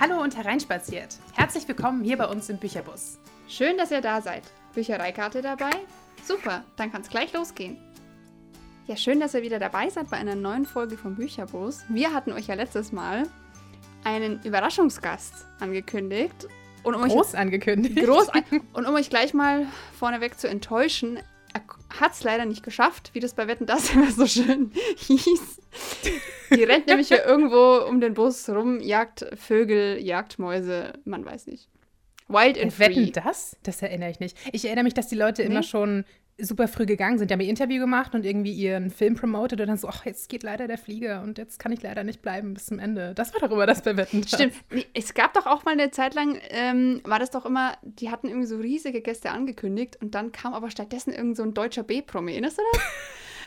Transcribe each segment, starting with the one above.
Hallo und hereinspaziert. Herzlich willkommen hier bei uns im Bücherbus. Schön, dass ihr da seid. Büchereikarte dabei? Super, dann kann es gleich losgehen. Ja, schön, dass ihr wieder dabei seid bei einer neuen Folge vom Bücherbus. Wir hatten euch ja letztes Mal einen Überraschungsgast angekündigt. Und um groß euch, angekündigt. Groß an und um euch gleich mal vorneweg zu enttäuschen, hat es leider nicht geschafft, wie das bei Wetten das immer so schön hieß. Die rennt nämlich hier irgendwo um den Bus rum, jagt Vögel, jagt Mäuse, man weiß nicht. Wild and Free. Wetten das? Das erinnere ich nicht. Ich erinnere mich, dass die Leute nee. immer schon super früh gegangen sind. Die haben ihr Interview gemacht und irgendwie ihren Film promotet und dann so, ach, jetzt geht leider der Flieger und jetzt kann ich leider nicht bleiben bis zum Ende. Das war doch immer das bei Wetten. Stimmt. Es gab doch auch mal eine Zeit lang, ähm, war das doch immer, die hatten irgendwie so riesige Gäste angekündigt und dann kam aber stattdessen irgend so ein deutscher B-Promi. Erinnerst du das?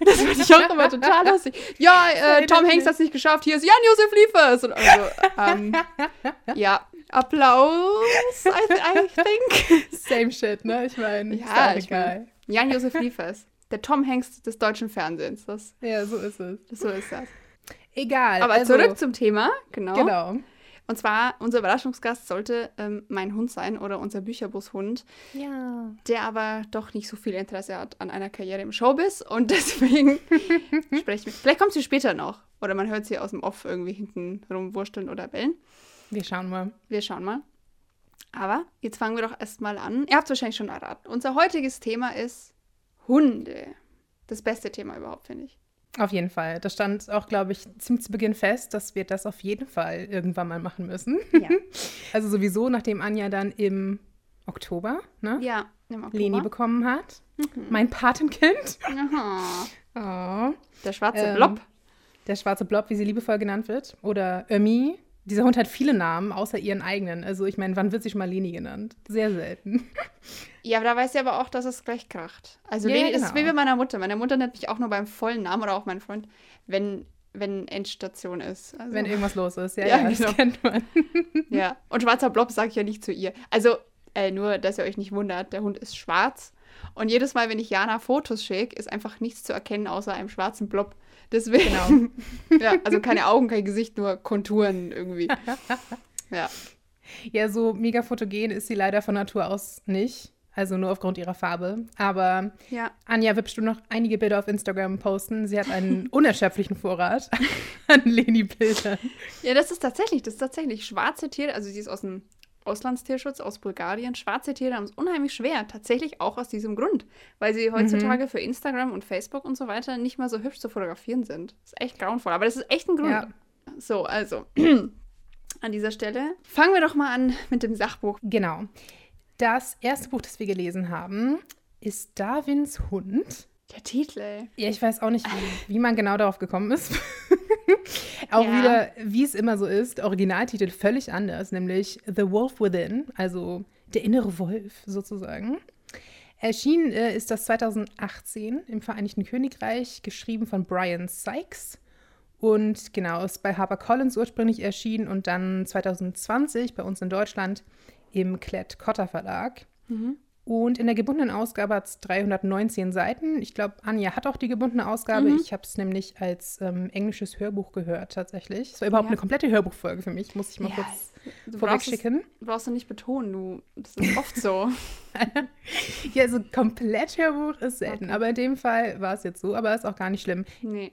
Das fand ich auch immer total lustig. Ja, äh, Tom Hanks hat es nicht geschafft. Hier ist Jan-Josef Liefers. Und also, ähm, ja, Applaus, I, I think. Same shit, ne? Ich meine, ja, ich mein, Jan-Josef Liefers, der Tom Hanks des deutschen Fernsehens. Das, ja, so ist es. So ist das. Egal. Aber also, zurück zum Thema, genau. Genau. Und zwar, unser Überraschungsgast sollte ähm, mein Hund sein oder unser Bücherbushund. Ja. Der aber doch nicht so viel Interesse hat an einer Karriere im Showbiz und deswegen sprechen wir. Vielleicht kommt sie später noch. Oder man hört sie aus dem Off irgendwie hinten rumwursteln oder bellen. Wir schauen mal. Wir schauen mal. Aber jetzt fangen wir doch erstmal an. Ihr habt es wahrscheinlich schon erraten. Unser heutiges Thema ist Hunde. Das beste Thema überhaupt, finde ich. Auf jeden Fall. Das stand auch, glaube ich, ziemlich zu Beginn fest, dass wir das auf jeden Fall irgendwann mal machen müssen. Ja. Also sowieso, nachdem Anja dann im Oktober, ne? Ja, im Oktober. Leni bekommen hat. Mhm. Mein Patenkind. Aha. Oh. Der schwarze ähm, Blob. Der schwarze Blob, wie sie liebevoll genannt wird. Oder Ömi, dieser Hund hat viele Namen, außer ihren eigenen. Also ich meine, wann wird sie schon mal Leni genannt? Sehr selten. Ja, aber da weiß sie aber auch, dass es gleich kracht. Also ja, Leni genau. ist wie bei meiner Mutter. Meine Mutter nennt mich auch nur beim vollen Namen oder auch mein Freund, wenn, wenn Endstation ist. Also, wenn irgendwas los ist, ja, ja, ja das genau. kennt man. ja, und schwarzer Blob sage ich ja nicht zu ihr. Also, äh, nur, dass ihr euch nicht wundert, der Hund ist schwarz. Und jedes Mal, wenn ich Jana Fotos schicke, ist einfach nichts zu erkennen außer einem schwarzen Blob. Deswegen. Genau. ja, also keine Augen, kein Gesicht, nur Konturen irgendwie. ja. Ja, so mega fotogen ist sie leider von Natur aus nicht. Also nur aufgrund ihrer Farbe. Aber ja. Anja wird bestimmt noch einige Bilder auf Instagram posten. Sie hat einen unerschöpflichen Vorrat an Leni-Bildern. Ja, das ist tatsächlich, das ist tatsächlich schwarze Tiere. Also sie ist aus dem Auslandstierschutz aus Bulgarien. Schwarze Tiere haben es unheimlich schwer, tatsächlich auch aus diesem Grund, weil sie heutzutage mhm. für Instagram und Facebook und so weiter nicht mehr so hübsch zu fotografieren sind. Das ist echt grauenvoll, aber das ist echt ein Grund. Ja. So, also an dieser Stelle fangen wir doch mal an mit dem Sachbuch. Genau. Das erste Buch, das wir gelesen haben, ist Darwins Hund. Der Titel. Ja, ich weiß auch nicht, wie, wie man genau darauf gekommen ist. auch ja. wieder, wie es immer so ist, Originaltitel völlig anders, nämlich The Wolf Within, also der innere Wolf sozusagen. Erschienen äh, ist das 2018 im Vereinigten Königreich, geschrieben von Brian Sykes. Und genau, ist bei HarperCollins ursprünglich erschienen und dann 2020 bei uns in Deutschland im Klett-Cotta Verlag. Mhm. Und in der gebundenen Ausgabe hat es 319 Seiten. Ich glaube, Anja hat auch die gebundene Ausgabe. Mhm. Ich habe es nämlich als ähm, englisches Hörbuch gehört, tatsächlich. Es war überhaupt ja. eine komplette Hörbuchfolge für mich, muss ich mal ja, kurz vorwegschicken. Brauchst du nicht betonen, du. Das ist oft so. ja, so komplett Hörbuch ist selten. Okay. Aber in dem Fall war es jetzt so, aber ist auch gar nicht schlimm. Nee.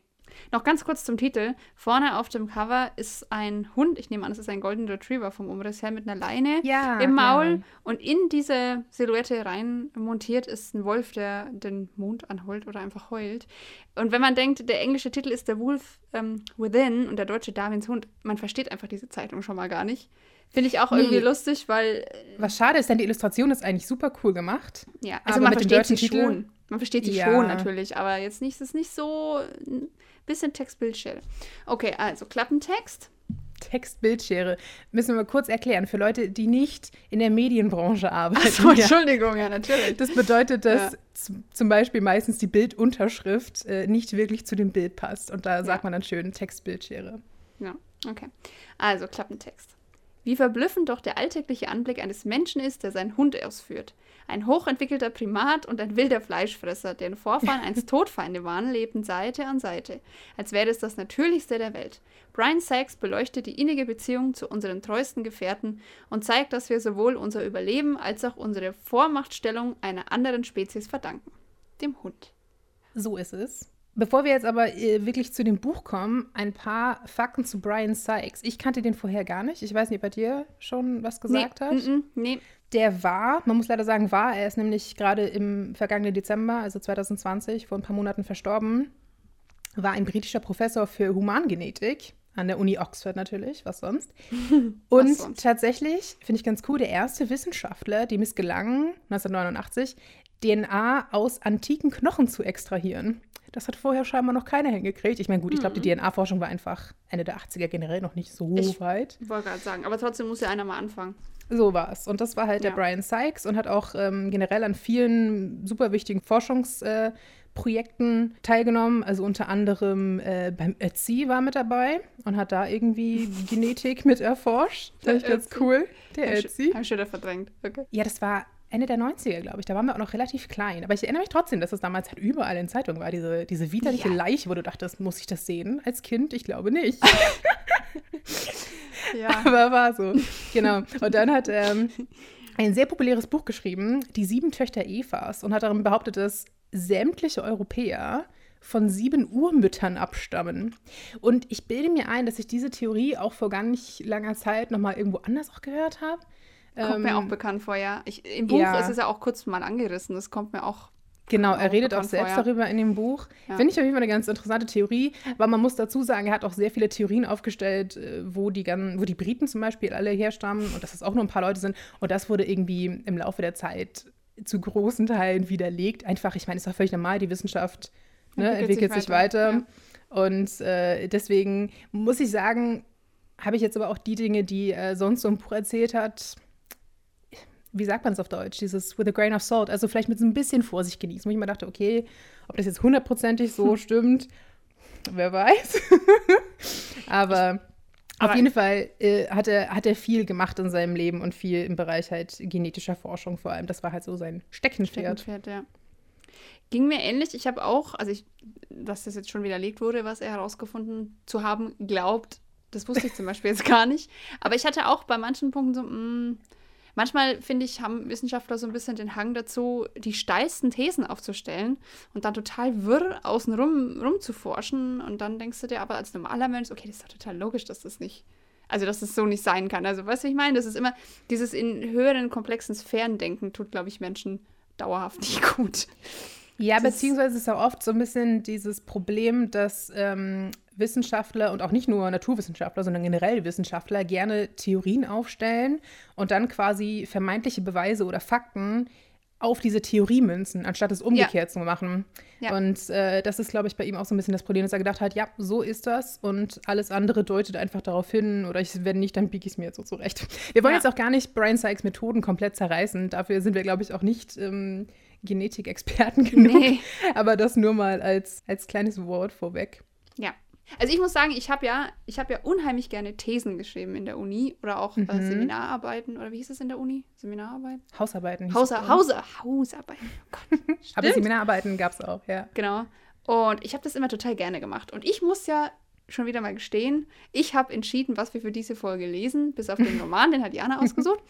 Noch ganz kurz zum Titel. Vorne auf dem Cover ist ein Hund, ich nehme an, es ist ein Golden Retriever vom Umriss her, mit einer Leine ja, im Maul. Ja. Und in diese Silhouette rein montiert ist ein Wolf, der den Mond anholt oder einfach heult. Und wenn man denkt, der englische Titel ist der Wolf ähm, Within und der deutsche Darwins Hund, man versteht einfach diese Zeitung schon mal gar nicht. Finde ich auch irgendwie nee. lustig, weil. Was schade ist, denn die Illustration ist eigentlich super cool gemacht. Ja, also man versteht sie schon. Man versteht sie ja. schon natürlich, aber jetzt nicht, es ist nicht so Bisschen Text-Bildschere. Okay, also Klappentext. Textbildschere. Müssen wir mal kurz erklären für Leute, die nicht in der Medienbranche arbeiten. Ach so, Entschuldigung, ja, natürlich. Das bedeutet, dass ja. zum Beispiel meistens die Bildunterschrift äh, nicht wirklich zu dem Bild passt. Und da ja. sagt man dann schön Textbildschere. Ja, okay. Also Klappentext. Wie verblüffend doch der alltägliche Anblick eines Menschen ist, der seinen Hund ausführt. Ein hochentwickelter Primat und ein wilder Fleischfresser, deren Vorfahren einst Todfeinde waren, lebten Seite an Seite, als wäre es das Natürlichste der Welt. Brian Sachs beleuchtet die innige Beziehung zu unseren treuesten Gefährten und zeigt, dass wir sowohl unser Überleben als auch unsere Vormachtstellung einer anderen Spezies verdanken. Dem Hund. So ist es. Bevor wir jetzt aber äh, wirklich zu dem Buch kommen, ein paar Fakten zu Brian Sykes. Ich kannte den vorher gar nicht. Ich weiß nicht, ob er dir schon was gesagt nee, hat. Mm -mm, nee. Der war, man muss leider sagen, war, er ist nämlich gerade im vergangenen Dezember, also 2020, vor ein paar Monaten verstorben, war ein britischer Professor für Humangenetik an der Uni Oxford natürlich, was sonst. Und was sonst? tatsächlich, finde ich ganz cool, der erste Wissenschaftler, dem es gelang, 1989, DNA aus antiken Knochen zu extrahieren. Das hat vorher scheinbar noch keiner hingekriegt. Ich meine, gut, ich glaube, die mhm. DNA-Forschung war einfach Ende der 80er generell noch nicht so ich weit. Ich wollte gerade sagen, aber trotzdem muss ja einer mal anfangen. So war es. Und das war halt ja. der Brian Sykes und hat auch ähm, generell an vielen super wichtigen Forschungsprojekten äh, teilgenommen. Also unter anderem äh, beim Ötzi war mit dabei und hat da irgendwie Genetik mit erforscht. Das ist ganz cool. Der Ötzi. Habe ich schon wieder verdrängt. Okay. Ja, das war Ende der 90er, glaube ich. Da waren wir auch noch relativ klein. Aber ich erinnere mich trotzdem, dass es damals halt überall in Zeitungen war. Diese, diese widerliche ja. Leiche, wo du dachtest, muss ich das sehen als Kind? Ich glaube nicht. ja. Aber war so. Genau. Und dann hat ähm, ein sehr populäres Buch geschrieben, Die sieben Töchter Evas, und hat darin behauptet, dass sämtliche Europäer von sieben Urmüttern abstammen. Und ich bilde mir ein, dass ich diese Theorie auch vor gar nicht langer Zeit nochmal irgendwo anders auch gehört habe. Kommt ähm, mir auch bekannt vor, ja. Ich, Im Buch ja. ist es ja auch kurz mal angerissen. Das kommt mir auch. Genau, er redet auch selbst vor, darüber in dem Buch. Ja. Finde ich auf jeden Fall eine ganz interessante Theorie. Aber man muss dazu sagen, er hat auch sehr viele Theorien aufgestellt, äh, wo die, wo die Briten zum Beispiel alle herstammen und dass es auch nur ein paar Leute sind. Und das wurde irgendwie im Laufe der Zeit zu großen Teilen widerlegt. Einfach, ich meine, es ist auch völlig normal, die Wissenschaft ne, entwickelt, entwickelt, sich weiter. weiter. Ja. Und äh, deswegen muss ich sagen, habe ich jetzt aber auch die Dinge, die er sonst so im Buch erzählt hat, wie sagt man es auf Deutsch, dieses with a grain of salt, also vielleicht mit so ein bisschen Vorsicht genießen, wo ich mir dachte, okay, ob das jetzt hundertprozentig so stimmt, wer weiß. aber, auf jeden Fall äh, hat, er, hat er viel gemacht in seinem Leben und viel im Bereich halt genetischer Forschung vor allem. Das war halt so sein Steckenpferd. Steckenpferd, ja. Ging mir ähnlich. Ich habe auch, also ich, dass das jetzt schon widerlegt wurde, was er herausgefunden zu haben glaubt, das wusste ich zum Beispiel jetzt gar nicht. Aber ich hatte auch bei manchen Punkten so, mh, mm, Manchmal, finde ich, haben Wissenschaftler so ein bisschen den Hang dazu, die steilsten Thesen aufzustellen und dann total wirr außen rum, rum zu forschen. Und dann denkst du dir aber als normaler Mensch, okay, das ist doch total logisch, dass das nicht, also dass das so nicht sein kann. Also, weißt du, ich meine, das ist immer dieses in höheren, komplexen Sphären denken, tut, glaube ich, Menschen dauerhaft nicht gut. Ja, das beziehungsweise ist auch oft so ein bisschen dieses Problem, dass ähm, Wissenschaftler und auch nicht nur Naturwissenschaftler, sondern generell Wissenschaftler gerne Theorien aufstellen und dann quasi vermeintliche Beweise oder Fakten auf diese Theorie münzen, anstatt es umgekehrt ja. zu machen. Ja. Und äh, das ist, glaube ich, bei ihm auch so ein bisschen das Problem, dass er gedacht hat, ja, so ist das und alles andere deutet einfach darauf hin oder ich, wenn nicht, dann biege ich es mir jetzt so zurecht. Wir wollen ja. jetzt auch gar nicht Brian Sykes Methoden komplett zerreißen. Dafür sind wir, glaube ich, auch nicht ähm, Genetikexperten genug. Nee. Aber das nur mal als, als kleines Wort vorweg. Ja, also ich muss sagen, ich habe ja, ich habe ja unheimlich gerne Thesen geschrieben in der Uni oder auch äh, mhm. äh, Seminararbeiten oder wie hieß es in der Uni? Seminararbeiten? Hausarbeiten. Hausa, Hausa, Hausarbeiten. Oh Gott. Aber Seminararbeiten gab es auch, ja. Genau. Und ich habe das immer total gerne gemacht. Und ich muss ja schon wieder mal gestehen, ich habe entschieden, was wir für diese Folge lesen, bis auf den Roman, den hat Jana ausgesucht.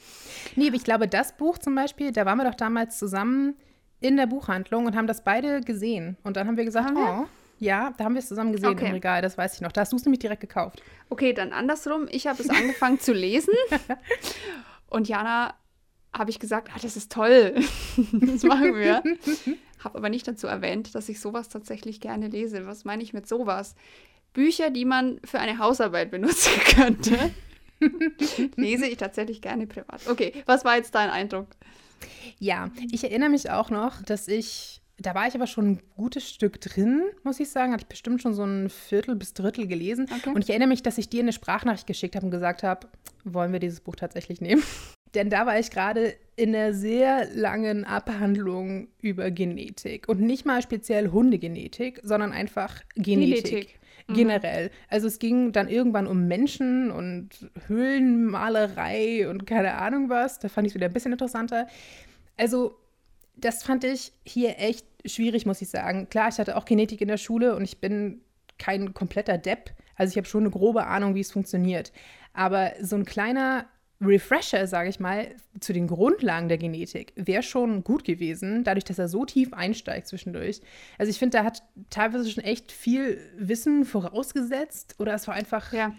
nee, aber ich glaube, das Buch zum Beispiel, da waren wir doch damals zusammen in der Buchhandlung und haben das beide gesehen. Und dann haben wir gesagt, haben wir? oh, ja, da haben wir es zusammen gesehen okay. im Regal, das weiß ich noch. Da hast du es nämlich direkt gekauft. Okay, dann andersrum. Ich habe es angefangen zu lesen und Jana habe ich gesagt, ah, das ist toll, das machen wir. habe aber nicht dazu erwähnt, dass ich sowas tatsächlich gerne lese. Was meine ich mit sowas? Bücher, die man für eine Hausarbeit benutzen könnte, lese ich tatsächlich gerne privat. Okay, was war jetzt dein Eindruck? Ja, ich erinnere mich auch noch, dass ich da war ich aber schon ein gutes Stück drin, muss ich sagen. Hatte ich bestimmt schon so ein Viertel bis Drittel gelesen. Okay. Und ich erinnere mich, dass ich dir eine Sprachnachricht geschickt habe und gesagt habe, wollen wir dieses Buch tatsächlich nehmen? Denn da war ich gerade in einer sehr langen Abhandlung über Genetik. Und nicht mal speziell Hundegenetik, sondern einfach Genetik. Genetik. Mhm. Generell. Also es ging dann irgendwann um Menschen und Höhlenmalerei und keine Ahnung was. Da fand ich es wieder ein bisschen interessanter. Also das fand ich hier echt schwierig, muss ich sagen. Klar, ich hatte auch Genetik in der Schule und ich bin kein kompletter Depp. Also ich habe schon eine grobe Ahnung, wie es funktioniert. Aber so ein kleiner Refresher, sage ich mal, zu den Grundlagen der Genetik wäre schon gut gewesen, dadurch, dass er so tief einsteigt zwischendurch. Also ich finde, da hat teilweise schon echt viel Wissen vorausgesetzt oder es war einfach, Ja.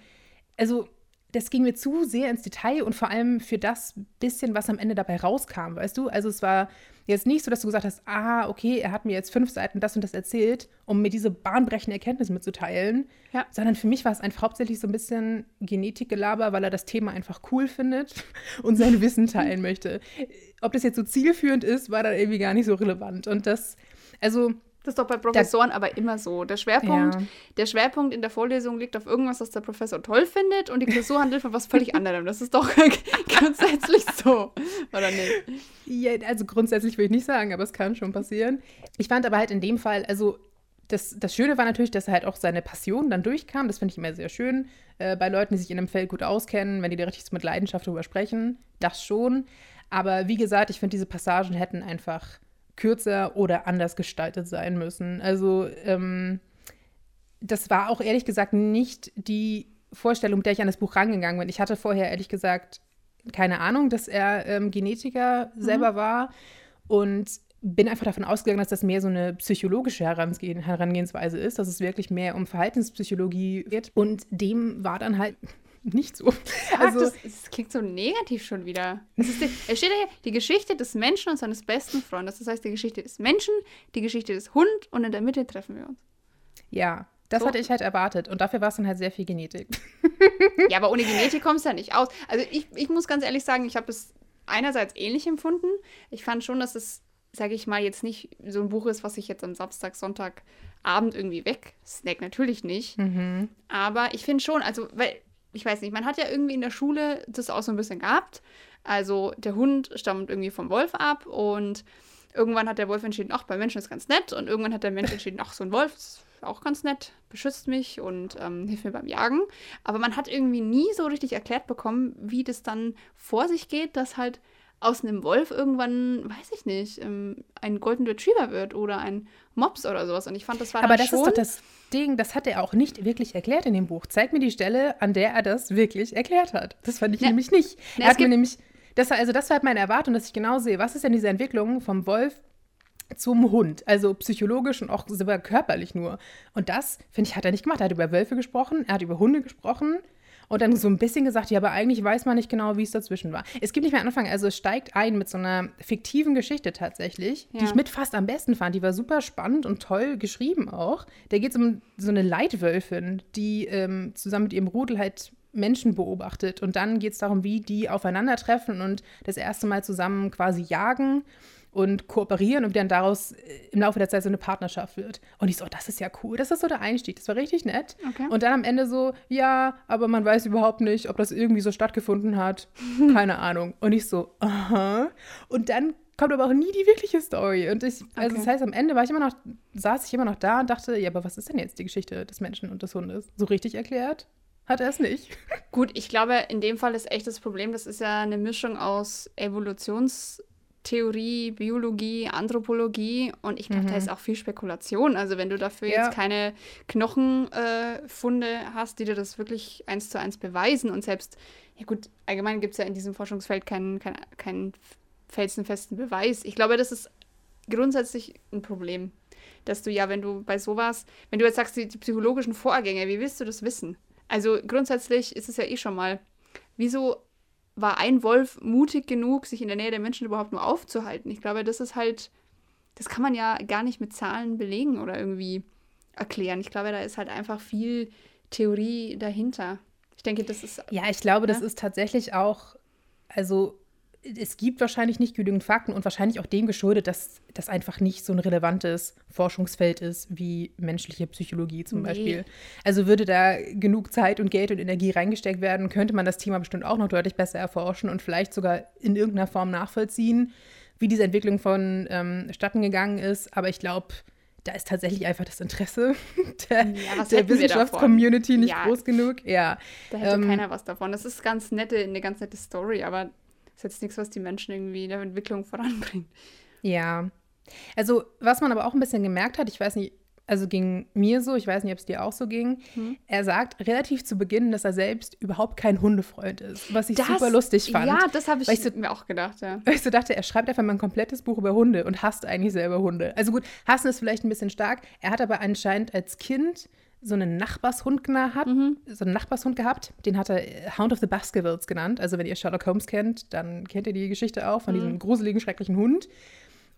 also das ging mir zu sehr ins Detail und vor allem für das bisschen, was am Ende dabei rauskam, weißt du? Also es war jetzt nicht so, dass du gesagt hast, ah, okay, er hat mir jetzt fünf Seiten das und das erzählt, um mir diese bahnbrechende Erkenntnis mitzuteilen, Ja. sondern für mich war es einfach hauptsächlich so ein bisschen Genetikgelaber, weil er das Thema einfach cool findet und sein Wissen teilen möchte. Ob das jetzt so zielführend ist, war dann irgendwie gar nicht so relevant. Und das, also Das ist doch bei Professoren aber immer so. Der Schwerpunkt, Ja. der Schwerpunkt in der Vorlesung liegt auf irgendwas, was der Professor toll findet und die Klausur handelt von was völlig anderem. Das ist doch grundsätzlich so, oder nicht? Ja, also grundsätzlich würde ich nicht sagen, aber es kann schon passieren. Ich fand aber halt in dem Fall, also das, das Schöne war natürlich, dass er halt auch seine Passion dann durchkam. Das finde ich immer sehr schön. Äh, bei Leuten, die sich in einem Feld gut auskennen, wenn die da richtig so mit Leidenschaft drüber sprechen, das schon. Aber wie gesagt, ich finde, diese Passagen hätten einfach kürzer oder anders gestaltet sein müssen. Also ähm, das war auch ehrlich gesagt nicht die Vorstellung, mit der ich an das Buch rangegangen bin. Ich hatte vorher ehrlich gesagt keine Ahnung, dass er ähm, Genetiker selber war und bin einfach davon ausgegangen, dass das mehr so eine psychologische Herangehen, Herangehensweise ist, dass es wirklich mehr um Verhaltenspsychologie geht. Und dem war dann halt nicht so. Also, Also, das, das klingt so negativ schon wieder. Es, ist die, es steht hier, die Geschichte des Menschen und seines besten Freundes. Das heißt, die Geschichte des Menschen, die Geschichte des Hund und in der Mitte treffen wir uns. ja, das So. hatte ich halt erwartet. Und dafür war es dann halt sehr viel Genetik. Ja, aber ohne Genetik kommst du ja nicht aus. Also ich, ich muss ganz ehrlich sagen, ich habe es einerseits ähnlich empfunden. Ich fand schon, dass es, sage ich mal, jetzt nicht so ein Buch ist, was ich jetzt am Samstag, Sonntag, Abend irgendwie weg snack. Natürlich nicht. Aber ich finde schon, also, weil, ich weiß nicht, man hat ja irgendwie in der Schule das auch so ein bisschen gehabt. Also der Hund stammt irgendwie vom Wolf ab und irgendwann hat der Wolf entschieden, ach, bei Menschen ist ganz nett. Und irgendwann hat der Mensch entschieden, ach, so ein Wolf ist auch ganz nett, beschützt mich und ähm, hilft mir beim Jagen. Aber man hat irgendwie nie so richtig erklärt bekommen, wie das dann vor sich geht, dass halt aus einem Wolf irgendwann, weiß ich nicht, ähm, ein Golden Retriever wird oder ein Mops oder sowas. Und ich fand, das war Aber das schon... ist doch das Ding, das hat er auch nicht wirklich erklärt in dem Buch. Zeig mir die Stelle, an der er das wirklich erklärt hat. Das fand ich Ja. nämlich nicht. Na, er hat mir nämlich, das war, also das war halt meine Erwartung, dass ich genau sehe, was ist denn diese Entwicklung vom Wolf zum Hund, also psychologisch und auch sogar körperlich nur. Und das, finde ich, hat er nicht gemacht. Er hat über Wölfe gesprochen, er hat über Hunde gesprochen und dann so ein bisschen gesagt, ja, aber eigentlich weiß man nicht genau, wie es dazwischen war. Es gibt nicht mehr Anfang, also es steigt ein mit so einer fiktiven Geschichte tatsächlich, die Ja. ich mit fast am besten fand. Die war super spannend und toll geschrieben auch. Da geht es um so eine Leitwölfin, die ähm, zusammen mit ihrem Rudel halt Menschen beobachtet. Und dann geht es darum, wie die aufeinandertreffen und das erste Mal zusammen quasi jagen und kooperieren und dann daraus äh, im Laufe der Zeit so eine Partnerschaft wird. Und ich so, oh, das ist ja cool. Das ist so der Einstieg. Das war richtig nett. Okay. Und dann am Ende so, ja, aber man weiß überhaupt nicht, ob das irgendwie so stattgefunden hat. Keine Ahnung. Und ich so, aha. Und dann kommt aber auch nie die wirkliche Story. Und ich, also Okay. das heißt, am Ende war ich immer noch, saß ich immer noch da und dachte, ja, aber was ist denn jetzt die Geschichte des Menschen und des Hundes? So richtig erklärt hat er es nicht. Gut, ich glaube, in dem Fall ist echt das Problem, das ist ja eine Mischung aus Evolutionstheorie, Biologie, Anthropologie und ich glaube, da ist auch viel Spekulation. Also wenn du dafür Ja. jetzt keine Knochenfunde äh, hast, die dir das wirklich eins zu eins beweisen und selbst, ja gut, allgemein gibt es ja in diesem Forschungsfeld keinen, keinen, keinen felsenfesten Beweis. Ich glaube, das ist grundsätzlich ein Problem. Dass du ja, wenn du bei sowas, wenn du jetzt sagst, die, die psychologischen Vorgänge, wie willst du das wissen? Also grundsätzlich ist es ja eh schon mal, wieso war ein Wolf mutig genug, sich in der Nähe der Menschen überhaupt nur aufzuhalten? Ich glaube, das ist halt, das kann man ja gar nicht mit Zahlen belegen oder irgendwie erklären. Ich glaube, da ist halt einfach viel Theorie dahinter. Ich denke, das ist Ja, ich glaube, das Ja. ist tatsächlich auch, also es gibt wahrscheinlich nicht genügend Fakten und wahrscheinlich auch dem geschuldet, dass das einfach nicht so ein relevantes Forschungsfeld ist wie menschliche Psychologie zum Nee. Beispiel. Also würde da genug Zeit und Geld und Energie reingesteckt werden, könnte man das Thema bestimmt auch noch deutlich besser erforschen und vielleicht sogar in irgendeiner Form nachvollziehen, wie diese Entwicklung von ähm, statten gegangen ist. Aber ich glaube, da ist tatsächlich einfach das Interesse der, Ja, der Wissenschaftscommunity nicht Ja. groß genug. Ja. Da hätte Ähm, keiner was davon. Das ist ganz nette, eine ganz nette Story, aber ist jetzt nichts, was die Menschen irgendwie in der Entwicklung voranbringt. Ja. Also, was man aber auch ein bisschen gemerkt hat, ich weiß nicht, also ging mir so, ich weiß nicht, ob es dir auch so ging. Hm. Er sagt relativ zu Beginn, dass er selbst überhaupt kein Hundefreund ist, was ich das, super lustig fand. Ja, das habe ich, ich so, mir auch gedacht, ja. Weil ich so dachte, er schreibt einfach mal ein komplettes Buch über Hunde und hasst eigentlich selber Hunde. Also gut, hassen ist vielleicht ein bisschen stark. Er hat aber anscheinend als Kind so einen Nachbarshund gehabt, mhm. so einen Nachbarshund gehabt, den hat er äh, Hound of the Baskervilles genannt. Also wenn ihr Sherlock Holmes kennt, dann kennt ihr die Geschichte auch von mhm. diesem gruseligen, schrecklichen Hund.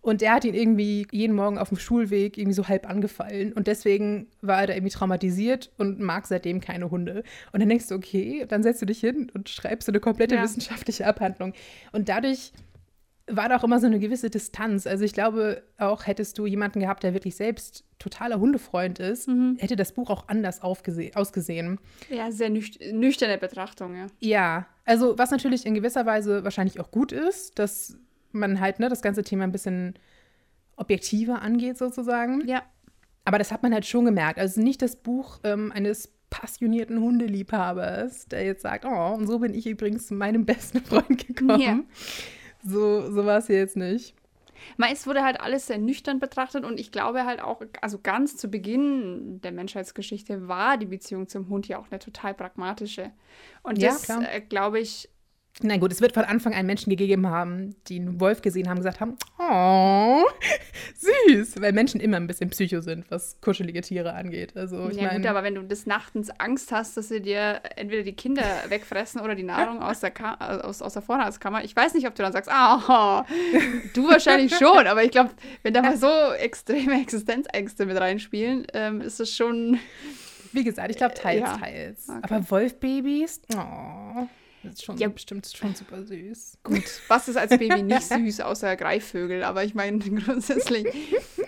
Und der hat ihn irgendwie jeden Morgen auf dem Schulweg irgendwie so halb angefallen. Und deswegen war er da irgendwie traumatisiert und mag seitdem keine Hunde. Und dann denkst du, okay, dann setzt du dich hin und schreibst so eine komplette ja. wissenschaftliche Abhandlung. Und dadurch war da auch immer so eine gewisse Distanz. Also ich glaube, auch hättest du jemanden gehabt, der wirklich selbst totaler Hundefreund ist, mhm. hätte das Buch auch anders ausgesehen. Ja, sehr nüch nüchterne Betrachtung, ja. Ja, also was natürlich in gewisser Weise wahrscheinlich auch gut ist, dass man halt ne, das ganze Thema ein bisschen objektiver angeht, sozusagen. Ja. Aber das hat man halt schon gemerkt. Also nicht das Buch ähm, eines passionierten Hundeliebhabers, der jetzt sagt, oh, und so bin ich übrigens zu meinem besten Freund gekommen. Ja. So, so war es hier jetzt nicht. Es wurde halt alles sehr nüchtern betrachtet und ich glaube halt auch, also ganz zu Beginn der Menschheitsgeschichte war die Beziehung zum Hund ja auch eine total pragmatische. Und ja, das, äh, glaube ich, na gut, es wird von Anfang an Menschen gegeben haben, die einen Wolf gesehen haben, gesagt haben, oh, süß, weil Menschen immer ein bisschen psycho sind, was kuschelige Tiere angeht. Also ich ja mein, gut, aber wenn du des Nachtens Angst hast, dass sie dir entweder die Kinder wegfressen oder die Nahrung aus der, Ka aus, aus der Vorratskammer, ich weiß nicht, ob du dann sagst, oh, du wahrscheinlich schon, aber ich glaube, wenn da mal so extreme Existenzängste mit reinspielen, ähm, ist das schon... Wie gesagt, ich glaube teils, ja. teils. Okay. Aber Wolfbabys, oh... Das ist schon ja. bestimmt schon super süß. Gut, was ist als Baby nicht süß, außer Greifvögel? Aber ich meine, grundsätzlich,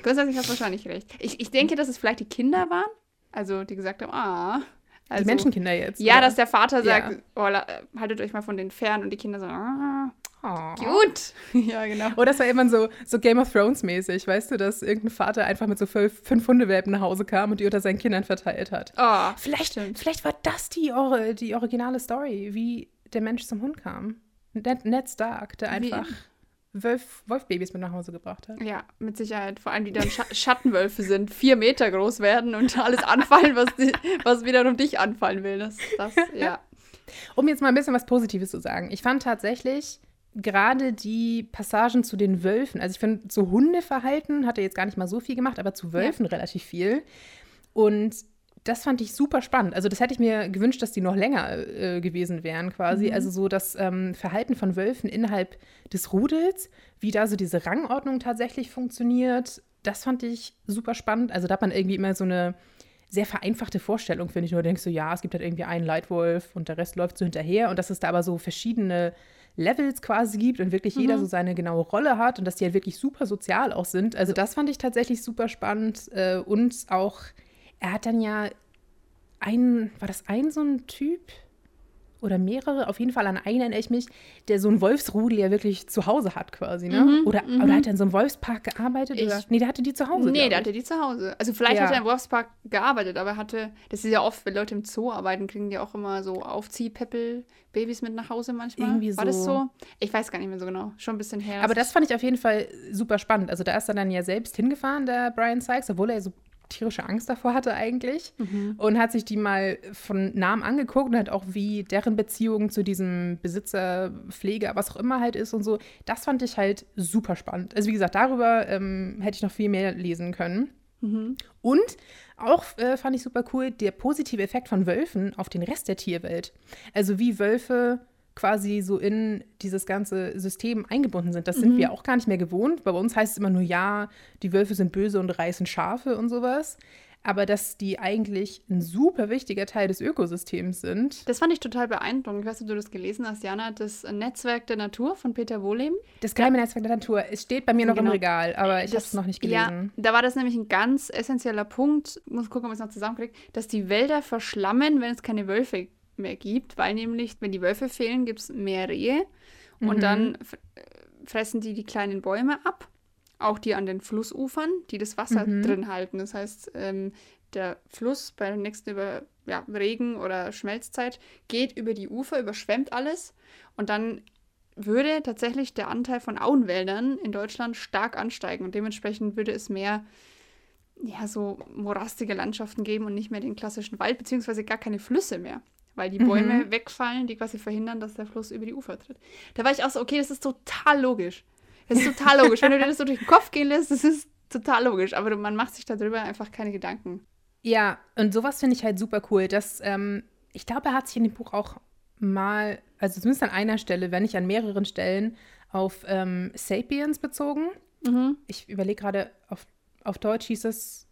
grundsätzlich hast du wahrscheinlich recht. Ich, ich denke, dass es vielleicht die Kinder waren, also die gesagt haben, ah. Also, die Menschenkinder jetzt. Ja, oder? dass der Vater sagt, ja. oh, haltet euch mal von den fern und die Kinder sagen, ah. Oh. Gut. ja, genau. Oder das war immer so, so Game of Thrones mäßig, weißt du, dass irgendein Vater einfach mit so fünf, fünf Hundewelpen nach Hause kam und die unter seinen Kindern verteilt hat. Oh, vielleicht, vielleicht war das die, die originale Story, wie der Mensch zum Hund kam. Ned, Ned Stark, der einfach Wolf, Wolfbabys mit nach Hause gebracht hat. Ja, mit Sicherheit. Vor allem, die dann Sch Schattenwölfe sind, vier Meter groß werden und alles anfallen, was, die, was wiederum dich anfallen will. Das, das, ja. Um jetzt mal ein bisschen was Positives zu sagen. Ich fand tatsächlich gerade die Passagen zu den Wölfen, also ich finde, zu Hundeverhalten hat er jetzt gar nicht mal so viel gemacht, aber zu Wölfen ja. relativ viel. Und das fand ich super spannend. Also das hätte ich mir gewünscht, dass die noch länger äh, gewesen wären quasi. Mhm. Also so das ähm, Verhalten von Wölfen innerhalb des Rudels, wie da so diese Rangordnung tatsächlich funktioniert, das fand ich super spannend. Also da hat man irgendwie immer so eine sehr vereinfachte Vorstellung, finde ich. Nur denkst du, so, ja, es gibt halt irgendwie einen Leitwolf und der Rest läuft so hinterher und dass es da aber so verschiedene Levels quasi gibt und wirklich mhm. jeder so seine genaue Rolle hat und dass die halt wirklich super sozial auch sind. Also das fand ich tatsächlich super spannend äh, und auch er hat dann ja ein, war das ein so ein Typ? Oder mehrere, auf jeden Fall an einen erinnere ich mich, der so ein Wolfsrudel ja wirklich zu Hause hat quasi, ne? Mhm, oder, mhm. oder hat er in so einem Wolfspark gearbeitet? Ich, oder? Nee, der hatte die zu Hause. Nee, der hatte die zu Hause. Also vielleicht ja. hat er im Wolfspark gearbeitet, aber er hatte, das ist ja oft, wenn Leute im Zoo arbeiten, kriegen die auch immer so Aufziehpeppel-Babys mit nach Hause manchmal. Irgendwie so. War das so? Ich weiß gar nicht mehr so genau. Schon ein bisschen her. Aber das fand ich auf jeden Fall super spannend. Also da ist er dann ja selbst hingefahren, der Brian Sykes, obwohl er so tierische Angst davor hatte eigentlich mhm. und hat sich die mal von Namen angeguckt und hat auch wie deren Beziehung zu diesem Besitzer, Pfleger, was auch immer halt ist und so. Das fand ich halt super spannend. Also wie gesagt, darüber ähm, hätte ich noch viel mehr lesen können. Mhm. Und auch äh, fand ich super cool der positive Effekt von Wölfen auf den Rest der Tierwelt. Also wie Wölfe quasi so in dieses ganze System eingebunden sind. Das sind mhm. wir auch gar nicht mehr gewohnt. Bei uns heißt es immer nur, ja, die Wölfe sind böse und reißen Schafe und sowas. Aber dass die eigentlich ein super wichtiger Teil des Ökosystems sind. Das fand ich total beeindruckend. Ich weiß nicht, ob du das gelesen hast, Jana. Das Netzwerk der Natur von Peter Wohlem. Das geheime Netzwerk der Natur. Es steht bei mir noch genau. im Regal, aber ich habe es noch nicht gelesen. Ja, da war das nämlich ein ganz essentieller Punkt. Ich muss gucken, ob ich es noch zusammenkriege. Dass die Wälder verschlammen, wenn es keine Wölfe mehr gibt, weil nämlich, wenn die Wölfe fehlen, gibt es mehr Rehe mhm. und dann fressen die die kleinen Bäume ab, auch die an den Flussufern, die das Wasser mhm. drin halten. Das heißt, ähm, der Fluss bei der nächsten über, ja, Regen- oder Schmelzzeit geht über die Ufer, überschwemmt alles und dann würde tatsächlich der Anteil von Auenwäldern in Deutschland stark ansteigen und dementsprechend würde es mehr ja, so morastige Landschaften geben und nicht mehr den klassischen Wald, beziehungsweise gar keine Flüsse mehr, weil die Bäume mhm. wegfallen, die quasi verhindern, dass der Fluss über die Ufer tritt. Da war ich auch so, okay, das ist total logisch. Das ist total logisch. Wenn du dir das so durch den Kopf gehen lässt, das ist total logisch, aber man macht sich darüber einfach keine Gedanken. Ja, und sowas finde ich halt super cool. Dass, ähm, ich glaube, er hat sich in dem Buch auch mal, also zumindest an einer Stelle, wenn nicht an mehreren Stellen, auf ähm, Sapiens bezogen. Mhm. Ich überlege gerade, auf, auf Deutsch hieß es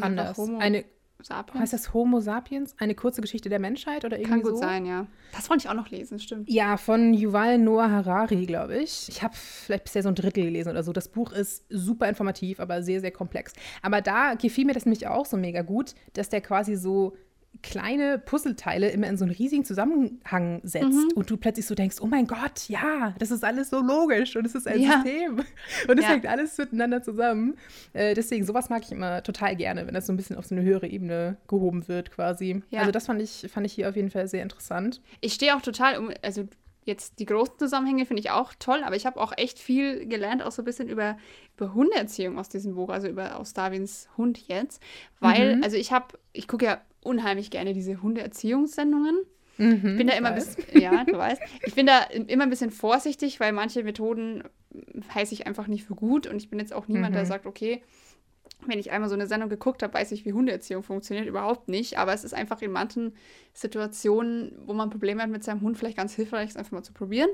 anders. Homo Eine, Sapiens? Heißt das Homo sapiens? Eine kurze Geschichte der Menschheit oder irgendwie Kann gut so? sein, ja. Das wollte ich auch noch lesen, stimmt. Ja, von Yuval Noah Harari, glaube ich. Ich habe vielleicht bisher so ein Drittel gelesen oder so. Das Buch ist super informativ, aber sehr, sehr komplex. Aber da gefiel mir das nämlich auch so mega gut, dass der quasi so kleine Puzzleteile immer in so einen riesigen Zusammenhang setzt mhm. und du plötzlich so denkst, oh mein Gott, ja, das ist alles so logisch und es ist ein ja. System und es ja. hängt alles miteinander zusammen. Äh, deswegen, sowas mag ich immer total gerne, wenn das so ein bisschen auf so eine höhere Ebene gehoben wird quasi. Ja. Also das fand ich, fand ich hier auf jeden Fall sehr interessant. Ich stehe auch total um, also jetzt die großen Zusammenhänge finde ich auch toll, aber ich habe auch echt viel gelernt, auch so ein bisschen über, über Hundeerziehung aus diesem Buch, also über aus Darwins Hund jetzt. Weil, mhm. also ich habe, ich gucke ja unheimlich gerne diese Hundeerziehungssendungen. Mhm, ich bin da immer ein bisschen, ja, du weißt, ich bin da immer ein bisschen vorsichtig, weil manche Methoden heiße ich einfach nicht für gut und ich bin jetzt auch niemand, mhm. der sagt, okay, wenn ich einmal so eine Sendung geguckt habe, weiß ich, wie Hundeerziehung funktioniert, überhaupt nicht. Aber es ist einfach in manchen Situationen, wo man Probleme hat mit seinem Hund, vielleicht ganz hilfreich, es einfach mal zu probieren.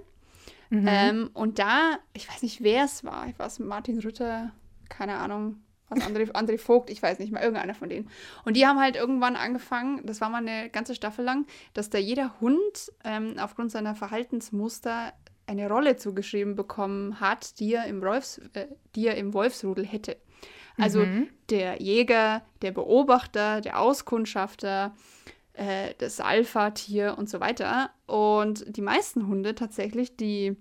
Mhm. Ähm, und da, ich weiß nicht, wer es war, ich weiß, Martin Rütter, keine Ahnung, was André, André Vogt, ich weiß nicht mal, irgendeiner von denen. Und die haben halt irgendwann angefangen, das war mal eine ganze Staffel lang, dass da jeder Hund ähm, aufgrund seiner Verhaltensmuster eine Rolle zugeschrieben bekommen hat, die er im, Wolfs, äh, die er im Wolfsrudel hätte. Also mhm. der Jäger, der Beobachter, der Auskundschafter, äh, das Alpha-Tier und so weiter. Und die meisten Hunde tatsächlich, die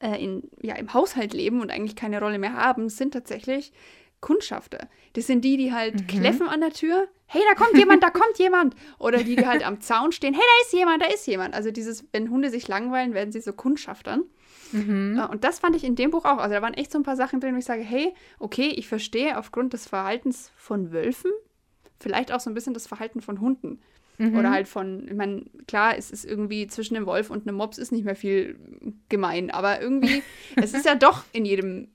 äh, in, ja, im Haushalt leben und eigentlich keine Rolle mehr haben, sind tatsächlich Kundschafter. Das sind die, die halt mhm. kläffen an der Tür. Hey, da kommt jemand, da kommt jemand. Oder die, die halt am Zaun stehen. Hey, da ist jemand, da ist jemand. Also dieses, wenn Hunde sich langweilen, werden sie so Kundschaftern. Mhm. Äh, und das fand ich in dem Buch auch. Also da waren echt so ein paar Sachen drin, wo ich sage, hey, okay, ich verstehe aufgrund des Verhaltens von Wölfen vielleicht auch so ein bisschen das Verhalten von Hunden. Mhm. Oder halt von, ich meine, klar, es ist irgendwie zwischen einem Wolf und einem Mops ist nicht mehr viel gemein, aber irgendwie, es ist ja doch in jedem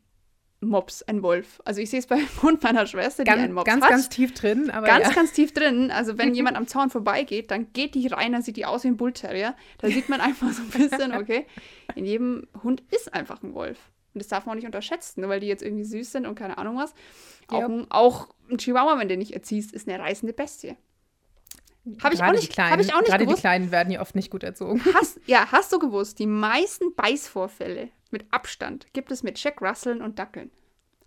Mops, ein Wolf. Also ich sehe es beim Hund meiner Schwester, ganz, die einen Mops ganz, hat. Ganz, ganz tief drin. Aber ganz, ja. ganz tief drin. Also wenn jemand am Zaun vorbeigeht, dann geht die rein, dann sieht die aus wie ein Bullterrier. Da sieht man einfach so ein bisschen, okay, in jedem Hund ist einfach ein Wolf. Und das darf man auch nicht unterschätzen, nur weil die jetzt irgendwie süß sind und keine Ahnung was. Auch, ja. ein, auch ein Chihuahua, wenn du nicht erziehst, ist eine reißende Bestie. Habe ich, auch nicht, hab ich auch nicht Gerade gewusst. die Kleinen werden ja oft nicht gut erzogen. Hast, ja, hast du gewusst, die meisten Beißvorfälle mit Abstand gibt es mit Jack Russeln und Dackeln.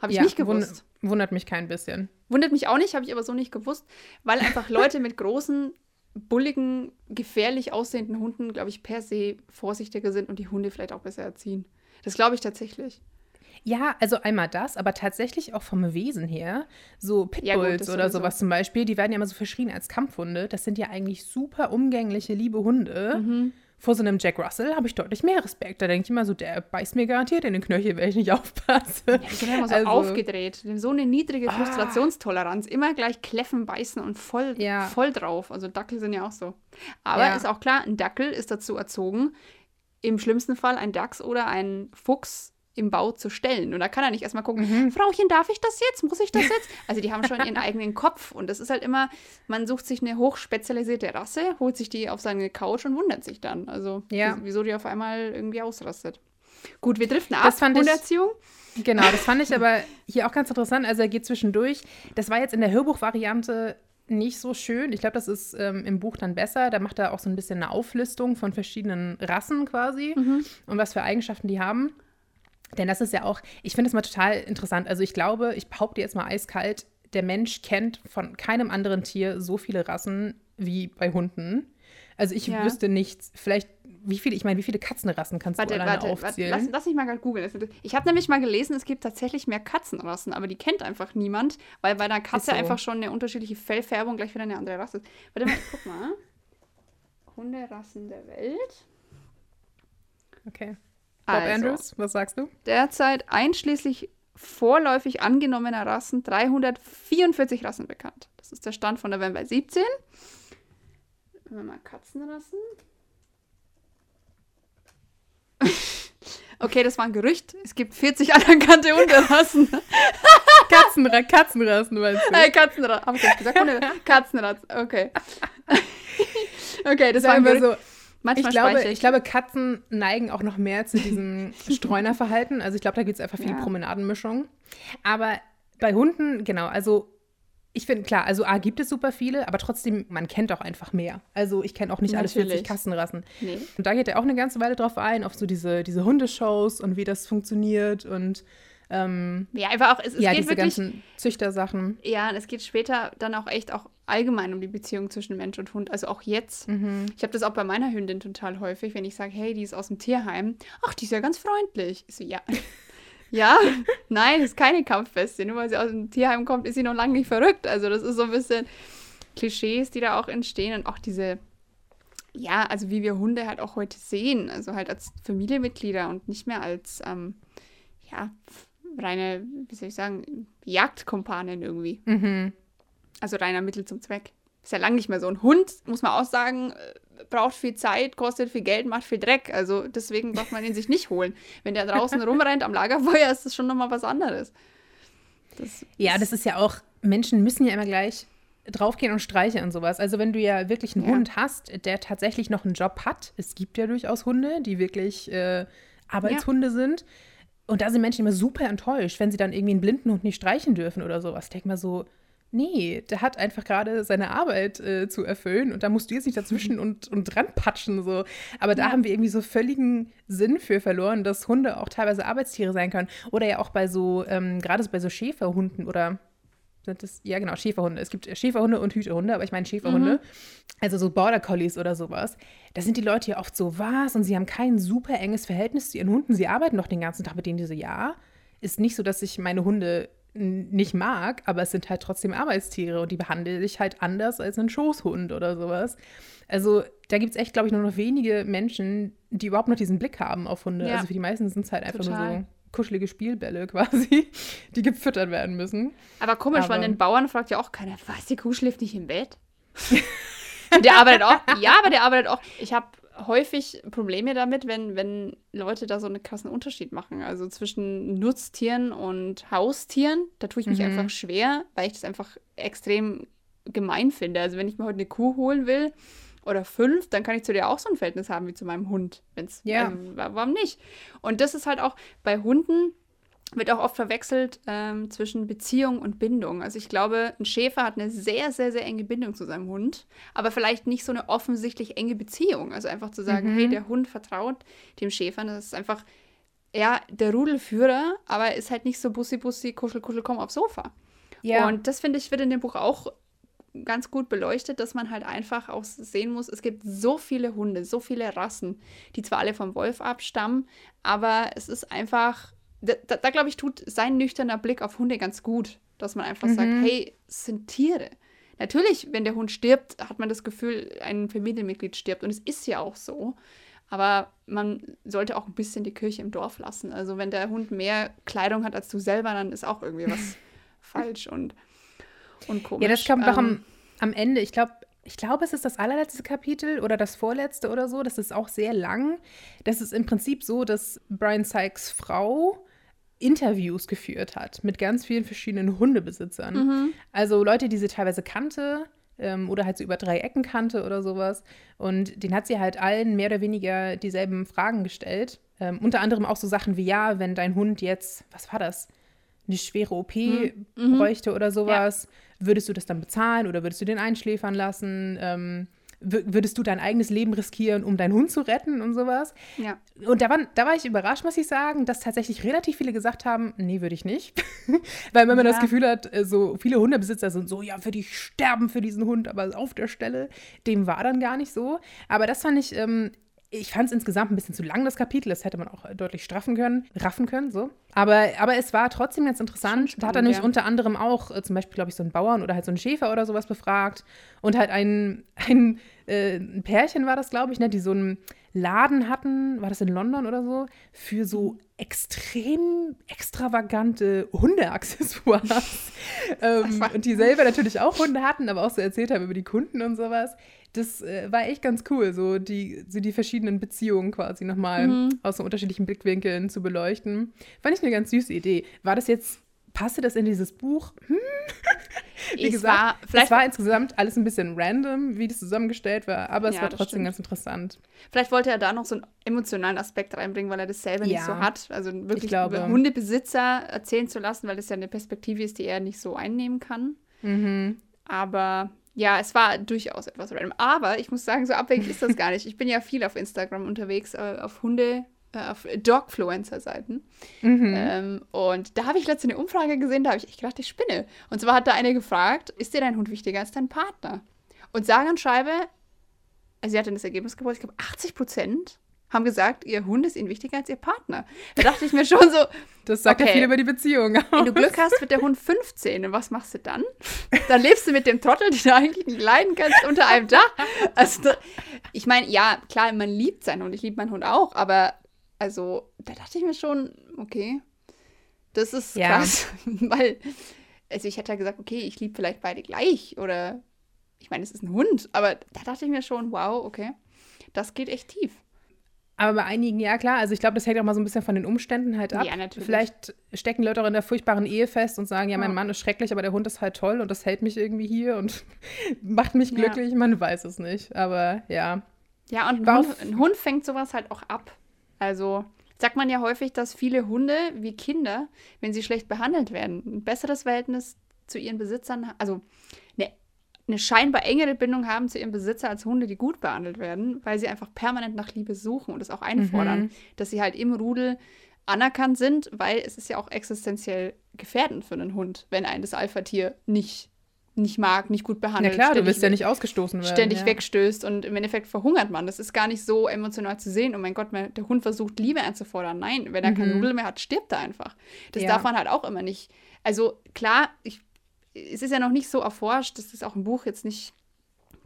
Habe ich ja, nicht gewusst. Wundert mich kein bisschen. Wundert mich auch nicht, habe ich aber so nicht gewusst, weil einfach Leute mit großen, bulligen, gefährlich aussehenden Hunden, glaube ich, per se vorsichtiger sind und die Hunde vielleicht auch besser erziehen. Das glaube ich tatsächlich. Ja, also einmal das, aber tatsächlich auch vom Wesen her. So Pitbulls ja, oder sowas zum Beispiel, die werden ja immer so verschrien als Kampfhunde. Das sind ja eigentlich super umgängliche, liebe Hunde. Mhm vor so einem Jack Russell habe ich deutlich mehr Respekt. Da denke ich immer so, der beißt mir garantiert in den Knöchel, wenn ich nicht aufpasse. Ja, ich bin immer so also, aufgedreht. So eine niedrige ah. Frustrationstoleranz. Immer gleich kläffen, beißen und voll, ja. voll drauf. Also Dackel sind ja auch so. Aber ja. ist auch klar, ein Dackel ist dazu erzogen, im schlimmsten Fall ein Dachs oder ein Fuchs im Bau zu stellen. Und da kann er nicht erstmal gucken, mhm. Frauchen, darf ich das jetzt? Muss ich das jetzt? Also die haben schon ihren eigenen Kopf. Und das ist halt immer, man sucht sich eine hochspezialisierte Rasse, holt sich die auf seine Couch und wundert sich dann. Also ja. wieso die auf einmal irgendwie ausrastet. Gut, wir driften ab. Das fand Hunderziehung. Ich, genau, das fand ich aber hier auch ganz interessant. Also er geht zwischendurch. Das war jetzt in der Hörbuchvariante nicht so schön. Ich glaube, das ist ähm, im Buch dann besser. Da macht er auch so ein bisschen eine Auflistung von verschiedenen Rassen quasi mhm. und was für Eigenschaften die haben. Denn das ist ja auch, ich finde es mal total interessant. Also ich glaube, ich behaupte jetzt mal eiskalt, der Mensch kennt von keinem anderen Tier so viele Rassen wie bei Hunden. Also ich ja. wüsste nichts. Vielleicht, wie viele, ich meine, wie viele Katzenrassen kannst warte, du alleine warte, aufzählen? Warte, lass, lass mich mal gerade googeln. Ich habe nämlich mal gelesen, es gibt tatsächlich mehr Katzenrassen, aber die kennt einfach niemand, weil bei einer Katze so. einfach schon eine unterschiedliche Fellfärbung gleich wieder eine andere Rasse ist. Warte mal, guck mal. Hunderassen der Welt. Okay. Bob Also, Andrews, was sagst du? Derzeit einschließlich vorläufig angenommener Rassen 344 Rassen bekannt. Das ist der Stand von November 17. Wenn wir mal Katzenrassen. Okay, das war ein Gerücht. Es gibt 40 anerkannte Hunderassen. Katzenra Katzenrassen, meinst du? Äh, Katzenrassen. Hab ich das gesagt? Katzenrassen. Okay. okay, das war Sagen ein Gerücht. so, Manchmal ich glaube, speichere ich glaube, Katzen neigen auch noch mehr zu diesem Streunerverhalten. Also ich glaube, da gibt es einfach viel Ja. Promenadenmischung. Aber bei Hunden, genau, also ich finde, klar, also A gibt es super viele, aber trotzdem, man kennt auch einfach mehr. Also ich kenne auch nicht alle 40 Natürlich. Katzenrassen. Nee. Und da geht er auch eine ganze Weile drauf ein, auf so diese, diese Hundeshows und wie das funktioniert und ähm, Ja, einfach auch, es, es ja, geht diese wirklich ganzen Züchtersachen. Ja, und es geht später dann auch echt auch allgemein um die Beziehung zwischen Mensch und Hund. Also auch jetzt. Mhm. Ich habe das auch bei meiner Hündin total häufig, wenn ich sage, hey, die ist aus dem Tierheim. Ach, die ist ja ganz freundlich. Ich so, ja. ja, nein, ist keine Kampfbestie. Nur weil sie aus dem Tierheim kommt, ist sie noch lange nicht verrückt. Also das ist so ein bisschen Klischees, die da auch entstehen und auch diese, ja, also wie wir Hunde halt auch heute sehen. Also halt als Familienmitglieder und nicht mehr als, ähm, ja, reine, wie soll ich sagen, Jagdkompanin irgendwie. Mhm. Also reiner Mittel zum Zweck. Ist ja lang nicht mehr so. Ein Hund, muss man auch sagen, äh, braucht viel Zeit, kostet viel Geld, macht viel Dreck. Also deswegen darf man ihn sich nicht holen. Wenn der draußen rumrennt am Lagerfeuer, ist das schon nochmal was anderes. Das Ja, das ist ja auch, Menschen müssen ja immer gleich draufgehen und streicheln und sowas. Also wenn du ja wirklich einen Ja. Hund hast, der tatsächlich noch einen Job hat, es gibt ja durchaus Hunde, die wirklich äh, Arbeitshunde sind. Und da sind Menschen immer super enttäuscht, wenn sie dann irgendwie einen blinden Hund nicht streichen dürfen oder sowas. Ich denke mal so, nee, der hat einfach gerade seine Arbeit äh, zu erfüllen und da musst du jetzt nicht dazwischen und, und dran patschen. So. Aber da Ja. haben wir irgendwie so völligen Sinn für verloren, dass Hunde auch teilweise Arbeitstiere sein können. Oder ja auch bei so, ähm, gerade bei so Schäferhunden oder sind das, ja genau, Schäferhunde. Es gibt Schäferhunde und Hütehunde, aber ich meine Schäferhunde. Also so Border Collies oder sowas. Da sind die Leute ja oft so, was? Und sie haben kein super enges Verhältnis zu ihren Hunden. Sie arbeiten doch den ganzen Tag mit denen, die so, ja. Ist nicht so, dass ich meine Hunde nicht mag, aber es sind halt trotzdem Arbeitstiere und die behandle ich halt anders als einen Schoßhund oder sowas. Also da gibt es echt, glaube ich, nur noch wenige Menschen, die überhaupt noch diesen Blick haben auf Hunde. Ja. Also für die meisten sind es halt einfach nur Total. so kuschelige Spielbälle quasi, die gefüttert werden müssen. Aber komisch, weil Aber- den Bauern fragt ja auch keiner, was, die Kuh schläft nicht im Bett? der arbeitet auch. Ja, aber der arbeitet auch. Ich habe häufig Probleme damit, wenn, wenn Leute da so einen krassen Unterschied machen. Also zwischen Nutztieren und Haustieren. Da tue ich mich Mhm. einfach schwer, weil ich das einfach extrem gemein finde. Also wenn ich mir heute eine Kuh holen will oder fünf, dann kann ich zu dir auch so ein Verhältnis haben wie zu meinem Hund. Wenn's, Ja. wa- warum nicht? Und das ist halt auch bei Hunden wird auch oft verwechselt ähm, zwischen Beziehung und Bindung. Also ich glaube, ein Schäfer hat eine sehr, sehr, sehr enge Bindung zu seinem Hund, aber vielleicht nicht so eine offensichtlich enge Beziehung. Also einfach zu sagen, Mhm. hey, der Hund vertraut dem Schäfer, das ist einfach, ja, der Rudelführer, aber er ist halt nicht so bussi, bussi, kuschel, kuschel, komm aufs Sofa. Und das finde ich, wird in dem Buch auch ganz gut beleuchtet, dass man halt einfach auch sehen muss, es gibt so viele Hunde, so viele Rassen, die zwar alle vom Wolf abstammen, aber es ist einfach, da, da, da glaube ich, tut sein nüchterner Blick auf Hunde ganz gut, dass man einfach sagt, Mhm. hey, es sind Tiere. Natürlich, wenn der Hund stirbt, hat man das Gefühl, ein Familienmitglied stirbt und es ist ja auch so. Aber man sollte auch ein bisschen die Kirche im Dorf lassen. Also wenn der Hund mehr Kleidung hat als du selber, dann ist auch irgendwie was falsch und, und komisch. Ja, das kommt doch am, Ähm, am Ende. Ich glaube, ich glaube, es ist das allerletzte Kapitel oder das vorletzte oder so. Das ist auch sehr lang. Das ist im Prinzip so, dass Brian Sykes Frau Interviews geführt hat mit ganz vielen verschiedenen Hundebesitzern. Mhm. Also Leute, die sie teilweise kannte ähm, oder halt so über drei Ecken kannte oder sowas. Und den hat sie halt allen mehr oder weniger dieselben Fragen gestellt. Ähm, unter anderem auch so Sachen wie, ja, wenn dein Hund jetzt, was war das? Eine schwere OP Mhm. bräuchte oder sowas, würdest du das dann bezahlen oder würdest du den einschläfern lassen? Ähm, wür- würdest du dein eigenes Leben riskieren, um deinen Hund zu retten und sowas? ja. Und da, waren, da war ich überrascht, muss ich sagen, dass tatsächlich relativ viele gesagt haben, nee, würde ich nicht. Weil wenn man das Ja. Gefühl hat, äh, so viele Hundebesitzer sind so, ja, würde ich sterben für diesen Hund, aber auf der Stelle, dem war dann gar nicht so. Aber das fand ich, ähm, ich fand es insgesamt ein bisschen zu lang, das Kapitel. Das hätte man auch deutlich straffen können, raffen können, so. Aber, aber es war trotzdem ganz interessant. Schon Da hat er spannend, nämlich ja. unter anderem auch äh, zum Beispiel, glaube ich, so einen Bauern oder halt so einen Schäfer oder sowas befragt. Und halt ein, ein, äh, ein Pärchen war das, glaube ich, ne, die so ein Laden hatten, war das in London oder so, für so extrem extravagante Hundeaccessoires. ähm, und die selber natürlich auch Hunde hatten, aber auch so erzählt haben über die Kunden und sowas. Das äh, war echt ganz cool, so die, so die verschiedenen Beziehungen quasi nochmal mhm. aus so unterschiedlichen Blickwinkeln zu beleuchten. Fand ich eine ganz süße Idee. War das jetzt passte das in dieses Buch? Hm. Wie ich gesagt, war, vielleicht es war insgesamt alles ein bisschen random, wie das zusammengestellt war, aber es ja, war trotzdem ganz interessant. Vielleicht wollte er da noch so einen emotionalen Aspekt reinbringen, weil er das selber ja, nicht so hat. Also wirklich Hundebesitzer erzählen zu lassen, weil das ja eine Perspektive ist, die er nicht so einnehmen kann. Mhm. Aber ja, es war durchaus etwas random. Aber ich muss sagen, so abwegig ist das gar nicht. Ich bin ja viel auf Instagram unterwegs, äh, auf Hunde auf Dogfluencer-Seiten. Mhm. Ähm, und da habe ich letzte eine Umfrage gesehen, da habe ich echt gedacht, ich spinne. Und zwar hat da eine gefragt, ist dir dein Hund wichtiger als dein Partner? Und sage und schreibe, also sie hat dann das Ergebnis gebracht, ich glaube 80 Prozent haben gesagt, ihr Hund ist ihnen wichtiger als ihr Partner. Da dachte ich mir schon so. Das sagt okay, ja viel über die Beziehung. Aus. Wenn du Glück hast, wird der Hund 15. Und was machst du dann? Dann lebst du mit dem Trottel, den du eigentlich nicht leiden kannst, unter einem Dach. Also, ich meine, ja, klar, man liebt seinen Hund. Ich liebe meinen Hund auch. Aber also, da dachte ich mir schon, okay, das ist ja. krass. Weil, also ich hätte ja gesagt, okay, ich liebe vielleicht beide gleich. Oder, ich meine, es ist ein Hund. Aber da dachte ich mir schon, wow, okay, das geht echt tief. Aber bei einigen, ja klar, also ich glaube, das hängt auch mal so ein bisschen von den Umständen halt ab. Ja, natürlich. Vielleicht stecken Leute auch in der furchtbaren Ehe fest und sagen, ja, mein Mann ist schrecklich, aber der Hund ist halt toll und das hält mich irgendwie hier und macht mich glücklich. Ja. Man weiß es nicht, aber ja. Ja, und ein Hund, ein Hund, fängt sowas halt auch ab. Also sagt man ja häufig, dass viele Hunde wie Kinder, wenn sie schlecht behandelt werden, ein besseres Verhältnis zu ihren Besitzern, also eine, eine scheinbar engere Bindung haben zu ihrem Besitzer als Hunde, die gut behandelt werden, weil sie einfach permanent nach Liebe suchen und es auch einfordern, mhm. dass sie halt im Rudel anerkannt sind, weil es ist ja auch existenziell gefährdend für einen Hund, wenn ein das Alpha-Tier nicht nicht mag, nicht gut behandelt. Ja klar, du willst ja nicht ausgestoßen werden. Ständig ja. wegstößt und im Endeffekt verhungert man. Das ist gar nicht so emotional zu sehen. Oh mein Gott, der Hund versucht Liebe einzufordern. Nein, wenn er mhm. keine Nudel mehr hat, stirbt er einfach. Das ja. darf man halt auch immer nicht. Also klar, ich, es ist ja noch nicht so erforscht, das ist auch im Buch jetzt nicht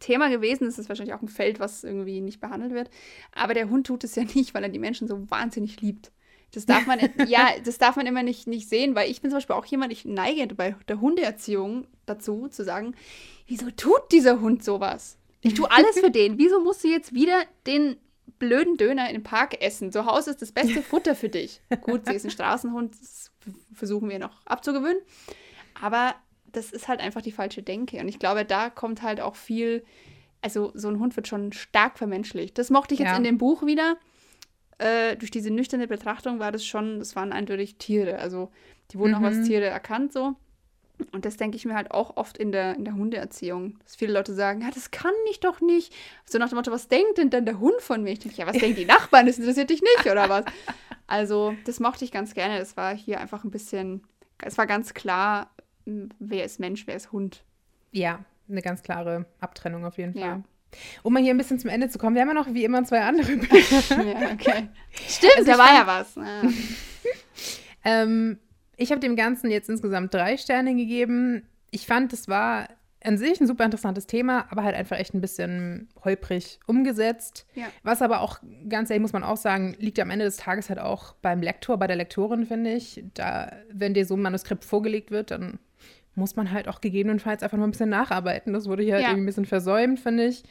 Thema gewesen. Das ist wahrscheinlich auch ein Feld, was irgendwie nicht behandelt wird. Aber der Hund tut es ja nicht, weil er die Menschen so wahnsinnig liebt. Das darf man, ja, das darf man immer nicht, nicht sehen, weil ich bin zum Beispiel auch jemand, ich neige bei der Hundeerziehung dazu, zu sagen, wieso tut dieser Hund sowas? Ich tue alles für den. Wieso musst du jetzt wieder den blöden Döner im Park essen? Zu Hause ist das beste Futter für dich. Gut, sie ist ein Straßenhund, das versuchen wir noch abzugewöhnen. Aber das ist halt einfach die falsche Denke. Und ich glaube, da kommt halt auch viel, also so ein Hund wird schon stark vermenschlicht. Das mochte ich jetzt ja. in dem Buch wieder äh, durch diese nüchterne Betrachtung war das schon, das waren eindeutig Tiere. Also die wurden mhm. auch als mhm. Tiere erkannt so. Und das denke ich mir halt auch oft in der, in der Hundeerziehung, dass viele Leute sagen, ja, das kann ich doch nicht. So nach dem Motto, was denkt denn dann der Hund von mir? Ich denke, ja, was denken die Nachbarn? Das interessiert dich nicht, oder was? Also, das mochte ich ganz gerne. Das war hier einfach ein bisschen, es war ganz klar, wer ist Mensch, wer ist Hund. Ja, eine ganz klare Abtrennung auf jeden Fall. Ja. Um mal hier ein bisschen zum Ende zu kommen, wir haben ja noch wie immer zwei andere Bücher. ja, okay. Stimmt, also da war ja was. Ja. ähm, ich habe dem Ganzen jetzt insgesamt drei Sterne gegeben. Ich fand, es war an sich ein super interessantes Thema, aber halt einfach echt ein bisschen holprig umgesetzt. Ja. Was aber auch, ganz ehrlich muss man auch sagen, liegt am Ende des Tages halt auch beim Lektor, bei der Lektorin, finde ich. Da, wenn dir so ein Manuskript vorgelegt wird, dann muss man halt auch gegebenenfalls einfach noch ein bisschen nacharbeiten. Das wurde hier halt ja. irgendwie ein bisschen versäumt, finde ich.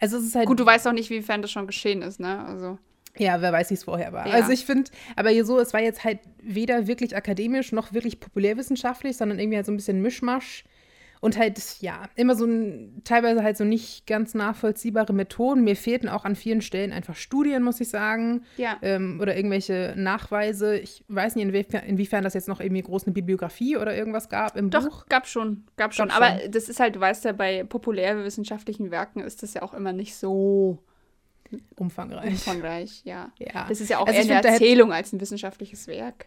Also es ist halt. Gut, du weißt auch nicht, wiefern das schon geschehen ist, ne? Also. Ja, wer weiß, wie es vorher war. Ja. Also ich finde, aber hier so, es war jetzt halt weder wirklich akademisch noch wirklich populärwissenschaftlich, sondern irgendwie halt so ein bisschen Mischmasch. Und halt, ja, immer so ein, teilweise halt so nicht ganz nachvollziehbare Methoden. Mir fehlten auch an vielen Stellen einfach Studien, muss ich sagen. Ja. Ähm, oder irgendwelche Nachweise. Ich weiß nicht, inwiefern, inwiefern das jetzt noch irgendwie groß eine Bibliografie oder irgendwas gab im Doch, Buch. Doch, gab schon. Gab schon. Gab Aber schon. das ist halt, du weißt ja, bei populärwissenschaftlichen Werken ist das ja auch immer nicht so umfangreich. Umfangreich, ja. ja. Das ist ja auch also eher eine Erzählung als ein wissenschaftliches Werk.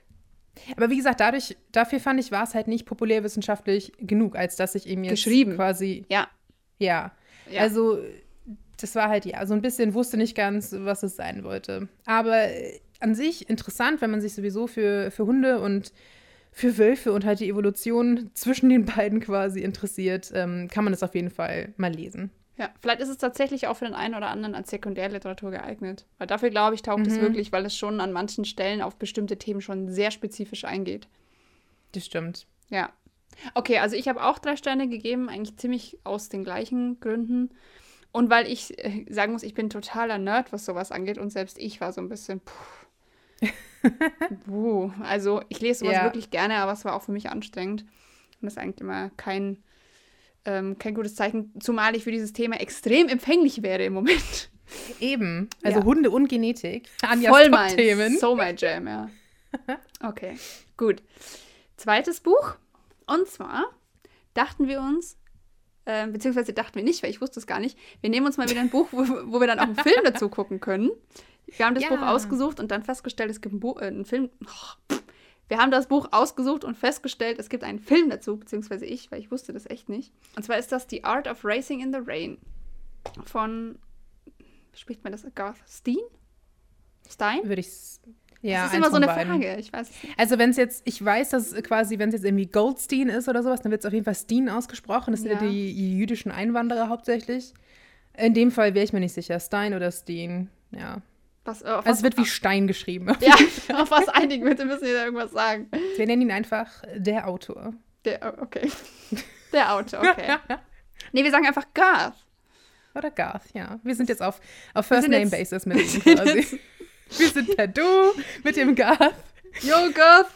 Aber wie gesagt, dadurch, dafür fand ich, war es halt nicht populärwissenschaftlich genug, als dass ich ihm jetzt Geschrieben. quasi. Ja. Ja. ja. Also, das war halt, ja, so ein bisschen wusste nicht ganz, was es sein wollte. Aber äh, an sich interessant, wenn man sich sowieso für, für Hunde und für Wölfe und halt die Evolution zwischen den beiden quasi interessiert, ähm, kann man das auf jeden Fall mal lesen. Ja, vielleicht ist es tatsächlich auch für den einen oder anderen als Sekundärliteratur geeignet. Weil dafür, glaube ich, taugt es Mhm. wirklich, weil es schon an manchen Stellen auf bestimmte Themen schon sehr spezifisch eingeht. Das stimmt. Ja. Okay, also ich habe auch drei Sterne gegeben, eigentlich ziemlich aus den gleichen Gründen. Und weil ich äh, sagen muss, ich bin totaler Nerd, was sowas angeht. Und selbst ich war so ein bisschen, puh. Puh. Also ich lese sowas Ja. wirklich gerne, aber es war auch für mich anstrengend. Und das ist eigentlich immer kein, ähm, kein gutes Zeichen, zumal ich für dieses Thema extrem empfänglich wäre im Moment. Eben. Also Ja. Hunde und Genetik. Anjas Voll mein, Top-Themen. so mein Jam, ja. Okay, gut. Zweites Buch. Und zwar dachten wir uns, äh, beziehungsweise dachten wir nicht, weil ich wusste es gar nicht, wir nehmen uns mal wieder ein Buch, wo, wo wir dann auch einen Film dazu gucken können. Wir haben das Ja. Buch ausgesucht und dann festgestellt, es gibt einen, äh, einen Film. Oh. Wir haben das Buch ausgesucht und festgestellt, es gibt einen Film dazu, beziehungsweise ich, weil ich wusste das echt nicht. Und zwar ist das The Art of Racing in the Rain von, wie spricht man das? Garth Steen? Stein? Würde ich Ja, das ist immer so eine beiden. Frage. Ich weiß. Also wenn es jetzt, ich weiß, dass es quasi, wenn es jetzt irgendwie Goldstein ist oder sowas, dann wird es auf jeden Fall Steen ausgesprochen. Das sind ja die jüdischen Einwanderer hauptsächlich. In dem Fall wäre ich mir nicht sicher. Stein oder Steen. Ja. Was, äh, Also es wird wie Stein geschrieben. Ja, auf was einigen, bitte müssen wir da irgendwas sagen. Wir nennen ihn einfach der Autor. Der, okay. Der Autor, okay. Nee, wir sagen einfach Garth. Oder Garth, ja. Wir sind jetzt auf, auf Wir sind First-Name-Basis mit ihm quasi. Wir sind per Du mit dem Garth. Yo, Garth!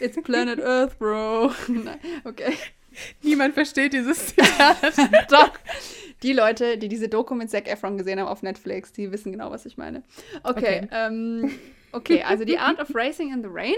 It's Planet Earth, bro. Nein, okay. Niemand versteht dieses Zitat. Doch. Die Leute, die diese Doku mit Zac Efron gesehen haben auf Netflix, die wissen genau, was ich meine. Okay, Okay. ähm, okay, also die Art of Racing in the Rain.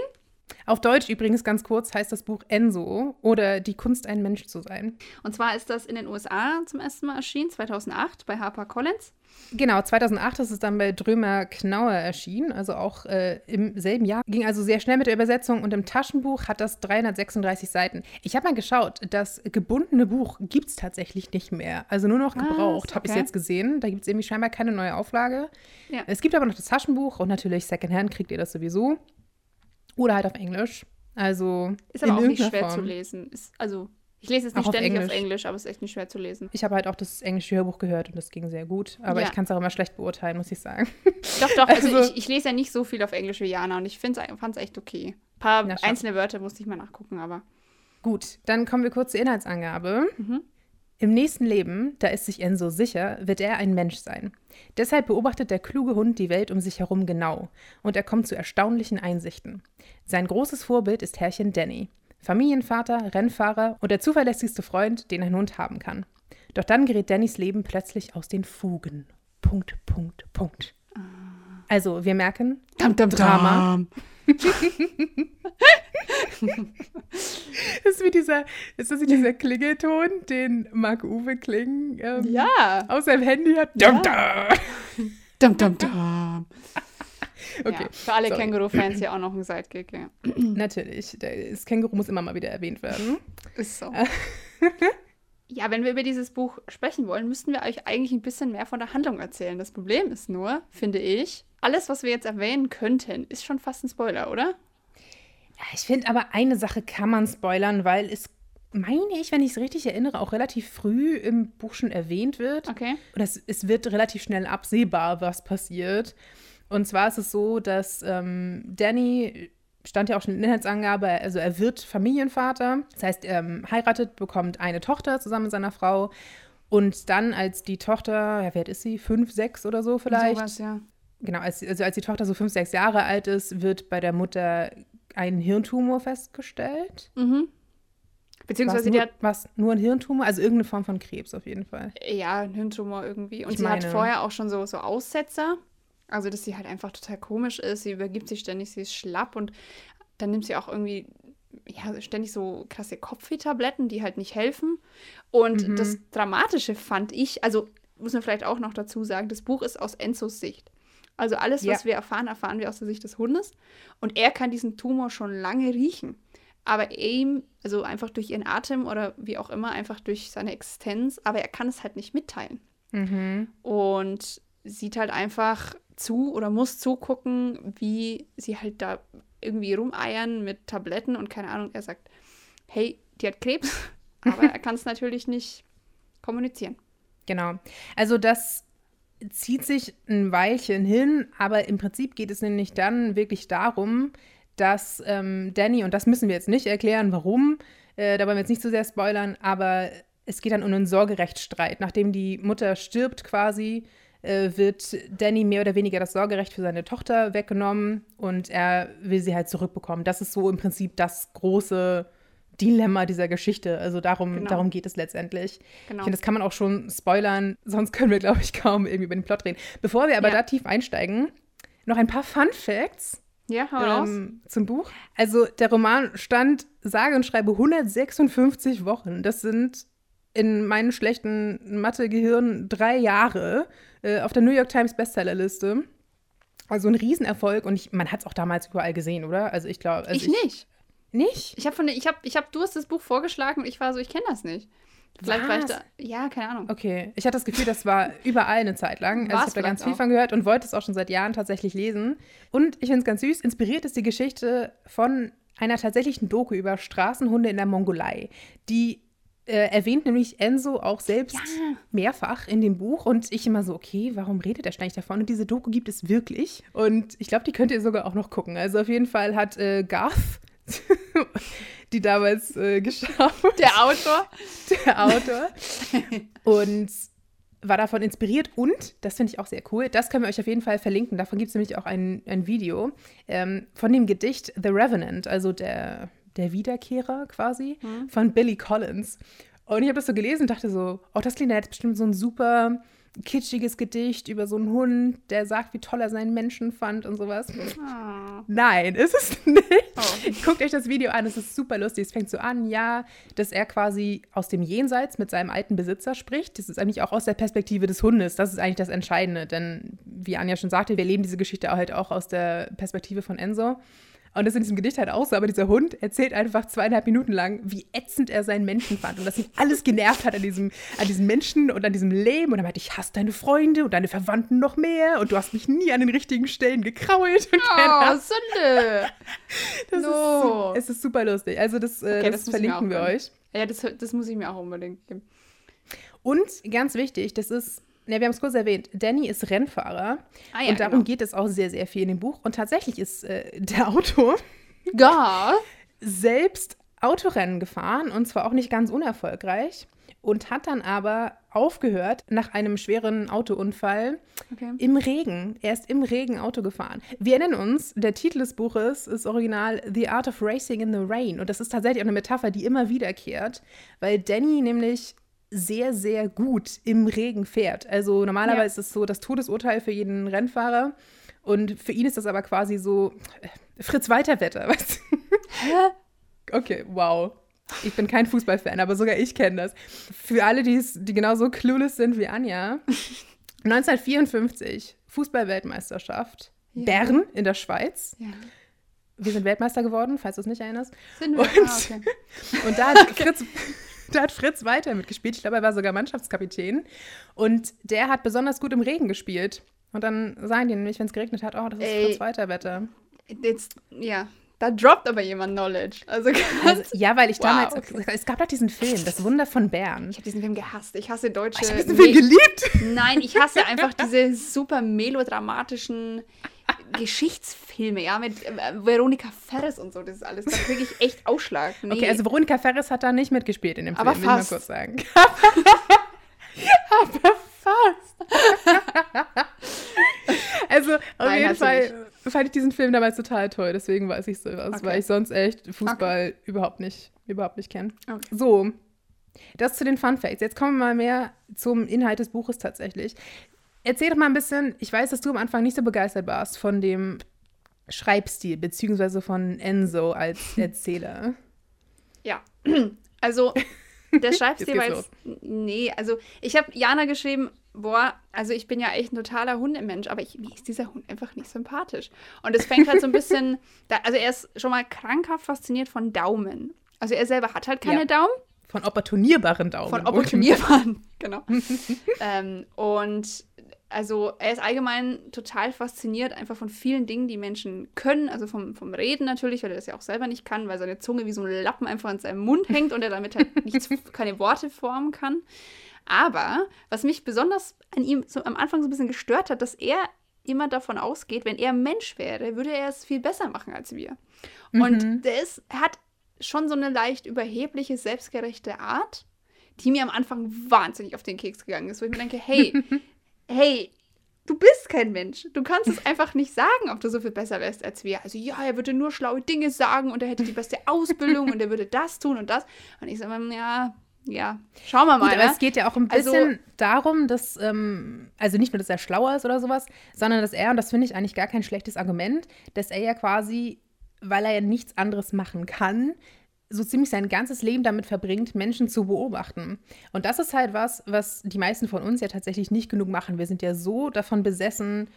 Auf Deutsch übrigens ganz kurz heißt das Buch Enso oder Die Kunst, ein Mensch zu sein. Und zwar ist das in den USA zum ersten Mal erschienen, 2008 bei HarperCollins. Genau, 2008 ist es dann bei Drömer Knauer erschienen, also auch äh, im selben Jahr. Ging also sehr schnell mit der Übersetzung und im Taschenbuch hat das 336 Seiten. Ich habe mal geschaut, das gebundene Buch gibt es tatsächlich nicht mehr. Also nur noch Was? gebraucht, habe ich Okay. jetzt gesehen. Da gibt es irgendwie scheinbar keine neue Auflage. Ja. Es gibt aber noch das Taschenbuch und natürlich Secondhand kriegt ihr das sowieso. Oder halt auf Englisch. Also Ist aber auch nicht schwer zu Form. lesen. Ist, also, ich lese es nicht auf ständig auf Englisch. Englisch, aber es ist echt nicht schwer zu lesen. Ich habe halt auch das englische Hörbuch gehört und das ging sehr gut. Aber Ja. ich kann es auch immer schlecht beurteilen, muss ich sagen. Doch, doch, also, Also- ich, ich lese ja nicht so viel auf Englisch wie Jana und ich fand es echt okay. Ein paar Na, einzelne Wörter musste ich mal nachgucken, aber. Gut, dann kommen wir kurz zur Inhaltsangabe. Mhm. Im nächsten Leben, da ist sich Enso sicher, wird er ein Mensch sein. Deshalb beobachtet der kluge Hund die Welt um sich herum genau und er kommt zu erstaunlichen Einsichten. Sein großes Vorbild ist Herrchen Danny, Familienvater, Rennfahrer und der zuverlässigste Freund, den ein Hund haben kann. Doch dann gerät Dannys Leben plötzlich aus den Fugen. Punkt, Punkt, Punkt. Also, wir merken, Dam, dam, Drama. das ist wie dieser, ist das wie dieser Klingelton, den Marc-Uwe Kling ähm, Ja. aus seinem Handy hat. Ja. Dum, dum. Dam, dam, dam. Okay, Ja, für alle. Känguru-Fans hier auch noch ein Sidekick, ja. natürlich. Das Känguru muss immer mal wieder erwähnt werden. Ist so. ja, wenn wir über dieses Buch sprechen wollen, müssten wir euch eigentlich ein bisschen mehr von der Handlung erzählen. Das Problem ist nur, finde ich, alles, was wir jetzt erwähnen könnten, ist schon fast ein Spoiler, oder? Ich finde aber eine Sache kann man spoilern, weil es, meine ich, wenn ich es richtig erinnere, auch relativ früh im Buch schon erwähnt wird. Okay. Und es, es wird relativ schnell absehbar, was passiert. Und zwar ist es so, dass ähm, Danny stand ja auch schon in der Inhaltsangabe, also er wird Familienvater. Das heißt, er ähm, heiratet, bekommt eine Tochter zusammen mit seiner Frau. Und dann, als die Tochter, ja, wie alt ist sie? Fünf, sechs oder so vielleicht? Sowas, ja. Genau, als, also als die Tochter so fünf, sechs Jahre alt ist, wird bei der Mutter ein Hirntumor festgestellt. Mhm. Was Beziehungsweise nur, die hat was, nur ein Hirntumor? Also irgendeine Form von Krebs auf jeden Fall. ja einen Hirntumor irgendwie. Und Ich sie hat meine- vorher auch schon so, so Aussetzer. Also, dass sie halt einfach total komisch ist. Sie übergibt sich ständig, sie ist schlapp und dann nimmt sie auch irgendwie ja, ständig so krasse Kopfwehtabletten, die halt nicht helfen. Und Mhm. das Dramatische fand ich, also muss man vielleicht auch noch dazu sagen, das Buch ist aus Enzos Sicht. Also alles, was Ja. wir erfahren, erfahren wir aus der Sicht des Hundes. Und er kann diesen Tumor schon lange riechen. Aber ihm, also einfach durch ihren Atem oder wie auch immer, einfach durch seine Existenz, aber er kann es halt nicht mitteilen. Mhm. Und sieht halt einfach zu oder muss zugucken, wie sie halt da irgendwie rumeiern mit Tabletten und keine Ahnung. Er sagt, hey, die hat Krebs, aber er kann es natürlich nicht kommunizieren. Genau. Also das zieht sich ein Weilchen hin, aber im Prinzip geht es nämlich dann wirklich darum, dass ähm, Danny, und das müssen wir jetzt nicht erklären, warum, äh, da wollen wir jetzt nicht zu so sehr spoilern, aber es geht dann um einen Sorgerechtsstreit. Nachdem die Mutter stirbt quasi, äh, wird Danny mehr oder weniger das Sorgerecht für seine Tochter weggenommen und er will sie halt zurückbekommen. Das ist so im Prinzip das große Dilemma dieser Geschichte. Also darum, genau. darum geht es letztendlich. Genau. Ich finde, das kann man auch schon spoilern, sonst können wir, glaube ich, kaum irgendwie über den Plot reden. Bevor wir aber ja. da tief einsteigen, noch ein paar Fun Facts. Ja, hau ähm, zum Buch. Also der Roman stand sage und schreibe 156 Wochen. Das sind in meinem schlechten Mathe-Gehirn drei Jahre äh, auf der New York Times Bestsellerliste. Also ein Riesenerfolg und ich, man hat es auch damals überall gesehen, oder? Also ich glaube. Also ich, ich, nicht. Nicht? Ich habe von ich habe ich habe du hast das Buch vorgeschlagen und ich war so, ich kenne das nicht. Vielleicht war ich da. Ja, keine Ahnung. Okay. Ich hatte das Gefühl, das war überall eine Zeit lang. Also ich habe da ganz viel von gehört und wollte es auch schon seit Jahren tatsächlich lesen. Und ich finde es ganz süß, inspiriert ist die Geschichte von einer tatsächlichen Doku über Straßenhunde in der Mongolei. Die äh, erwähnt nämlich Enzo auch selbst ja. mehrfach in dem Buch und ich immer so, okay, warum redet er ständig davon? Und diese Doku gibt es wirklich und ich glaube, die könnt ihr sogar auch noch gucken. Also auf jeden Fall hat äh, Garth die damals äh, geschaut. Der Autor. Der Autor. und war davon inspiriert und, das finde ich auch sehr cool, das können wir euch auf jeden Fall verlinken. Davon gibt es nämlich auch ein, ein Video ähm, von dem Gedicht The Revenant, also der der Wiederkehrer quasi, mhm. von Billy Collins. Und ich habe das so gelesen und dachte so, oh, das klingt ja jetzt bestimmt so ein super kitschiges Gedicht über so einen Hund, der sagt, wie toll er seinen Menschen fand und sowas. Oh. Nein, ist es nicht. Oh. Guckt euch das Video an, es ist super lustig. Es fängt so an, ja, dass er quasi aus dem Jenseits mit seinem alten Besitzer spricht. Das ist eigentlich auch aus der Perspektive des Hundes. Das ist eigentlich das Entscheidende, denn wie Anja schon sagte, wir leben diese Geschichte halt auch aus der Perspektive von Enzo. Und das in diesem Gedicht halt auch so, aber dieser Hund erzählt einfach zweieinhalb Minuten lang, wie ätzend er seinen Menschen fand und dass ihn alles genervt hat an diesem, an diesem Menschen und an diesem Leben. Und er meinte, ich hasse deine Freunde und deine Verwandten noch mehr und du hast mich nie an den richtigen Stellen gekrault. Und oh, Sünde! Das no. ist, es ist super lustig. Also das, äh, okay, das, das verlinken wir euch. Ja, das, das muss ich mir auch unbedingt geben. Und ganz wichtig, das ist ja, wir haben es kurz erwähnt. Danny ist Rennfahrer. Ah, ja, und darum genau. geht es auch sehr, sehr viel in dem Buch. Und tatsächlich ist äh, der Autor Gar. selbst Autorennen gefahren und zwar auch nicht ganz unerfolgreich und hat dann aber aufgehört nach einem schweren Autounfall okay. im Regen. Er ist im Regen Auto gefahren. Wir erinnern uns, der Titel des Buches ist original The Art of Racing in the Rain und das ist tatsächlich auch eine Metapher, die immer wiederkehrt, weil Danny nämlich sehr, sehr gut im Regen fährt. Also normalerweise ja. ist es so das Todesurteil für jeden Rennfahrer. Und für ihn ist das aber quasi so äh, Fritz Weiterwetter. Weißt du? Hä? Okay, wow. Ich bin kein Fußballfan, aber sogar ich kenne das. Für alle, die genauso clueless sind wie Anja. 1954, Fußballweltmeisterschaft. Ja. Bern in der Schweiz. Ja. Wir sind Weltmeister geworden, falls du es nicht erinnerst. Sind wir? Und, ah, okay. und da hat Fritz, da hat Fritz weiter mitgespielt. Ich glaube, er war sogar Mannschaftskapitän. Und der hat besonders gut im Regen gespielt. Und dann sagen die nämlich, wenn es geregnet hat, oh, das ist Ey, Fritz weiter Wetter. Jetzt, ja, da droppt aber jemand Knowledge. Also, also ja, weil ich wow, damals, okay. es gab doch diesen Film, Das Wunder von Bern. Ich habe diesen Film gehasst. Ich hasse deutsche. Ich habe diesen Film geliebt. Nein, ich hasse einfach diese super melodramatischen Geschichtsfilme, ja, mit äh, Veronika Ferres und so, das ist alles. Da kriege ich echt Ausschlag. Nee. Okay, also Veronika Ferres hat da nicht mitgespielt in dem Aber Film, fast. will ich mal kurz sagen. Aber fast. also, auf Nein, jeden Fall fand ich diesen Film damals total toll, deswegen weiß ich sowas, okay. weil ich sonst echt Fußball okay. überhaupt nicht, überhaupt nicht kenne. Okay. So, das zu den Fun Facts. Jetzt kommen wir mal mehr zum Inhalt des Buches tatsächlich. Erzähl doch mal ein bisschen, ich weiß, dass du am Anfang nicht so begeistert warst von dem Schreibstil, beziehungsweise von Enzo als Erzähler. Ja, also der Schreibstil war jetzt. Nee, also ich habe Jana geschrieben, boah, also ich bin ja echt ein totaler Hundemensch, aber ich, mir ist dieser Hund einfach nicht sympathisch. Und es fängt halt so ein bisschen, da, also er ist schon mal krankhaft fasziniert von Daumen. Also er selber hat halt keine ja. Daumen. Von opportunierbaren Daumen. Von opportunierbaren, genau. ähm, und also er ist allgemein total fasziniert einfach von vielen Dingen, die Menschen können. Also vom, vom Reden natürlich, weil er das ja auch selber nicht kann, weil seine Zunge wie so ein Lappen einfach in seinem Mund hängt und er damit halt nichts, keine Worte formen kann. Aber was mich besonders an ihm so am Anfang so ein bisschen gestört hat, dass er immer davon ausgeht, wenn er Mensch wäre, würde er es viel besser machen als wir. Mhm. Und das hat schon so eine leicht überhebliche, selbstgerechte Art, die mir am Anfang wahnsinnig auf den Keks gegangen ist, wo ich mir denke, hey, hey, du bist kein Mensch. Du kannst es einfach nicht sagen, ob du so viel besser wärst als wir. Also ja, er würde nur schlaue Dinge sagen und er hätte die beste Ausbildung und er würde das tun und das. Und ich sage mir, ja, ja, schauen wir mal. Gut, aber ne? es geht ja auch ein also bisschen also, darum, dass, ähm, also nicht nur, dass er schlauer ist oder sowas, sondern dass er, und das finde ich eigentlich gar kein schlechtes Argument, dass er ja quasi, weil er ja nichts anderes machen kann, so ziemlich sein ganzes Leben damit verbringt, Menschen zu beobachten. Und das ist halt was, was die meisten von uns ja tatsächlich nicht genug machen. Wir sind ja so davon besessen,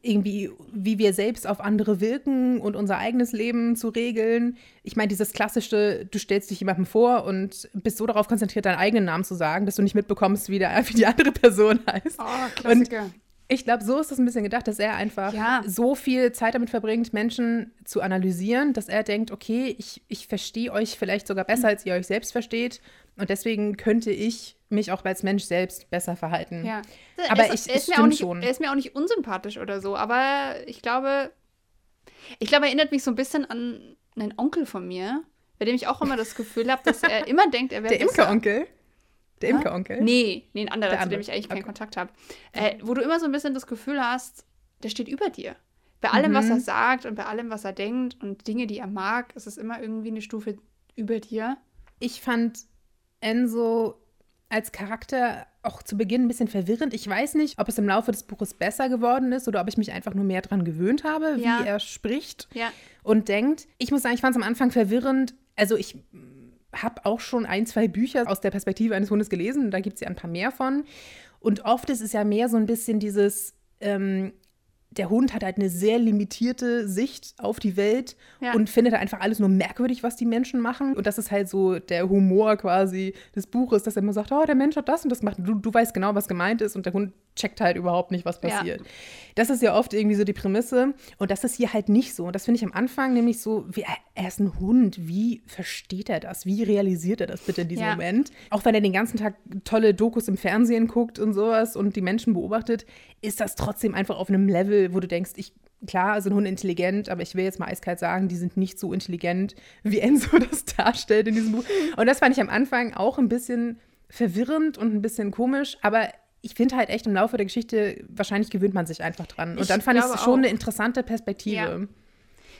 irgendwie, wie wir selbst auf andere wirken und unser eigenes Leben zu regeln. Ich meine, dieses klassische, du stellst dich jemandem vor und bist so darauf konzentriert, deinen eigenen Namen zu sagen, dass du nicht mitbekommst, wie, der, wie die andere Person heißt. Oh, Klassiker. Und ich glaube, so ist es ein bisschen gedacht, dass er einfach ja. so viel Zeit damit verbringt, Menschen zu analysieren, dass er denkt, okay, ich, ich verstehe euch vielleicht sogar besser, als ihr euch selbst versteht. Und deswegen könnte ich mich auch als Mensch selbst besser verhalten. Ja. Aber es, ich, es stimmt nicht, schon. Er ist mir auch nicht unsympathisch oder so, aber ich glaube, ich glaube, er erinnert mich so ein bisschen an einen Onkel von mir, bei dem ich auch immer das Gefühl habe, dass er immer denkt, er wäre Der Imkeronkel? Der Imkeronkel? Nee, nee, ein anderer, zu dem ich eigentlich okay. keinen Kontakt habe. Äh, wo du immer so ein bisschen das Gefühl hast, der steht über dir. Bei allem, mhm. was er sagt und bei allem, was er denkt und Dinge, die er mag, ist es immer irgendwie eine Stufe über dir. Ich fand Enzo als Charakter auch zu Beginn ein bisschen verwirrend. Ich weiß nicht, ob es im Laufe des Buches besser geworden ist oder ob ich mich einfach nur mehr daran gewöhnt habe, wie ja. er spricht ja. und denkt. Ich muss sagen, ich fand es am Anfang verwirrend. Also ich habe auch schon ein, zwei Bücher aus der Perspektive eines Hundes gelesen. Da gibt es ja ein paar mehr von. Und oft ist es ja mehr so ein bisschen dieses, ähm, der Hund hat halt eine sehr limitierte Sicht auf die Welt ja. und findet einfach alles nur merkwürdig, was die Menschen machen. Und das ist halt so der Humor quasi des Buches, dass er immer sagt, oh, der Mensch hat das und das gemacht. Du, du weißt genau, was gemeint ist und der Hund checkt halt überhaupt nicht, was passiert. Ja. Das ist ja oft irgendwie so die Prämisse und das ist hier halt nicht so. Und das finde ich am Anfang nämlich so, wie, er ist ein Hund, wie versteht er das? Wie realisiert er das bitte in diesem ja. Moment? Auch wenn er den ganzen Tag tolle Dokus im Fernsehen guckt und sowas und die Menschen beobachtet, ist das trotzdem einfach auf einem Level, wo du denkst, ich, klar sind Hunde intelligent, aber ich will jetzt mal eiskalt sagen, die sind nicht so intelligent, wie Enzo das darstellt in diesem Buch. Und das fand ich am Anfang auch ein bisschen verwirrend und ein bisschen komisch, aber ich finde halt echt im Laufe der Geschichte, wahrscheinlich gewöhnt man sich einfach dran. Und ich dann fand ich es schon auch. eine interessante Perspektive. Ja.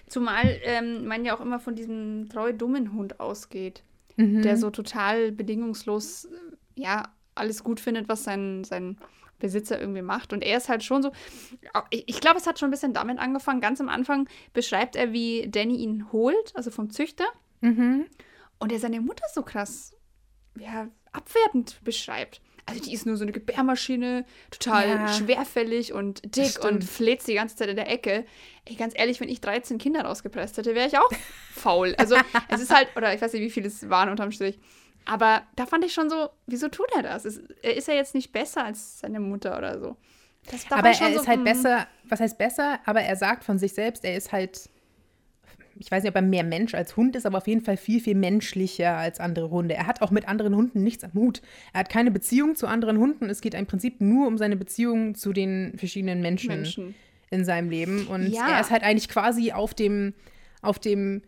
Zumal ähm, man ja auch immer von diesem treu dummen Hund ausgeht, mhm. der so total bedingungslos, äh, ja, alles gut findet, was sein, sein Besitzer irgendwie macht. Und er ist halt schon so, ich glaube, es hat schon ein bisschen damit angefangen. Ganz am Anfang beschreibt er, wie Danny ihn holt, also vom Züchter. Mhm. Und er seine Mutter so krass, ja, abwertend beschreibt. Also die ist nur so eine Gebärmaschine, total ja. schwerfällig und dick und fläzt die ganze Zeit in der Ecke. Ey, ganz ehrlich, wenn ich 13 Kinder rausgepresst hätte, wäre ich auch faul. Also es ist halt, oder ich weiß nicht, wie viele es waren unterm Strich. Aber da fand ich schon so, wieso tut er das? Ist, er ist ja jetzt nicht besser als seine Mutter oder so. Das, aber er so, ist halt hm. besser, was heißt besser? Aber er sagt von sich selbst, er ist halt, ich weiß nicht, ob er mehr Mensch als Hund ist, aber auf jeden Fall viel, viel menschlicher als andere Hunde. Er hat auch mit anderen Hunden nichts am Hut. Er hat keine Beziehung zu anderen Hunden. Es geht im Prinzip nur um seine Beziehung zu den verschiedenen Menschen, Menschen. in seinem Leben. Und ja. er ist halt eigentlich quasi auf dem, auf dem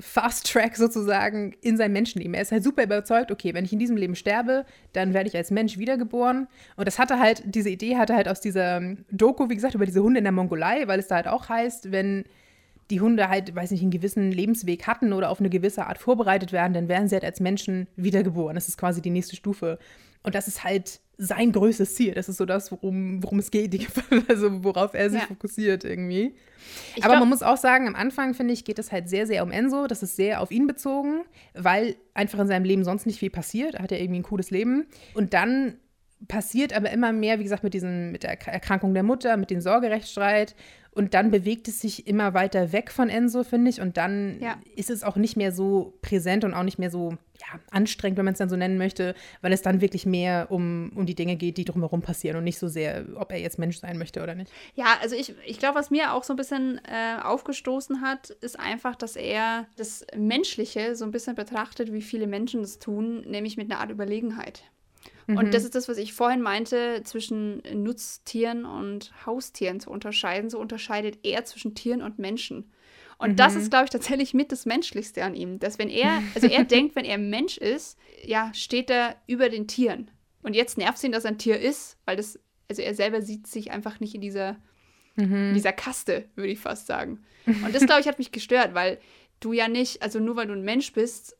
Fast Track sozusagen in sein Menschenleben. Er ist halt super überzeugt, okay, wenn ich in diesem Leben sterbe, dann werde ich als Mensch wiedergeboren. Und das hatte halt, diese Idee hatte halt aus dieser Doku, wie gesagt, über diese Hunde in der Mongolei, weil es da halt auch heißt, wenn die Hunde halt, weiß nicht, einen gewissen Lebensweg hatten oder auf eine gewisse Art vorbereitet werden, dann werden sie halt als Menschen wiedergeboren. Das ist quasi die nächste Stufe. Und das ist halt sein größtes Ziel. Das ist so das, worum, worum es geht, also worauf er sich ja. fokussiert irgendwie. Ich Aber glaub, man muss auch sagen, am Anfang, finde ich, geht es halt sehr, sehr um Enzo. Das ist sehr auf ihn bezogen, weil einfach in seinem Leben sonst nicht viel passiert. Er hat ja irgendwie ein cooles Leben. Und dann passiert aber immer mehr, wie gesagt, mit, diesen, mit der Erkrankung der Mutter, mit dem Sorgerechtsstreit. Und dann bewegt es sich immer weiter weg von Enzo, finde ich. Und dann ja. ist es auch nicht mehr so präsent und auch nicht mehr so ja, anstrengend, wenn man es dann so nennen möchte, weil es dann wirklich mehr um, um die Dinge geht, die drumherum passieren und nicht so sehr, ob er jetzt Mensch sein möchte oder nicht. Ja, also ich, ich glaube, was mir auch so ein bisschen äh, aufgestoßen hat, ist einfach, dass er das Menschliche so ein bisschen betrachtet, wie viele Menschen es tun, nämlich mit einer Art Überlegenheit. Und Mhm. das ist das, was ich vorhin meinte, zwischen Nutztieren und Haustieren zu unterscheiden. So unterscheidet er zwischen Tieren und Menschen. Und das Mhm. ist, glaube ich, tatsächlich mit das Menschlichste an ihm. Dass wenn er, also er denkt, wenn er Mensch ist, ja, steht er über den Tieren. Und jetzt nervt es ihn, dass er ein Tier ist, weil das, also er selber sieht sich einfach nicht in dieser, in dieser Kaste, würde ich fast sagen. Und das, glaube ich, hat mich gestört, weil du ja nicht, also nur weil du ein Mensch bist,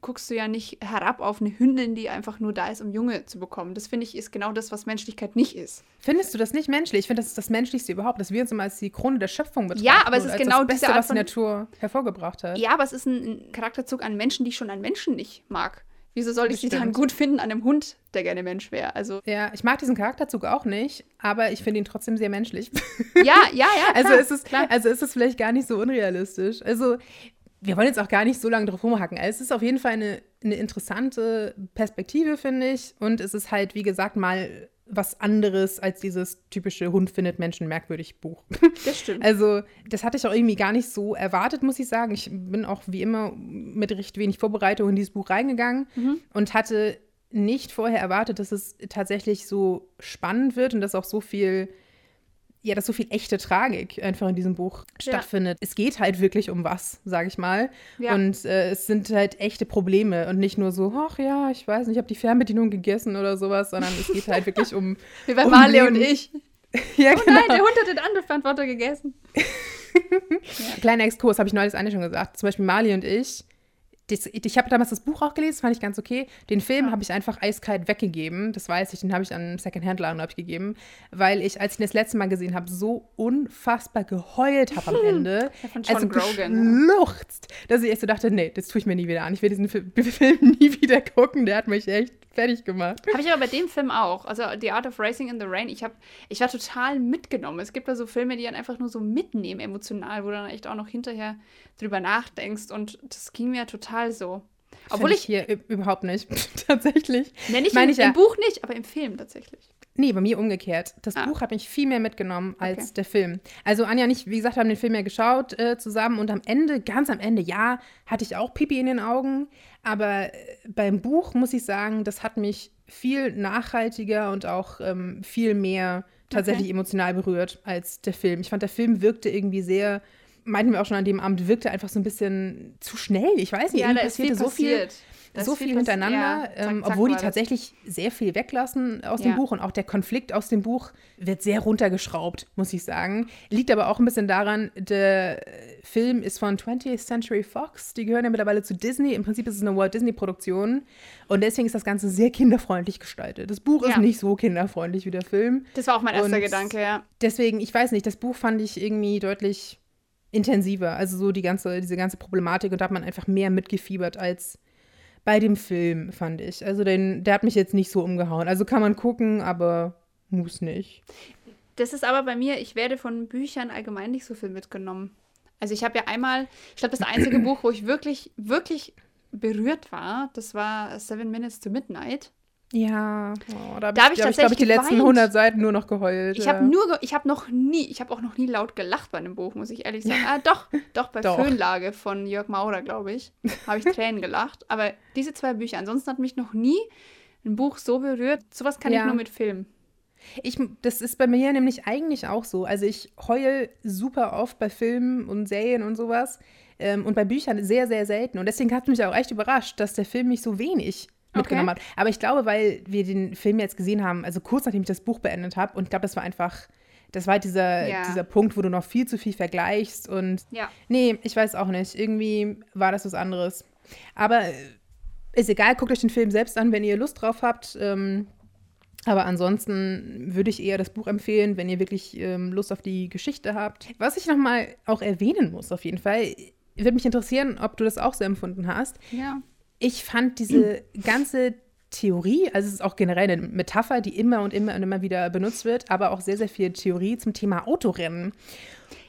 guckst du ja nicht herab auf eine Hündin, die einfach nur da ist, um Junge zu bekommen. Das finde ich ist genau das, was Menschlichkeit nicht ist. Findest du das nicht menschlich? Ich finde, das ist das Menschlichste überhaupt, dass wir uns immer als die Krone der Schöpfung betrachten. Ja, aber es ist genau das Beste, was die Natur hervorgebracht hat. Ja, aber es ist ein, Charakterzug an Menschen, die ich schon an Menschen nicht mag. Wieso soll ich sie dann gut finden an einem Hund, der gerne Mensch wäre? Also, Ja, ich mag diesen Charakterzug auch nicht, aber ich finde ihn trotzdem sehr menschlich. ja, ja, ja. also, klar, ist es, klar. also ist es vielleicht gar nicht so unrealistisch. Also, wir wollen jetzt auch gar nicht so lange drauf rumhacken. Also, es ist auf jeden Fall eine, eine interessante Perspektive, finde ich. Und es ist halt, wie gesagt, mal was anderes als dieses typische Hund findet Menschen merkwürdig Buch. Das stimmt. Also, das hatte ich auch irgendwie gar nicht so erwartet, muss ich sagen. Ich bin auch wie immer mit recht wenig Vorbereitung in dieses Buch reingegangen Mhm. und hatte nicht vorher erwartet, dass es tatsächlich so spannend wird und dass auch so viel, ja, dass so viel echte Tragik einfach in diesem Buch Ja. stattfindet. Es geht halt wirklich um was, sage ich mal. Ja. Und äh, es sind halt echte Probleme und nicht nur so, ach ja, ich weiß nicht, ich habe die Fernbedienung gegessen oder sowas, sondern es geht halt wirklich um. Wie bei um Marley und Leben. ich. ja, Oh nein, der Hund hat den Anrufbeantworter gegessen. Kleiner Exkurs, habe ich neulich eine schon gesagt. Zum Beispiel Mali und ich. Das, ich habe damals das Buch auch gelesen, fand ich ganz okay. Den Film habe ich einfach eiskalt weggegeben. Das weiß ich, den habe ich an Secondhand-Laden ich, gegeben. Weil ich, als ich ihn das letzte Mal gesehen habe, so unfassbar geheult habe am Ende. Ja, von John also Grogan, geschluchzt, dass ich echt so dachte, nee, das tue ich mir nie wieder an. Ich will diesen Fi- Film nie wieder gucken. Der hat mich echt fertig gemacht. Habe ich aber bei dem Film auch. Also The Art of Racing in the Rain. Ich, hab, ich war total mitgenommen. Es gibt da so Filme, die dann einfach nur so mitnehmen, emotional, wo du dann echt auch noch hinterher drüber nachdenkst. Und das ging mir total so. Obwohl Find ich, hier überhaupt nicht. Tatsächlich. nenne ich meine im, ich ja. im Buch nicht, aber im Film tatsächlich. Nee, bei mir umgekehrt. Das Ah. Buch hat mich viel mehr mitgenommen als Okay. der Film. Also Anja und ich, wie gesagt, haben den Film ja geschaut äh, zusammen und am Ende, ganz am Ende, ja, hatte ich auch Pipi in den Augen. Aber äh, beim Buch muss ich sagen, das hat mich viel nachhaltiger und auch ähm, viel mehr tatsächlich emotional berührt als der Film. Ich fand, der Film wirkte irgendwie sehr, meinten wir auch schon an dem Abend, wirkte einfach so ein bisschen zu schnell. Ich weiß nicht, irgendwie passierte so viel Da ist so viel hintereinander, ja, zack, ähm, zack obwohl die das. tatsächlich sehr viel weglassen aus Ja. dem Buch und auch der Konflikt aus dem Buch wird sehr runtergeschraubt, muss ich sagen. Liegt aber auch ein bisschen daran, der äh, Film ist von 20th Century Fox, die gehören ja mittlerweile zu Disney. Im Prinzip ist es eine Walt Disney Produktion und deswegen ist das Ganze sehr kinderfreundlich gestaltet. Das Buch ist Ja. nicht so kinderfreundlich wie der Film. Das war auch mein erster Und Gedanke, ja. Deswegen, ich weiß nicht, das Buch fand ich irgendwie deutlich intensiver. Also so die ganze, diese ganze Problematik und da hat man einfach mehr mitgefiebert als bei dem Film, fand ich. Also den, der hat mich jetzt nicht so umgehauen. Also kann man gucken, aber muss nicht. Das ist aber bei mir, ich werde von Büchern allgemein nicht so viel mitgenommen. Also ich habe ja einmal, ich glaube, das einzige Buch, wo ich wirklich, wirklich berührt war, das war Seven Minutes to Midnight. Ja, oh, da habe Da hab ich, da hab ich glaube ich, die letzten geweint. 100 Seiten nur noch geheult. Ich ja. habe nur, ich habe noch nie, ich habe auch noch nie laut gelacht bei einem Buch, muss ich ehrlich sagen. Ah, doch, doch, bei Doch. Föhnlage von Jörg Maurer, glaube ich, habe ich Tränen gelacht. Aber diese zwei Bücher, ansonsten hat mich noch nie ein Buch so berührt. Sowas kann Ja. ich nur mit Film. Ich, das ist bei mir nämlich eigentlich auch so. Also ich heul super oft bei Filmen und Serien und sowas ähm, und bei Büchern sehr, sehr selten. Und deswegen hat es mich auch echt überrascht, dass der Film mich so wenig mitgenommen hat. Aber ich glaube, weil wir den Film jetzt gesehen haben, also kurz nachdem ich das Buch beendet habe, und ich glaube, das war einfach, das war halt dieser, Ja. dieser Punkt, wo du noch viel zu viel vergleichst und Ja. nee, ich weiß auch nicht. Irgendwie war das was anderes. Aber äh, ist egal, guckt euch den Film selbst an, wenn ihr Lust drauf habt. Ähm, aber ansonsten würde ich eher das Buch empfehlen, wenn ihr wirklich ähm, Lust auf die Geschichte habt. Was ich nochmal auch erwähnen muss, auf jeden Fall, würde mich interessieren, ob du das auch so empfunden hast. Ja. Ich fand diese ganze Theorie, also es ist auch generell eine Metapher, die immer und immer und immer wieder benutzt wird, aber auch sehr, sehr viel Theorie zum Thema Autorennen.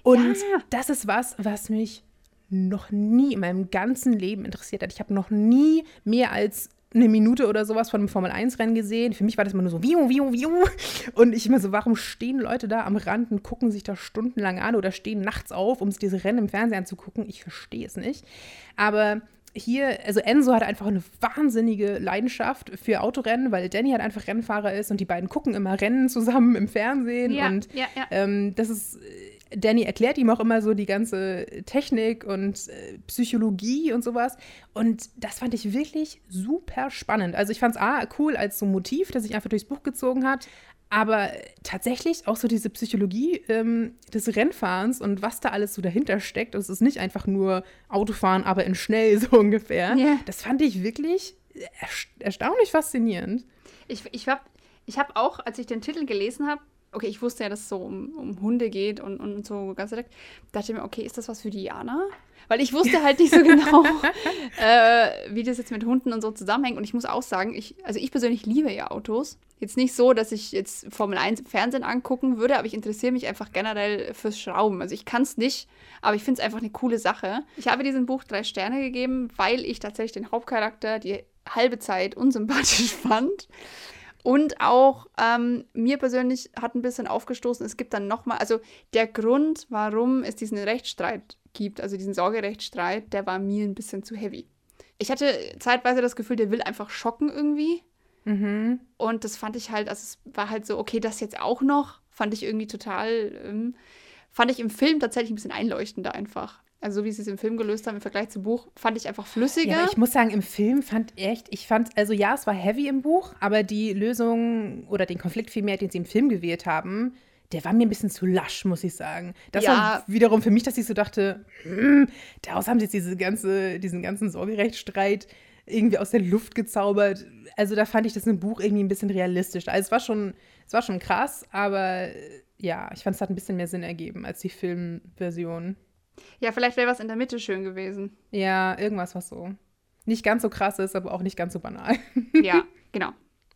Und Ja. das ist was, was mich noch nie in meinem ganzen Leben interessiert hat. Ich habe noch nie mehr als eine Minute oder sowas von einem Formel-1-Rennen gesehen. Für mich war das immer nur so wiu, wiu, wiu. Und ich immer so, warum stehen Leute da am Rand und gucken sich das stundenlang an oder stehen nachts auf, um sich diese Rennen im Fernsehen anzugucken? Ich verstehe es nicht. Aber hier, also Enzo hat einfach eine wahnsinnige Leidenschaft für Autorennen, weil Danny halt einfach Rennfahrer ist und die beiden gucken immer Rennen zusammen im Fernsehen. Ja, und ja, ja. Ähm, das ist. Danny erklärt ihm auch immer so die ganze Technik und äh, Psychologie und sowas. Und das fand ich wirklich super spannend. Also ich fand es A, cool als so Motiv, das sich einfach durchs Buch gezogen hat. Aber tatsächlich auch so diese Psychologie ähm, des Rennfahrens und was da alles so dahinter steckt. Es ist nicht einfach nur Autofahren, aber in schnell so ungefähr. Ja. Das fand ich wirklich ersta erstaunlich faszinierend. Ich, ich habe ich hab auch, als ich den Titel gelesen habe, okay, ich wusste ja, dass es so um, um Hunde geht und, und so ganz direkt, dachte ich mir, okay, ist das was für Diana? Weil ich wusste halt nicht so genau, äh, wie das jetzt mit Hunden und so zusammenhängt. Und ich muss auch sagen, ich, also ich persönlich liebe ja Autos. Jetzt nicht so, dass ich jetzt Formel 1 im Fernsehen angucken würde, aber ich interessiere mich einfach generell fürs Schrauben. Also ich kann es nicht, aber ich finde es einfach eine coole Sache. Ich habe diesem Buch drei Sterne gegeben, weil ich tatsächlich den Hauptcharakter die halbe Zeit unsympathisch fand. Und auch ähm, mir persönlich hat ein bisschen aufgestoßen, es gibt dann nochmal, also der Grund, warum es diesen Rechtsstreit gibt, also diesen Sorgerechtsstreit, der war mir ein bisschen zu heavy. Ich hatte zeitweise das Gefühl, der will einfach schocken irgendwie. Mhm. Und das fand ich halt, also es war halt so, okay, das jetzt auch noch, fand ich irgendwie total, ähm, fand ich im Film tatsächlich ein bisschen einleuchtender einfach. Also so wie sie es im Film gelöst haben im Vergleich zum Buch, fand ich einfach flüssiger. Ja, ich muss sagen, im Film fand echt, ich fand, also ja, es war heavy im Buch, aber die Lösung oder den Konflikt vielmehr, den sie im Film gewählt haben, der war mir ein bisschen zu lasch, muss ich sagen. Das Ja. war wiederum für mich, dass ich so dachte, hm, daraus haben sie jetzt diese ganze, diesen ganzen Sorgerechtsstreit irgendwie aus der Luft gezaubert. Also da fand ich das im Buch irgendwie ein bisschen realistischer. Also es war schon, es war schon krass, aber ja, ich fand es hat ein bisschen mehr Sinn ergeben als die Filmversion. Ja, vielleicht wäre was in der Mitte schön gewesen. Ja, irgendwas, was so nicht ganz so krass ist, aber auch nicht ganz so banal. Ja, genau.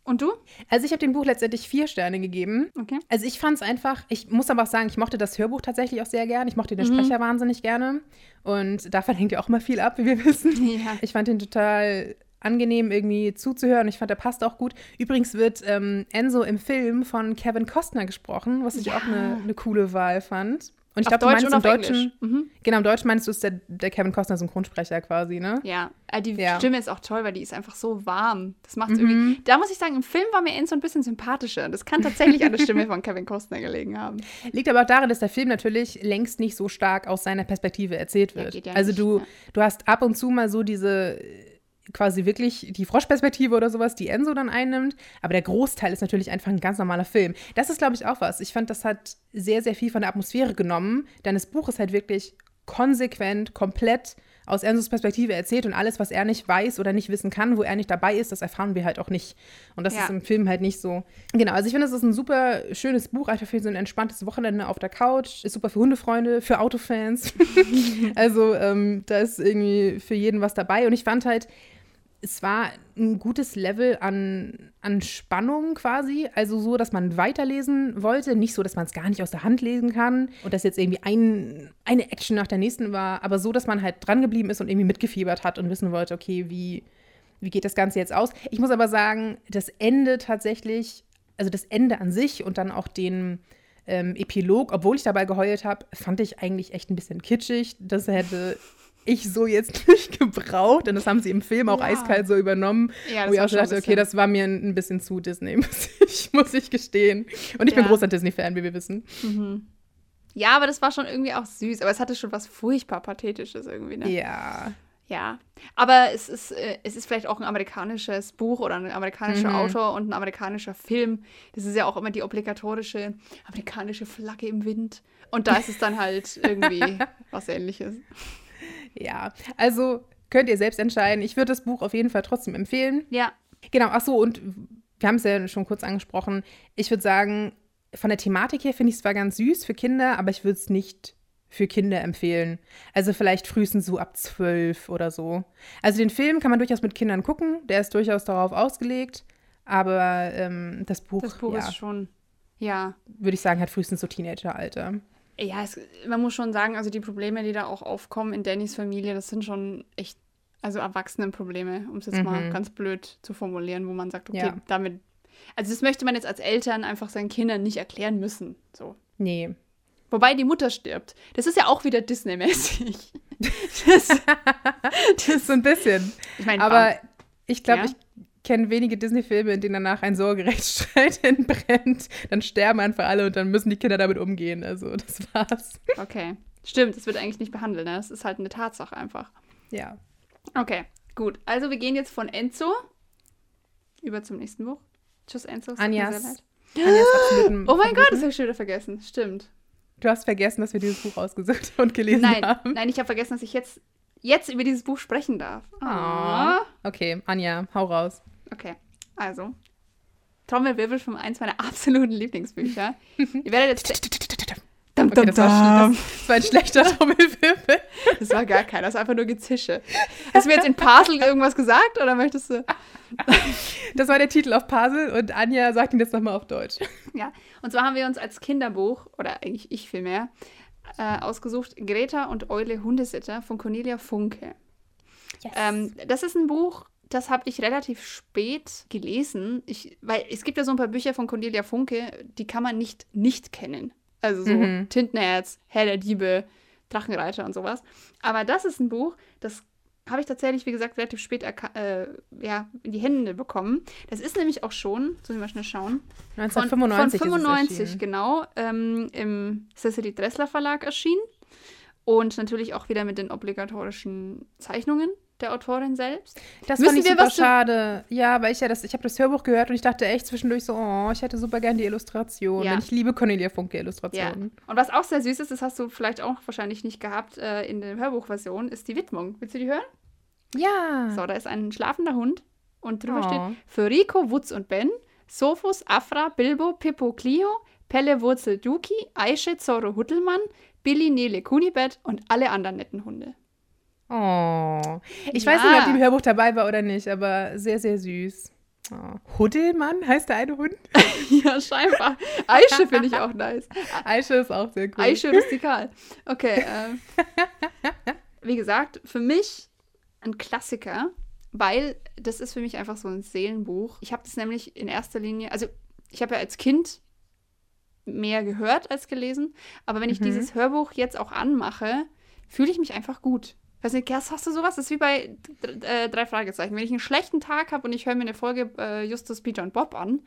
Und du? Also ich habe dem Buch letztendlich vier Sterne gegeben. Okay. Also ich fand es einfach, ich muss aber auch sagen, ich mochte das Hörbuch tatsächlich auch sehr gern. Ich mochte den Sprecher wahnsinnig gerne. Und davon hängt ja auch mal viel ab, wie wir wissen. Ja. Ich fand ihn total angenehm irgendwie zuzuhören. Ich fand, der passt auch gut. Übrigens wird ähm, Enzo im Film von Kevin Costner gesprochen, was ich Ja. auch eine eine coole Wahl fand. Und ich glaube, du Deutsch meinst und im auf Deutschen. Mhm. genau, im Deutschen meinst du, ist der, der Kevin Costner Synchronsprecher quasi, ne? Ja, äh, die Ja. Stimme ist auch toll, weil die ist einfach so warm. Das macht Mhm. irgendwie. Da muss ich sagen, im Film war mir Enzo ein bisschen sympathischer. Das kann tatsächlich an der Stimme von Kevin Costner gelegen haben. Liegt aber auch daran, dass der Film natürlich längst nicht so stark aus seiner Perspektive erzählt Ja, wird. geht ja also nicht, du, ja. du hast ab und zu mal so diese quasi wirklich die Froschperspektive oder sowas, die Enzo dann einnimmt. Aber der Großteil ist natürlich einfach ein ganz normaler Film. Das ist, glaube ich, auch was. Ich fand, das hat sehr, sehr viel von der Atmosphäre genommen. Denn das Buch ist halt wirklich konsequent, komplett aus Enzos Perspektive erzählt und alles, was er nicht weiß oder nicht wissen kann, wo er nicht dabei ist, das erfahren wir halt auch nicht. Und das Ja. ist im Film halt nicht so. Genau, also ich finde, es ist ein super schönes Buch, einfach für so ein entspanntes Wochenende auf der Couch. Ist super für Hundefreunde, für Autofans. also ähm, da ist irgendwie für jeden was dabei. Und ich fand halt, es war ein gutes Level an, an Spannung quasi. Also so, dass man weiterlesen wollte. Nicht so, dass man es gar nicht aus der Hand lesen kann und dass jetzt irgendwie ein, eine Action nach der nächsten war, aber so, dass man halt dran geblieben ist und irgendwie mitgefiebert hat und wissen wollte, okay, wie, wie geht das Ganze jetzt aus? Ich muss aber sagen, das Ende tatsächlich, also das Ende an sich und dann auch den ähm, Epilog, obwohl ich dabei geheult habe, fand ich eigentlich echt ein bisschen kitschig. Das hätte ich so jetzt nicht gebraucht. Und das haben sie im Film auch Ja. eiskalt so übernommen. Ja, wo ich auch so dachte, okay, das war mir ein bisschen zu Disney, muss ich, muss ich gestehen. Und ich bin Ja. großer Disney-Fan, wie wir wissen. Ja, aber das war schon irgendwie auch süß. Aber es hatte schon was furchtbar Pathetisches irgendwie, ne? Ja. Ja. Aber es ist, äh, es ist vielleicht auch ein amerikanisches Buch oder ein amerikanischer Mhm. Autor und ein amerikanischer Film. Das ist ja auch immer die obligatorische amerikanische Flagge im Wind. Und da ist es dann halt irgendwie was ähnliches. Ja. Also könnt ihr selbst entscheiden. Ich würde das Buch auf jeden Fall trotzdem empfehlen. Ja. Genau, ach so, und wir haben es ja schon kurz angesprochen. Ich würde sagen, von der Thematik her finde ich es zwar ganz süß für Kinder, aber ich würde es nicht für Kinder empfehlen. Also vielleicht frühestens so ab zwölf oder so. Also den Film kann man durchaus mit Kindern gucken, der ist durchaus darauf ausgelegt, aber ähm, das Buch, Das Buch ja, ist schon. Ja. würde ich sagen, hat frühestens so Teenageralter. Ja, es, man muss schon sagen, also die Probleme, die da auch aufkommen in Dannys Familie, das sind schon echt, also Erwachsenenprobleme, um es jetzt mal ganz blöd zu formulieren, wo man sagt, okay, Ja. damit. Also das möchte man jetzt als Eltern einfach seinen Kindern nicht erklären müssen. So. Nee. Wobei die Mutter stirbt. Das ist ja auch wieder Disney-mäßig. Das, Das ist so ein bisschen. ich meine, Aber ich glaube, Ja. ich kenne wenige Disney-Filme, in denen danach ein Sorgerechtsstreit entbrennt. Dann sterben einfach alle und dann müssen die Kinder damit umgehen. Also, das war's. okay. Stimmt, das wird eigentlich nicht behandelt, ne? Das ist halt eine Tatsache einfach. Ja. Okay, gut. Also wir gehen jetzt von Enzo über zum nächsten Buch. Tschüss, Enzo. es Anjas-. Anjas Oh mein Gott, das habe ich schon wieder vergessen. Stimmt. Du hast vergessen, dass wir dieses Buch ausgesucht und gelesen Nein, haben. nein, ich habe vergessen, dass ich jetzt, jetzt über dieses Buch sprechen darf. Ah. Okay, Anja, hau raus. Okay, also. Trommelwirbel von eins meiner absoluten Lieblingsbücher. Ihr werdet jetzt. Dum, Okay, dum, das, war, das, war ein schlechter Trommelwirbel. Das war gar keiner, das war einfach nur Gezische. Hast du mir jetzt in Parsel irgendwas gesagt oder möchtest du? Das war der Titel auf Puzzle und Anja sagt ihn jetzt nochmal auf Deutsch. Ja, und zwar haben wir uns als Kinderbuch, oder eigentlich ich vielmehr, äh, ausgesucht, Greta und Eule Hundesitter von Cornelia Funke. Ähm, das ist ein Buch, das habe ich relativ spät gelesen, ich, weil es gibt ja so ein paar Bücher von Cornelia Funke, die kann man nicht nicht kennen. Also so Mhm. Tintenherz, Herr der Diebe, Drachenreiter und sowas. Aber das ist ein Buch, das habe ich tatsächlich, wie gesagt, relativ spät äh, ja, in die Hände bekommen. Das ist nämlich auch schon, sollen wir mal schnell schauen, von, 1995 von es 95, erschienen. genau, ähm, im Cecily Dressler Verlag erschienen. Und natürlich auch wieder mit den obligatorischen Zeichnungen der Autorin selbst. Das Müssen fand ich super schade. Ja, weil ich ja das, ich habe das Hörbuch gehört und ich dachte echt zwischendurch so, oh, ich hätte super gern die Illustration. Ja. Denn ich liebe Cornelia Funke Ja. Illustrationen. Und was auch sehr süß ist, das hast du vielleicht auch wahrscheinlich nicht gehabt äh, in der Hörbuchversion, ist die Widmung. Willst du die hören? Ja. So, da ist ein schlafender Hund und drüber Oh. steht für Rico, Wutz und Ben, Sophus, Afra, Bilbo, Pippo, Clio, Pelle, Wurzel, Duki, Aische, Zorro, Huttelmann, Billy, Nele, Kunibet und alle anderen netten Hunde. Oh. Ich Ja. weiß nicht, ob die im Hörbuch dabei war oder nicht, aber sehr, sehr süß. Oh. Huddelmann heißt der eine Hund? ja, scheinbar. Aische finde ich auch nice. Aische ist auch sehr cool. Aische rustikal. Okay. Äh, wie gesagt, für mich ein Klassiker, weil das ist für mich einfach so ein Seelenbuch. Ich habe das nämlich in erster Linie, also ich habe ja als Kind mehr gehört als gelesen, aber wenn ich Mhm. dieses Hörbuch jetzt auch anmache, fühle ich mich einfach gut. Weiß nicht, Gerst, hast du sowas? Das ist wie bei äh, drei Fragezeichen. Wenn ich einen schlechten Tag habe und ich höre mir eine Folge äh, Justus, Peter und Bob an,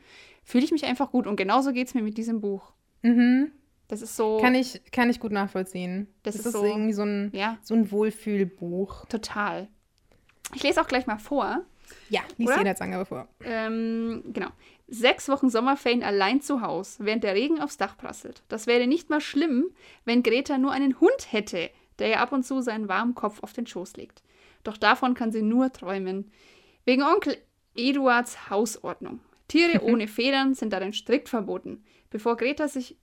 fühle ich mich einfach gut. Und genauso geht es mir mit diesem Buch. Mhm. Das ist so. Kann, ich, kann ich gut nachvollziehen. Das Das, ist so- irgendwie so ein, ja, so ein Wohlfühlbuch. Total. Ich lese auch gleich mal vor. Ja, lies die Inhaltsangabe vor. Ähm, genau. Sechs Wochen Sommerferien allein zu Haus, während der Regen aufs Dach prasselt. Das wäre nicht mal schlimm, wenn Greta nur einen Hund hätte, der ihr ab und zu seinen warmen Kopf auf den Schoß legt. Doch davon kann sie nur träumen. Wegen Onkel Eduards Hausordnung. Tiere ohne Federn sind darin strikt verboten. Bevor Greta sich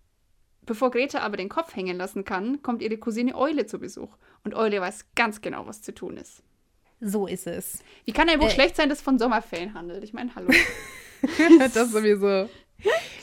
Bevor Greta aber den Kopf hängen lassen kann, kommt ihre Cousine Eule zu Besuch. Und Eule weiß ganz genau, was zu tun ist. So ist es. Wie kann ein Buch Äh. schlecht sein, das von Sommerferien handelt? Ich meine, hallo. das sowieso.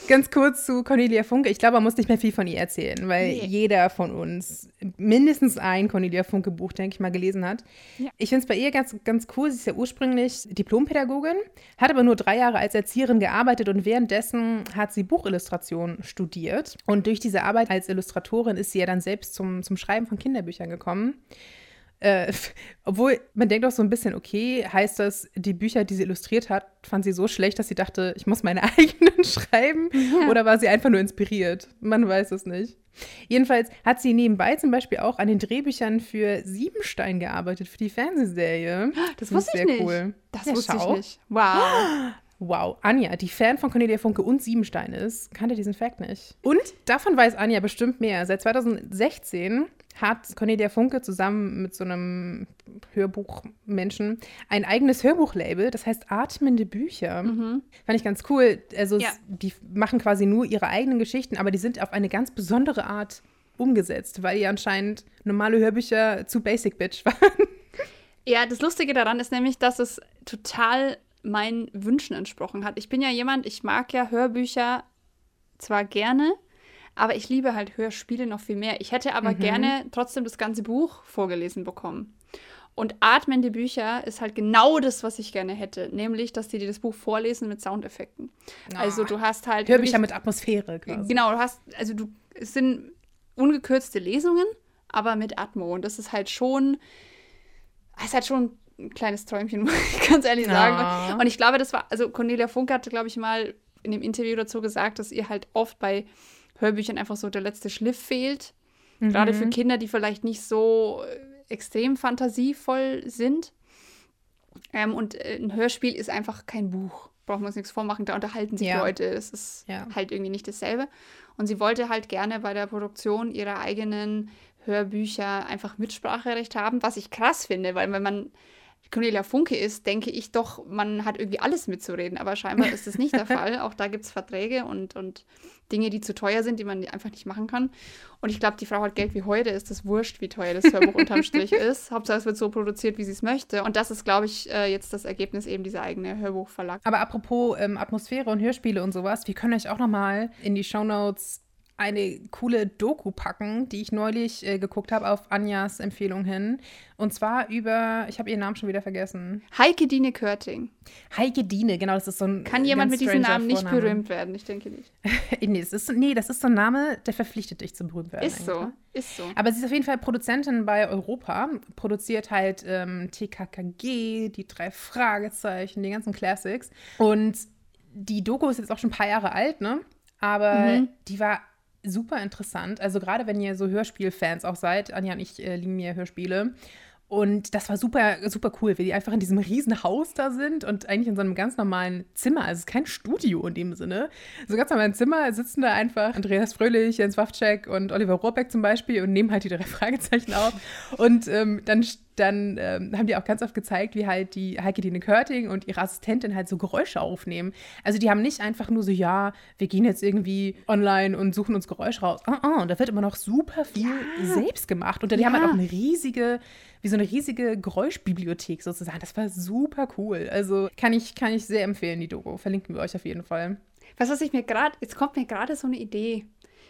Ganz kurz zu Cornelia Funke. Ich glaube, man muss nicht mehr viel von ihr erzählen, weil Nee. jeder von uns mindestens ein Cornelia Funke-Buch, denke ich mal, gelesen hat. Ja. Ich finde es bei ihr ganz, ganz cool. Sie ist ja ursprünglich Diplompädagogin, hat aber nur drei Jahre als Erzieherin gearbeitet und währenddessen hat sie Buchillustration studiert. Und durch diese Arbeit als Illustratorin ist sie ja dann selbst zum, zum Schreiben von Kinderbüchern gekommen. Äh, obwohl man denkt auch so ein bisschen, okay, heißt das, die Bücher, die sie illustriert hat, fand sie so schlecht, dass sie dachte, ich muss meine eigenen schreiben? Oder war sie einfach nur inspiriert? Man weiß es nicht. Jedenfalls hat sie nebenbei zum Beispiel auch an den Drehbüchern für Siebenstein gearbeitet, für die Fernsehserie. Das wusste ich sehr nicht. cool. Das Ja, wusste ich nicht. Wow. Wow, Anja, die Fan von Cornelia Funke und Siebenstein ist, kannte diesen Fact nicht. Und davon weiß Anja bestimmt mehr. Seit 2016 hat Cornelia Funke zusammen mit so einem Hörbuchmenschen ein eigenes Hörbuchlabel, das heißt Atmende Bücher. Fand ich ganz cool. Also Ja. die machen quasi nur ihre eigenen Geschichten, aber die sind auf eine ganz besondere Art umgesetzt, weil die anscheinend normale Hörbücher zu Basic Bitch waren. Ja, das Lustige daran ist nämlich, dass es total meinen Wünschen entsprochen hat. Ich bin ja jemand, ich mag ja Hörbücher zwar gerne, aber ich liebe halt Hörspiele noch viel mehr. Ich hätte aber gerne trotzdem das ganze Buch vorgelesen bekommen. Und atmende Bücher ist halt genau das, was ich gerne hätte, nämlich, dass die dir das Buch vorlesen mit Soundeffekten. Also du hast halt Hörbücher mit Atmosphäre quasi. Genau, du hast, also du, es sind ungekürzte Lesungen, aber mit Atmo. Und das ist halt schon, das ist halt schon ein kleines Träumchen, muss ich ganz ehrlich sagen. Ja. Und ich glaube, das war, also Cornelia Funke hatte, glaube ich, mal in dem Interview dazu gesagt, dass ihr halt oft bei Hörbüchern einfach so der letzte Schliff fehlt. Gerade für Kinder, die vielleicht nicht so äh, extrem fantasievoll sind. Ähm, und äh, ein Hörspiel ist einfach kein Buch. Brauchen wir uns nichts vormachen, da unterhalten sich Ja. Leute. Das ist Ja. halt irgendwie nicht dasselbe. Und sie wollte halt gerne bei der Produktion ihrer eigenen Hörbücher einfach Mitspracherecht haben, was ich krass finde, weil wenn man Cornelia Funke ist, denke ich doch, man hat irgendwie alles mitzureden. Aber scheinbar ist das nicht der Fall. Auch da gibt es Verträge und, und Dinge, die zu teuer sind, die man einfach nicht machen kann. Und ich glaube, die Frau hat Geld wie heute, ist das wurscht, wie teuer das Hörbuch unterm Strich ist. Hauptsache, es wird so produziert, wie sie es möchte. Und das ist, glaube ich, äh, jetzt das Ergebnis eben dieser eigene Hörbuchverlag. Aber apropos ähm, Atmosphäre und Hörspiele und sowas, wir können euch auch noch mal in die Shownotes eine coole Doku packen, die ich neulich äh, geguckt habe auf Anjas Empfehlung hin. Und zwar über, ich habe ihren Namen schon wieder vergessen. Heike Dine Körting. Heike Diene, genau, das ist so ein Kann jemand mit diesem Namen nicht Vorname. berühmt werden? Ich denke nicht. nee, das ist, nee, das ist so ein Name, der verpflichtet dich zum berühmt werden. Ist so. ne? Ist so. Aber sie ist auf jeden Fall Produzentin bei Europa, produziert halt ähm, TKKG, die drei Fragezeichen, die ganzen Classics. Und die Doku ist jetzt auch schon ein paar Jahre alt, ne? Aber Mhm. die war super interessant. Also gerade wenn ihr so Hörspielfans auch seid, Anja und ich äh, lieben ja Hörspiele. Und das war super, super cool, wie die einfach in diesem riesen Haus da sind und eigentlich in so einem ganz normalen Zimmer. Also es ist kein Studio in dem Sinne. So ganz normal im Zimmer sitzen da einfach Andreas Fröhlich, Jens Wawczek und Oliver Rohrbeck zum Beispiel und nehmen halt die drei Fragezeichen auf. Und ähm, dann, dann ähm, haben die auch ganz oft gezeigt, wie halt die Heike Dine Körting und ihre Assistentin halt so Geräusche aufnehmen. Also die haben nicht einfach nur so, ja, wir gehen jetzt irgendwie online und suchen uns Geräusche raus. Ah, ah, und da wird immer noch super viel selbst gemacht. Und die haben halt Ja. auch eine riesige wie so eine riesige Geräuschbibliothek sozusagen. Das war super cool. Also kann ich, kann ich sehr empfehlen, die Doku. Verlinken wir euch auf jeden Fall. Was, was ich mir gerade, jetzt kommt mir gerade so eine Idee.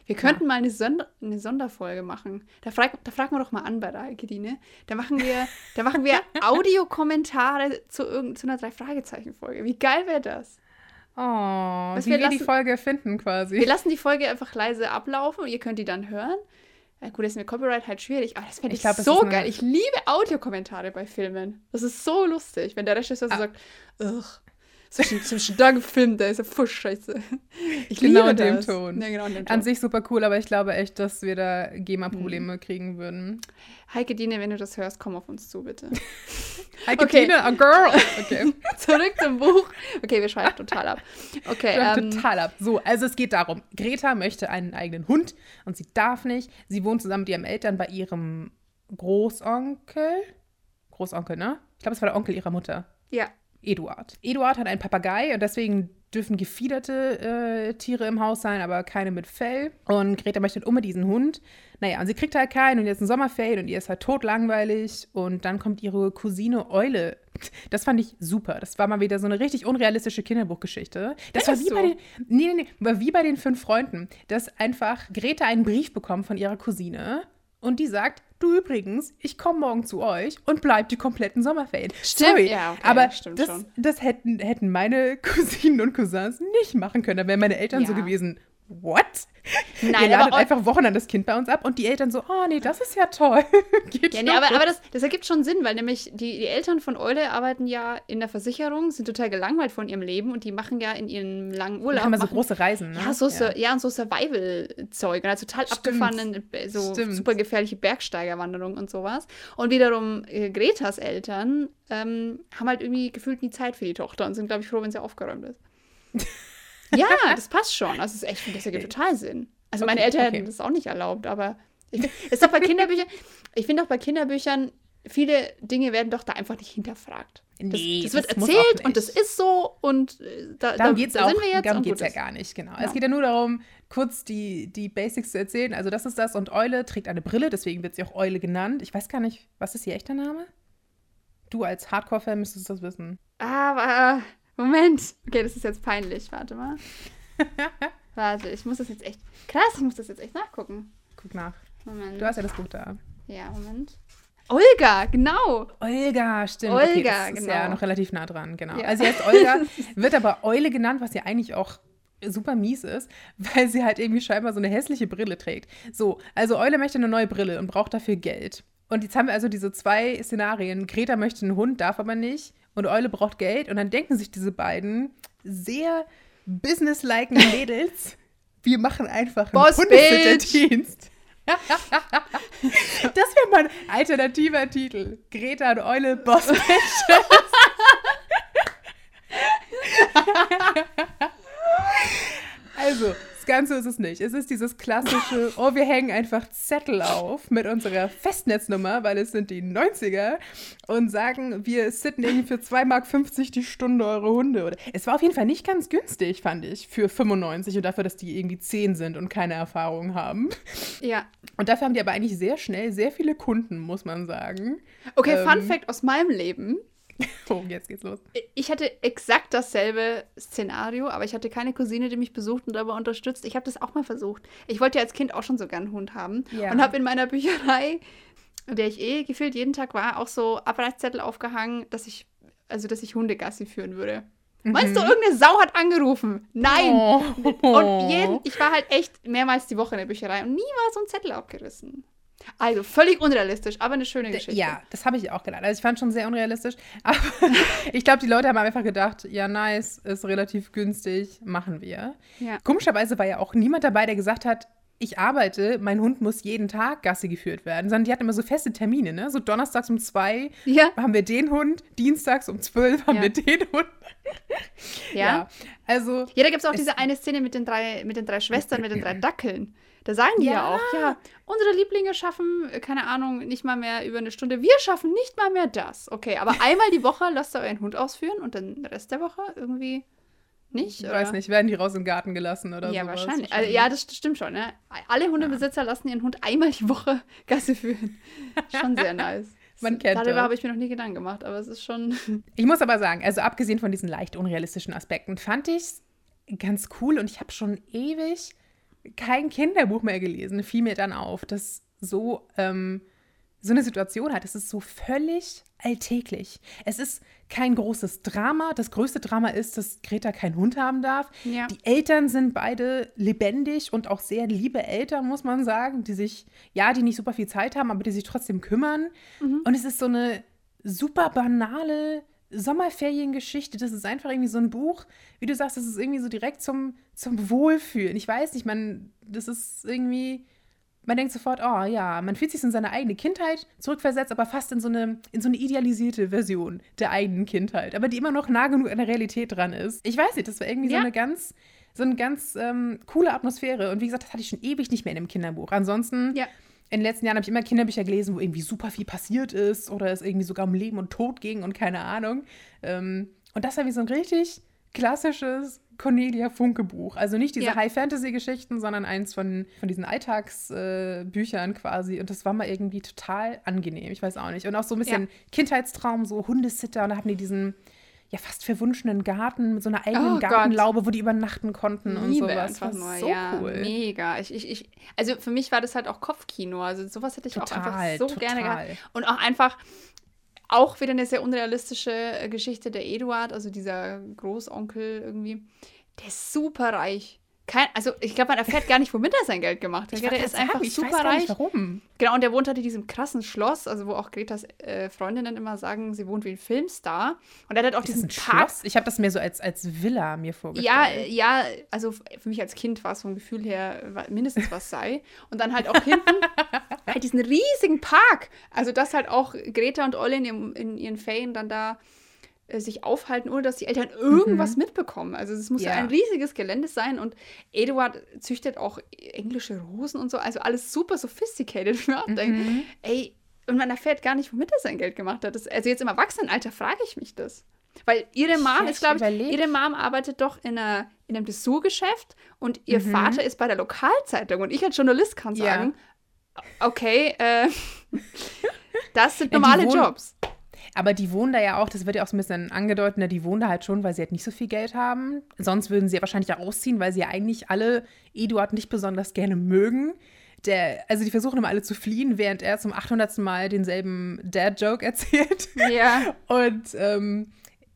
Wir könnten mal eine, Sonder, eine Sonderfolge machen. Da, frag, da fragen wir doch mal an bei der Heike-Dine. Da machen wir, da machen wir Audiokommentare zu, einer Drei-Fragezeichen-Folge. Wie geil wäre das? Oh, Was wie wir wir die lassen- Folge finden quasi. Wir lassen die Folge einfach leise ablaufen und ihr könnt die dann hören. Ja, gut, das ist mit Copyright halt schwierig, aber das fände ich, Ich glaub, so geil. Ich liebe Audiokommentare bei Filmen. Das ist so lustig, wenn der Regisseur so Ah. sagt, ugh, zwischen, zwischen da gefilmt, da ist ja voll scheiße. Ich Genau liebe in dem. Ton. Ja, genau in dem An Ton. sich super cool, aber ich glaube echt, dass wir da Mhm. GEMA-Probleme kriegen würden. Heike Dine, wenn du das hörst, komm auf uns zu, bitte. Heike Okay. Dine, a girl! Okay. Zurück zum Buch. Okay, wir schweifen total ab. Okay, ähm, total ab. So, also es geht darum, Greta möchte einen eigenen Hund und sie darf nicht. Sie wohnt zusammen mit ihren Eltern bei ihrem Großonkel. Großonkel, ne? Ich glaube, es war der Onkel ihrer Mutter. ja. Eduard. Eduard hat einen Papagei und deswegen dürfen gefiederte äh, Tiere im Haus sein, aber keine mit Fell. Und Greta möchte halt unbedingt diesen Hund. Naja, und sie kriegt halt keinen und jetzt ein Sommerferien und ihr ist halt totlangweilig. Und dann kommt ihre Cousine Eule. Das fand ich super. Das war mal wieder so eine richtig unrealistische Kinderbuchgeschichte. Das war wie so? bei den, nee, nee, nee, war wie bei den fünf Freunden, dass einfach Greta einen Brief bekommt von ihrer Cousine und die sagt, du übrigens, ich komme morgen zu euch und bleib die kompletten Sommerferien. Stimmt, Sorry, ja, okay, aber stimmt das, schon. das hätten, hätten meine Cousinen und Cousins nicht machen können. Da wären meine Eltern so Ja. gewesen, what? Nein, Ihr ladet einfach Wochen an das Kind bei uns ab und die Eltern so, oh nee, das ist ja toll. Ja, nee, aber, aber das, das ergibt schon Sinn, weil nämlich die, die Eltern von Eule arbeiten ja in der Versicherung, sind total gelangweilt von ihrem Leben und die machen ja in ihrem langen Urlaub. haben wir so machen- große Reisen, ne? Ja, so, ja. ja, und so Survival-Zeug. Und also total Stimmt. abgefahrenen, so Stimmt. super gefährliche Bergsteigerwanderungen und sowas. Und wiederum äh, Gretas Eltern ähm, haben halt irgendwie gefühlt nie Zeit für die Tochter und sind, glaube ich, froh, wenn sie aufgeräumt ist. ja, das passt schon. Also, es ist echt, ich finde, das ergibt total Sinn. Also, meine Okay, Eltern okay. hätten das auch nicht erlaubt, aber ich ist doch bei Kinderbüchern, ich finde auch bei Kinderbüchern, viele Dinge werden doch da einfach nicht hinterfragt. Das, Nee, das wird das erzählt und das ist so und äh, da, Darum da, geht es da auch. sind wir jetzt darum geht es ja gar nicht, genau. Ja. Es geht ja nur darum, kurz die, die Basics zu erzählen. Also das ist das und Eule trägt eine Brille, deswegen wird sie auch Eule genannt. Ich weiß gar nicht, was ist ihr echter Name? Du als Hardcore-Fan müsstest das wissen. Aber, Moment. Okay, das ist jetzt peinlich. Warte mal. Warte, ich muss das jetzt echt. Krass, ich muss das jetzt echt nachgucken. Guck nach. Moment. Du hast ja das Buch da. ja, Moment. Olga, genau. Olga, stimmt. Olga, okay, das ist ja genau. noch relativ nah dran, genau. Ja. Also sie heißt Olga, wird aber Eule genannt, was ja eigentlich auch super mies ist, weil sie halt irgendwie scheinbar so eine hässliche Brille trägt. So, also Eule möchte eine neue Brille und braucht dafür Geld. Und jetzt haben wir also diese zwei Szenarien. Greta möchte einen Hund, darf aber nicht. Und Eule braucht Geld. Und dann denken sich diese beiden sehr businesslike Mädels, wir machen einfach einen Hundesitter-Dienst. das wäre mein alternativer Titel. Greta und Eule Boss Bitches. also, das Ganze ist es nicht. Es ist dieses klassische, oh, wir hängen einfach Zettel auf mit unserer Festnetznummer, weil es sind die 90er und sagen, wir sitten irgendwie für 2,50 Mark die Stunde eure Hunde. Oder, es war auf jeden Fall nicht ganz günstig, fand ich, für 95 und dafür, dass die irgendwie 10 sind und keine Erfahrung haben. Ja. Und dafür haben die aber eigentlich sehr schnell sehr viele Kunden, muss man sagen. Okay, ähm, Fun Fact aus meinem Leben. Oh, jetzt geht's los. Ich hatte exakt dasselbe Szenario, aber ich hatte keine Cousine, die mich besucht und dabei unterstützt. Ich habe das auch mal versucht. Ich wollte ja als Kind auch schon so gern einen Hund haben ja. und habe in meiner Bücherei, in der ich eh gefühlt jeden Tag war, auch so Abreißzettel aufgehangen, dass ich, also dass ich Hundegassi führen würde. Mhm. Meinst du, irgendeine Sau hat angerufen? Nein! Oh. Und jeden, ich war halt echt mehrmals die Woche in der Bücherei und nie war so ein Zettel abgerissen. Also völlig unrealistisch, aber eine schöne Geschichte. Ja, das habe ich auch gedacht. Also ich fand schon sehr unrealistisch. Aber ich glaube, die Leute haben einfach gedacht, ja, nice, ist relativ günstig, machen wir. Ja. Komischerweise war ja auch niemand dabei, der gesagt hat, ich arbeite, mein Hund muss jeden Tag Gasse geführt werden, sondern die hatten immer so feste Termine, ne? So donnerstags um zwei ja. haben wir den Hund, dienstags um zwölf haben ja. wir den Hund. ja. ja. Also. Ja, da gibt es auch diese eine Szene mit den drei, mit den drei Schwestern, mit den drei Dackeln. Da sagen die ja. ja. auch, ja, unsere Lieblinge schaffen, äh, keine Ahnung, nicht mal mehr über eine Stunde. Wir schaffen nicht mal mehr das. Okay, aber einmal die Woche lasst ihr euren Hund ausführen und den Rest der Woche irgendwie nicht? Ich oder? weiß nicht, werden die raus im Garten gelassen oder so? Ja, wahrscheinlich. Also, ja, das stimmt schon. Ne? Alle Hundebesitzer ja. lassen ihren Hund einmal die Woche Gasse führen. schon sehr nice. Man kennt Darüber habe ich mir noch nie Gedanken gemacht, aber es ist schon. Ich muss aber sagen, also abgesehen von diesen leicht unrealistischen Aspekten, fand ich es ganz cool und ich habe schon ewig kein Kinderbuch mehr gelesen, fiel mir dann auf, dass so, ähm, so eine Situation hat. Es ist so völlig alltäglich. Es ist kein großes Drama. Das größte Drama ist, dass Greta keinen Hund haben darf. Ja. Die Eltern sind beide lebendig und auch sehr liebe Eltern, muss man sagen, die sich, ja, die nicht super viel Zeit haben, aber die sich trotzdem kümmern. Mhm. Und es ist so eine super banale Sommerferiengeschichte, das ist einfach irgendwie so ein Buch, wie du sagst, das ist irgendwie so direkt zum, zum Wohlfühlen. Ich weiß nicht, man, das ist irgendwie, man denkt sofort, oh ja, man fühlt sich in seine eigene Kindheit zurückversetzt, aber fast in so eine, in so eine idealisierte Version der eigenen Kindheit, aber die immer noch nah genug an der Realität dran ist. Ich weiß nicht, das war irgendwie ja. so eine ganz, so eine ganz ähm, coole Atmosphäre. Und wie gesagt, das hatte ich schon ewig nicht mehr in einem Kinderbuch. Ansonsten. Ja in den letzten Jahren habe ich immer Kinderbücher gelesen, wo irgendwie super viel passiert ist oder es irgendwie sogar um Leben und Tod ging und keine Ahnung. Ähm, und das war wie so ein richtig klassisches Cornelia Funke Buch. Also nicht diese ja. High-Fantasy-Geschichten, sondern eins von, von diesen Alltagsbüchern äh, quasi. Und das war mal irgendwie total angenehm. Ich weiß auch nicht. Und auch so ein bisschen ja. Kindheitstraum, so Hundesitter. Und da hatten die diesen ja fast verwunschenen Garten mit so einer eigenen oh Gartenlaube, Gott. wo die übernachten konnten und Liebe sowas. Einfach nur, so ja, cool. Mega. Ich, ich, ich, also für mich war das halt auch Kopfkino. Also sowas hätte ich total, auch einfach so total. gerne gehabt. Und auch einfach auch wieder eine sehr unrealistische äh, Geschichte der Eduard, also dieser Großonkel irgendwie. Der ist super reich. Kein, also ich glaube, man erfährt gar nicht, womit er sein Geld gemacht hat. Ich der ist sagen, einfach super reich. Nicht, warum. Genau, und der wohnt halt in diesem krassen Schloss, also wo auch Gretas äh, Freundinnen immer sagen, sie wohnt wie ein Filmstar. Und er hat auch ist diesen Park. Schloss? Ich habe das mir so als, als Villa mir vorgestellt. Ja, ja, also für mich als Kind war es vom Gefühl her mindestens was sei. Und dann halt auch hinten halt diesen riesigen Park. Also dass halt auch Greta und Olle in, in ihren Ferien dann da sich aufhalten, ohne dass die Eltern irgendwas mhm. mitbekommen. Also es muss ja. ein riesiges Gelände sein und Eduard züchtet auch englische Rosen und so, also alles super sophisticated. Mir auch mhm. ey, und man erfährt gar nicht, womit er sein Geld gemacht hat. Das, also jetzt im Erwachsenenalter frage ich mich das. Weil ihre Mom ist, glaube ich, ihre Mom arbeitet doch in, einer, in einem Dessous-Geschäft und ihr mhm. Vater ist bei der Lokalzeitung. Und ich als Journalist kann sagen, ja. okay, äh, das sind normale Jobs. Aber die wohnen da ja auch, das wird ja auch so ein bisschen angedeutet, ne, die wohnen da halt schon, weil sie halt nicht so viel Geld haben. Sonst würden sie ja wahrscheinlich da ausziehen, weil sie ja eigentlich alle Eduard nicht besonders gerne mögen. Der, also die versuchen immer alle zu fliehen, während er zum 800. Mal denselben Dad-Joke erzählt. Ja. Und ähm,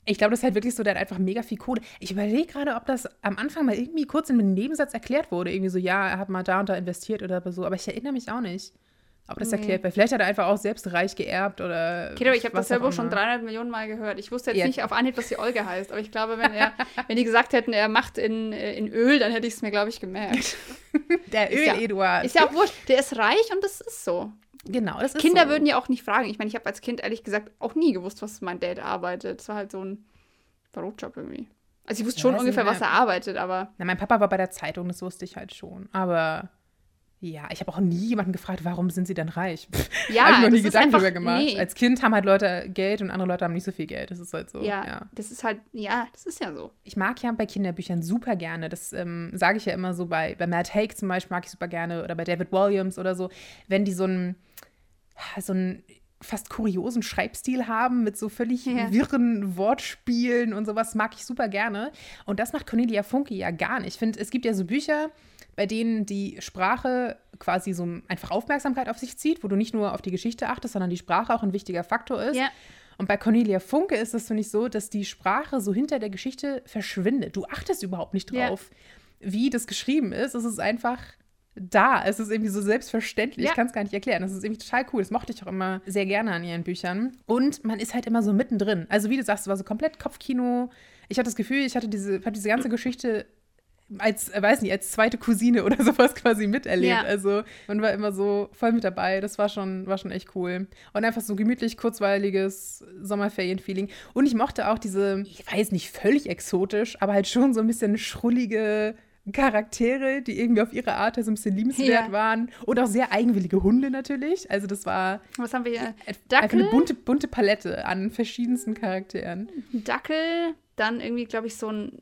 Ich glaube, das ist halt wirklich so, der hat einfach mega viel Kohle. Ich überlege gerade, ob das am Anfang mal irgendwie kurz in einem Nebensatz erklärt wurde. Irgendwie so, ja, er hat mal da und da investiert oder so. Aber ich erinnere mich auch nicht, ob das Nee. erklärt wird. Vielleicht hat er einfach auch selbst reich geerbt oder. Aber ich habe das selber schon immer. 300 Millionen Mal gehört. Ich wusste jetzt Ja. nicht auf Anhieb, was die Olga heißt. Aber ich glaube, wenn, er, wenn die gesagt hätten, er macht in, äh, in Öl, dann hätte ich es mir, glaube ich, gemerkt. Der Ist ja- Öl-Eduard. Ist ja auch wurscht. Der ist reich und das ist so. Genau, das ist Kinder so. würden ja auch nicht fragen. Ich meine, ich habe als Kind ehrlich gesagt auch nie gewusst, was mein Dad arbeitet. Es war halt so ein Brotjob irgendwie. Also ich wusste Ja, schon ungefähr, was er arbeitet, aber Na, mein Papa war bei der Zeitung, das wusste ich halt schon. Aber ja, ich habe auch nie jemanden gefragt, warum sind sie denn reich? Ja, habe ich noch nie Gedanken drüber gemacht. Nee. Als Kind haben halt Leute Geld und andere Leute haben nicht so viel Geld. Das ist halt so. ja, ja. das ist halt, ja, das ist ja so. Ich mag ja bei Kinderbüchern super gerne, das ähm, sage ich ja immer so bei, bei Matt Haig zum Beispiel mag ich super gerne oder bei David Williams oder so, wenn die so einen, so einen fast kuriosen Schreibstil haben mit so völlig Ja. wirren Wortspielen und sowas, mag ich super gerne. Und das macht Cornelia Funke ja gar nicht. Ich finde, es gibt ja so Bücher, bei denen die Sprache quasi so einfach Aufmerksamkeit auf sich zieht, wo du nicht nur auf die Geschichte achtest, sondern die Sprache auch ein wichtiger Faktor ist. Ja. Und bei Cornelia Funke ist es, finde ich, so, dass die Sprache so hinter der Geschichte verschwindet. Du achtest überhaupt nicht Ja. drauf, wie das geschrieben ist. Es ist einfach da. Es ist irgendwie so selbstverständlich. Ja. Ich kann es gar nicht erklären. Das ist irgendwie total cool. Das mochte ich auch immer sehr gerne an ihren Büchern. Und man ist halt immer so mittendrin. Also, wie du sagst, es war so komplett Kopfkino. Ich hatte das Gefühl, ich hatte diese, hab diese ganze Geschichte als, äh, weiß nicht, als zweite Cousine oder sowas quasi miterlebt. Ja. Also man war immer so voll mit dabei. Das war schon, war schon echt cool. Und einfach so gemütlich, kurzweiliges Sommerferien-Feeling. Und ich mochte auch diese, ich weiß nicht, völlig exotisch, aber halt schon so ein bisschen schrullige Charaktere, die irgendwie auf ihre Art so ein bisschen liebenswert Ja. waren. Und auch sehr eigenwillige Hunde natürlich. Also das war Was haben wir hier? einfach eine Dackel, bunte, bunte Palette an verschiedensten Charakteren. Dackel, dann irgendwie, glaube ich, so ein,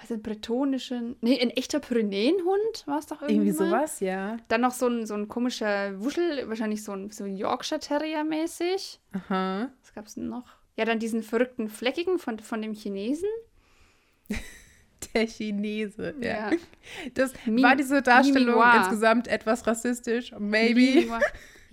was ist bretonischen, nee, ein echter Pyrenäenhund war es doch irgendwie. Irgendwie sowas, ja. Dann noch so ein, so ein komischer Wuschel, wahrscheinlich so ein, so ein Yorkshire Terrier mäßig. Aha. Was gab es denn noch? Ja, dann diesen verrückten Fleckigen von, von dem Chinesen. Der Chinese, ja. Ja. Das Mi- war diese Darstellung Miminoir. insgesamt etwas rassistisch, maybe.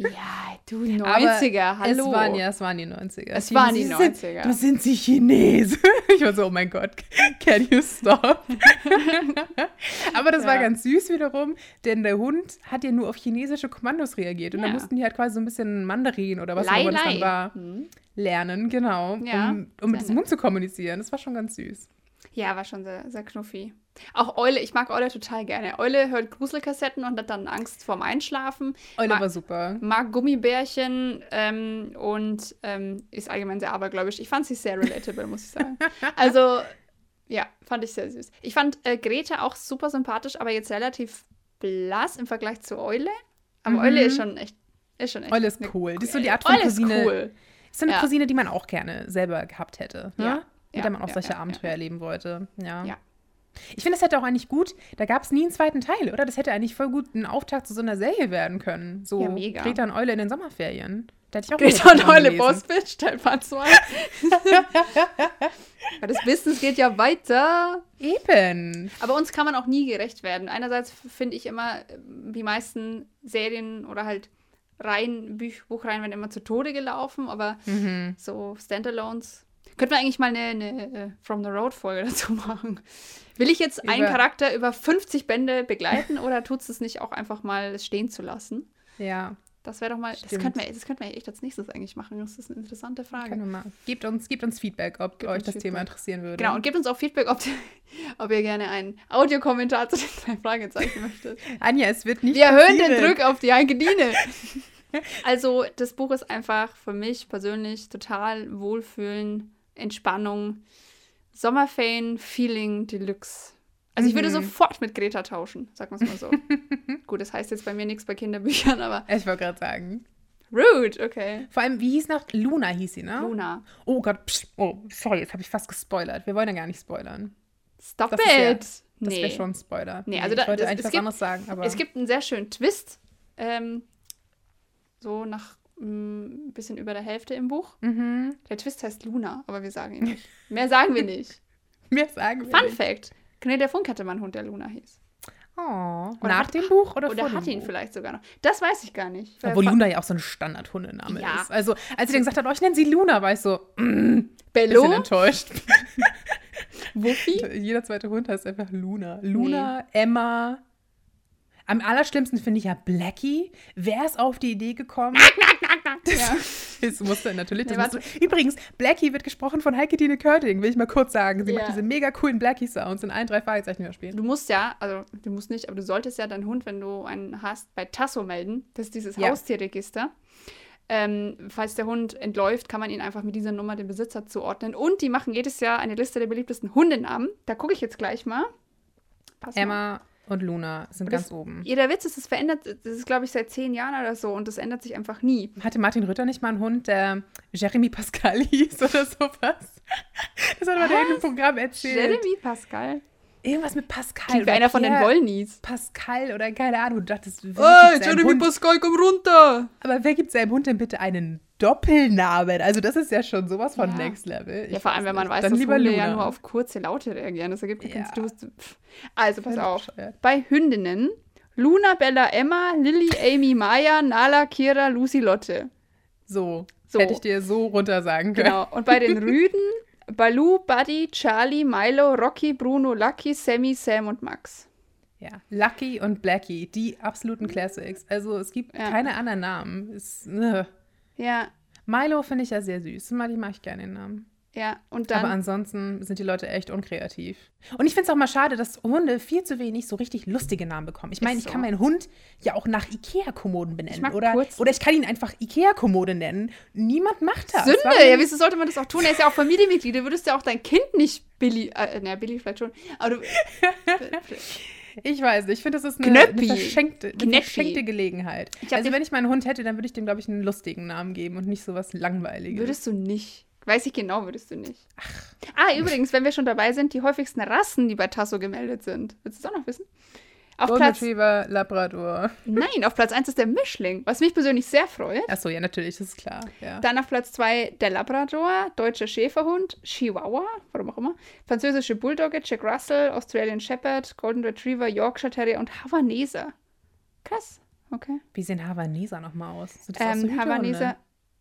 Ja, du 90er, Aber hallo. Es waren, ja, es waren die 90er. Es waren die Sie 90er. Sind, du sind sie Chinese. Ich war so, oh mein Gott, can you stop? Aber das war Ja. ganz süß wiederum, denn der Hund hat ja nur auf chinesische Kommandos reagiert. Und Ja. dann mussten die halt quasi so ein bisschen Mandarin oder was auch immer das dann war, Hm. lernen, genau, Ja, um, um mit diesem. Hund zu kommunizieren. Das war schon ganz süß. Ja, war schon sehr, sehr knuffi. Auch Eule, ich mag Eule total gerne. Eule hört Gruselkassetten und hat dann Angst vorm Einschlafen. Eule Ma- war super. Mag Gummibärchen ähm, und ähm, ist allgemein sehr abergläubisch. Ich fand sie sehr relatable, muss ich sagen. Also, ja, fand ich sehr süß. Ich fand äh, Grete auch super sympathisch, aber jetzt relativ blass im Vergleich zu Eule. Aber Mhm. Eule ist schon echt. Ist schon echt Eule ist eine- cool. Die ist so die Art von Eule ist Cousine. cool. Ist so eine Ja. Cousine, die man auch gerne selber gehabt hätte. Ne? Ja, Mit ja, der man auch solche Abenteuer erleben wollte. Ja. Ich finde, das hätte auch eigentlich gut, da gab es nie einen zweiten Teil, oder? Das hätte eigentlich voll gut ein Auftakt zu so einer Serie werden können. So Ja, mega. Greta und Eule in den Sommerferien. Da hätte ich auch Greta und Eule gelesen. Bossbitch, Teil Part 2. Weil das Business geht ja weiter. Eben. Aber uns kann man auch nie gerecht werden. Einerseits finde ich immer, äh, die meisten Serien oder halt Reihen, Büch Buchreihen werden immer zu Tode gelaufen, aber Mhm. so Standalones. Könnten wir eigentlich mal eine, eine äh, From the Road Folge dazu machen? Will ich jetzt einen Über- Charakter über 50 Bände begleiten oder tut es nicht auch einfach mal stehen zu lassen? Ja, Das wäre doch mal, das Stimmt. könnten, wir, das könnten wir echt als nächstes eigentlich machen. Das ist eine interessante Frage. Gebt uns, gebt uns Feedback, ob Gebt euch das Thema Feedback. interessieren würde. Genau, und gebt uns auch Feedback, ob, ob ihr gerne einen Audiokommentar zu den drei Fragezeichen möchtet. Anja, es wird nicht Wir erhöhen den. Druck auf die Heike-Dine. Also, das Buch ist einfach für mich persönlich total Wohlfühlen, Entspannung, Sommerferien, Feeling Deluxe. Also, ich würde Mhm. sofort mit Greta tauschen, sagen wir es mal so. Gut, das heißt jetzt bei mir nichts bei Kinderbüchern, aber Ich wollte gerade sagen. rude, okay. Vor allem, wie hieß noch? Luna hieß sie, ne? Luna. Oh Gott, psch, oh, sorry, jetzt habe ich fast gespoilert. Wir wollen ja gar nicht spoilern. Stop Das ist ja- it! Das nee. wäre schon ein Spoiler. Nee, also da- ich wollte das- eigentlich es was gibt- anderes sagen, aber Es gibt einen sehr schönen Twist. Ähm, so nach ein bisschen über der Hälfte im Buch. mhm. Der Twist heißt Luna, aber wir sagen ihn nicht. Mehr sagen wir nicht. mehr sagen wir Fun nicht. Fact: Cornelia Funk hatte mal einen Hund, der Luna hieß. Oh, Oder nach hat- dem Buch oder, Oder vor hat ihn Buch? vielleicht sogar noch. Das weiß ich gar nicht. Obwohl Fa- Luna ja auch so ein Standard-Hundename Ja. ist. Also, als sie dann gesagt hat, oh, ich nenne sie Luna, war ich so, mm, bisschen Bello, enttäuscht. Wuffi. Jeder zweite Hund heißt einfach Luna. Luna, Emma. Am allerschlimmsten finde ich ja Blackie. Wer ist auf die Idee gekommen? ja. Das musste natürlich. Das Nee, musste, übrigens, Blackie wird gesprochen von Heike Dine Körting, will ich mal kurz sagen. Sie Ja. macht diese mega coolen Blackie-Sounds in allen drei Fragezeichen spielen. Du musst ja, also du musst nicht, aber du solltest ja deinen Hund, wenn du einen hast, bei Tasso melden. Das ist dieses Ja. Haustierregister. Ähm, falls der Hund entläuft, kann man ihn einfach mit dieser Nummer dem Besitzer zuordnen. Und die machen jedes Jahr eine Liste der beliebtesten Hundenamen. Da gucke ich jetzt gleich mal. Pass mal. Und Luna sind Und ganz das- oben. Ja, der Witz ist, es verändert, das ist, glaube ich, seit zehn Jahren oder so und das ändert sich einfach nie. Hatte Martin Rütter nicht mal einen Hund, der Jeremy Pascal hieß oder sowas? Das hat er mal in Programm erzählt. Jeremy Pascal. Irgendwas mit Pascal. Klingt oder einer von den Wollnies. Pascal oder keine Ahnung. Du dachtest, wer Hey, Jeremy Hund, Pascal, komm runter! aber wer gibt seinem Hund denn bitte einen Doppelnamen? Also das ist ja schon sowas von Ja. Next Level. Ja, Ich vor allem, wenn man weiß, Dann dass lieber Hunde Luna. ja nur auf kurze Laute reagieren. Das ergibt Ja. Du-. Also, pass auf. Bei Hündinnen Luna, Bella, Emma, Lilly, Amy, Maya, Nala, Kira, Lucy, Lotte. So, So. hätte ich dir so runter sagen können. Genau. Und bei den Rüden Baloo, Buddy, Charlie, Milo, Rocky, Bruno, Lucky, Sammy, Sam und Max. Ja, Lucky und Blackie, die absoluten Classics. Also es gibt Ja. keine anderen Namen. Es, äh. Ja, Milo finde ich ja sehr süß. Mal, die mag ich gerne den Namen. ja. Und dann. Aber ansonsten sind die Leute echt unkreativ. Und ich finde es auch mal schade, dass Hunde viel zu wenig so richtig lustige Namen bekommen. Ich meine, Ist ich so. kann meinen Hund ja auch nach Ikea-Kommoden benennen. mag oder, kurz- oder ich kann ihn einfach Ikea-Kommode nennen. Niemand macht das. Sünde, Warum? ja, wieso sollte man das auch tun? Er ist ja auch Familienmitglied. Du würdest ja auch dein Kind nicht Billy, äh, naja, Billy vielleicht schon, aber du, Ich weiß nicht. Ich finde, das ist eine, eine, verschenkte, eine verschenkte Gelegenheit. Also wenn ich meinen Hund hätte, dann würde ich dem, glaube ich, einen lustigen Namen geben und nicht so was Langweiliges. würdest du nicht. Weiß ich genau, würdest du nicht. Ah, übrigens, wenn wir schon dabei sind, die häufigsten Rassen, die bei Tasso gemeldet sind. Willst du es auch noch wissen? Auf Golden Platz, Retriever, Labrador. nein, auf Platz 1 ist der Mischling, was mich persönlich sehr freut. Achso, ja, natürlich, das ist klar. Ja. Dann auf Platz 2 der Labrador, deutscher Schäferhund, Chihuahua, warum auch immer, französische Bulldogge, Jack Russell, Australian Shepherd, Golden Retriever, Yorkshire Terrier und Havaneser. Krass, okay. Wie sehen Havaneser nochmal aus? Sind das so Ähm, Hütehunde? Havaneser,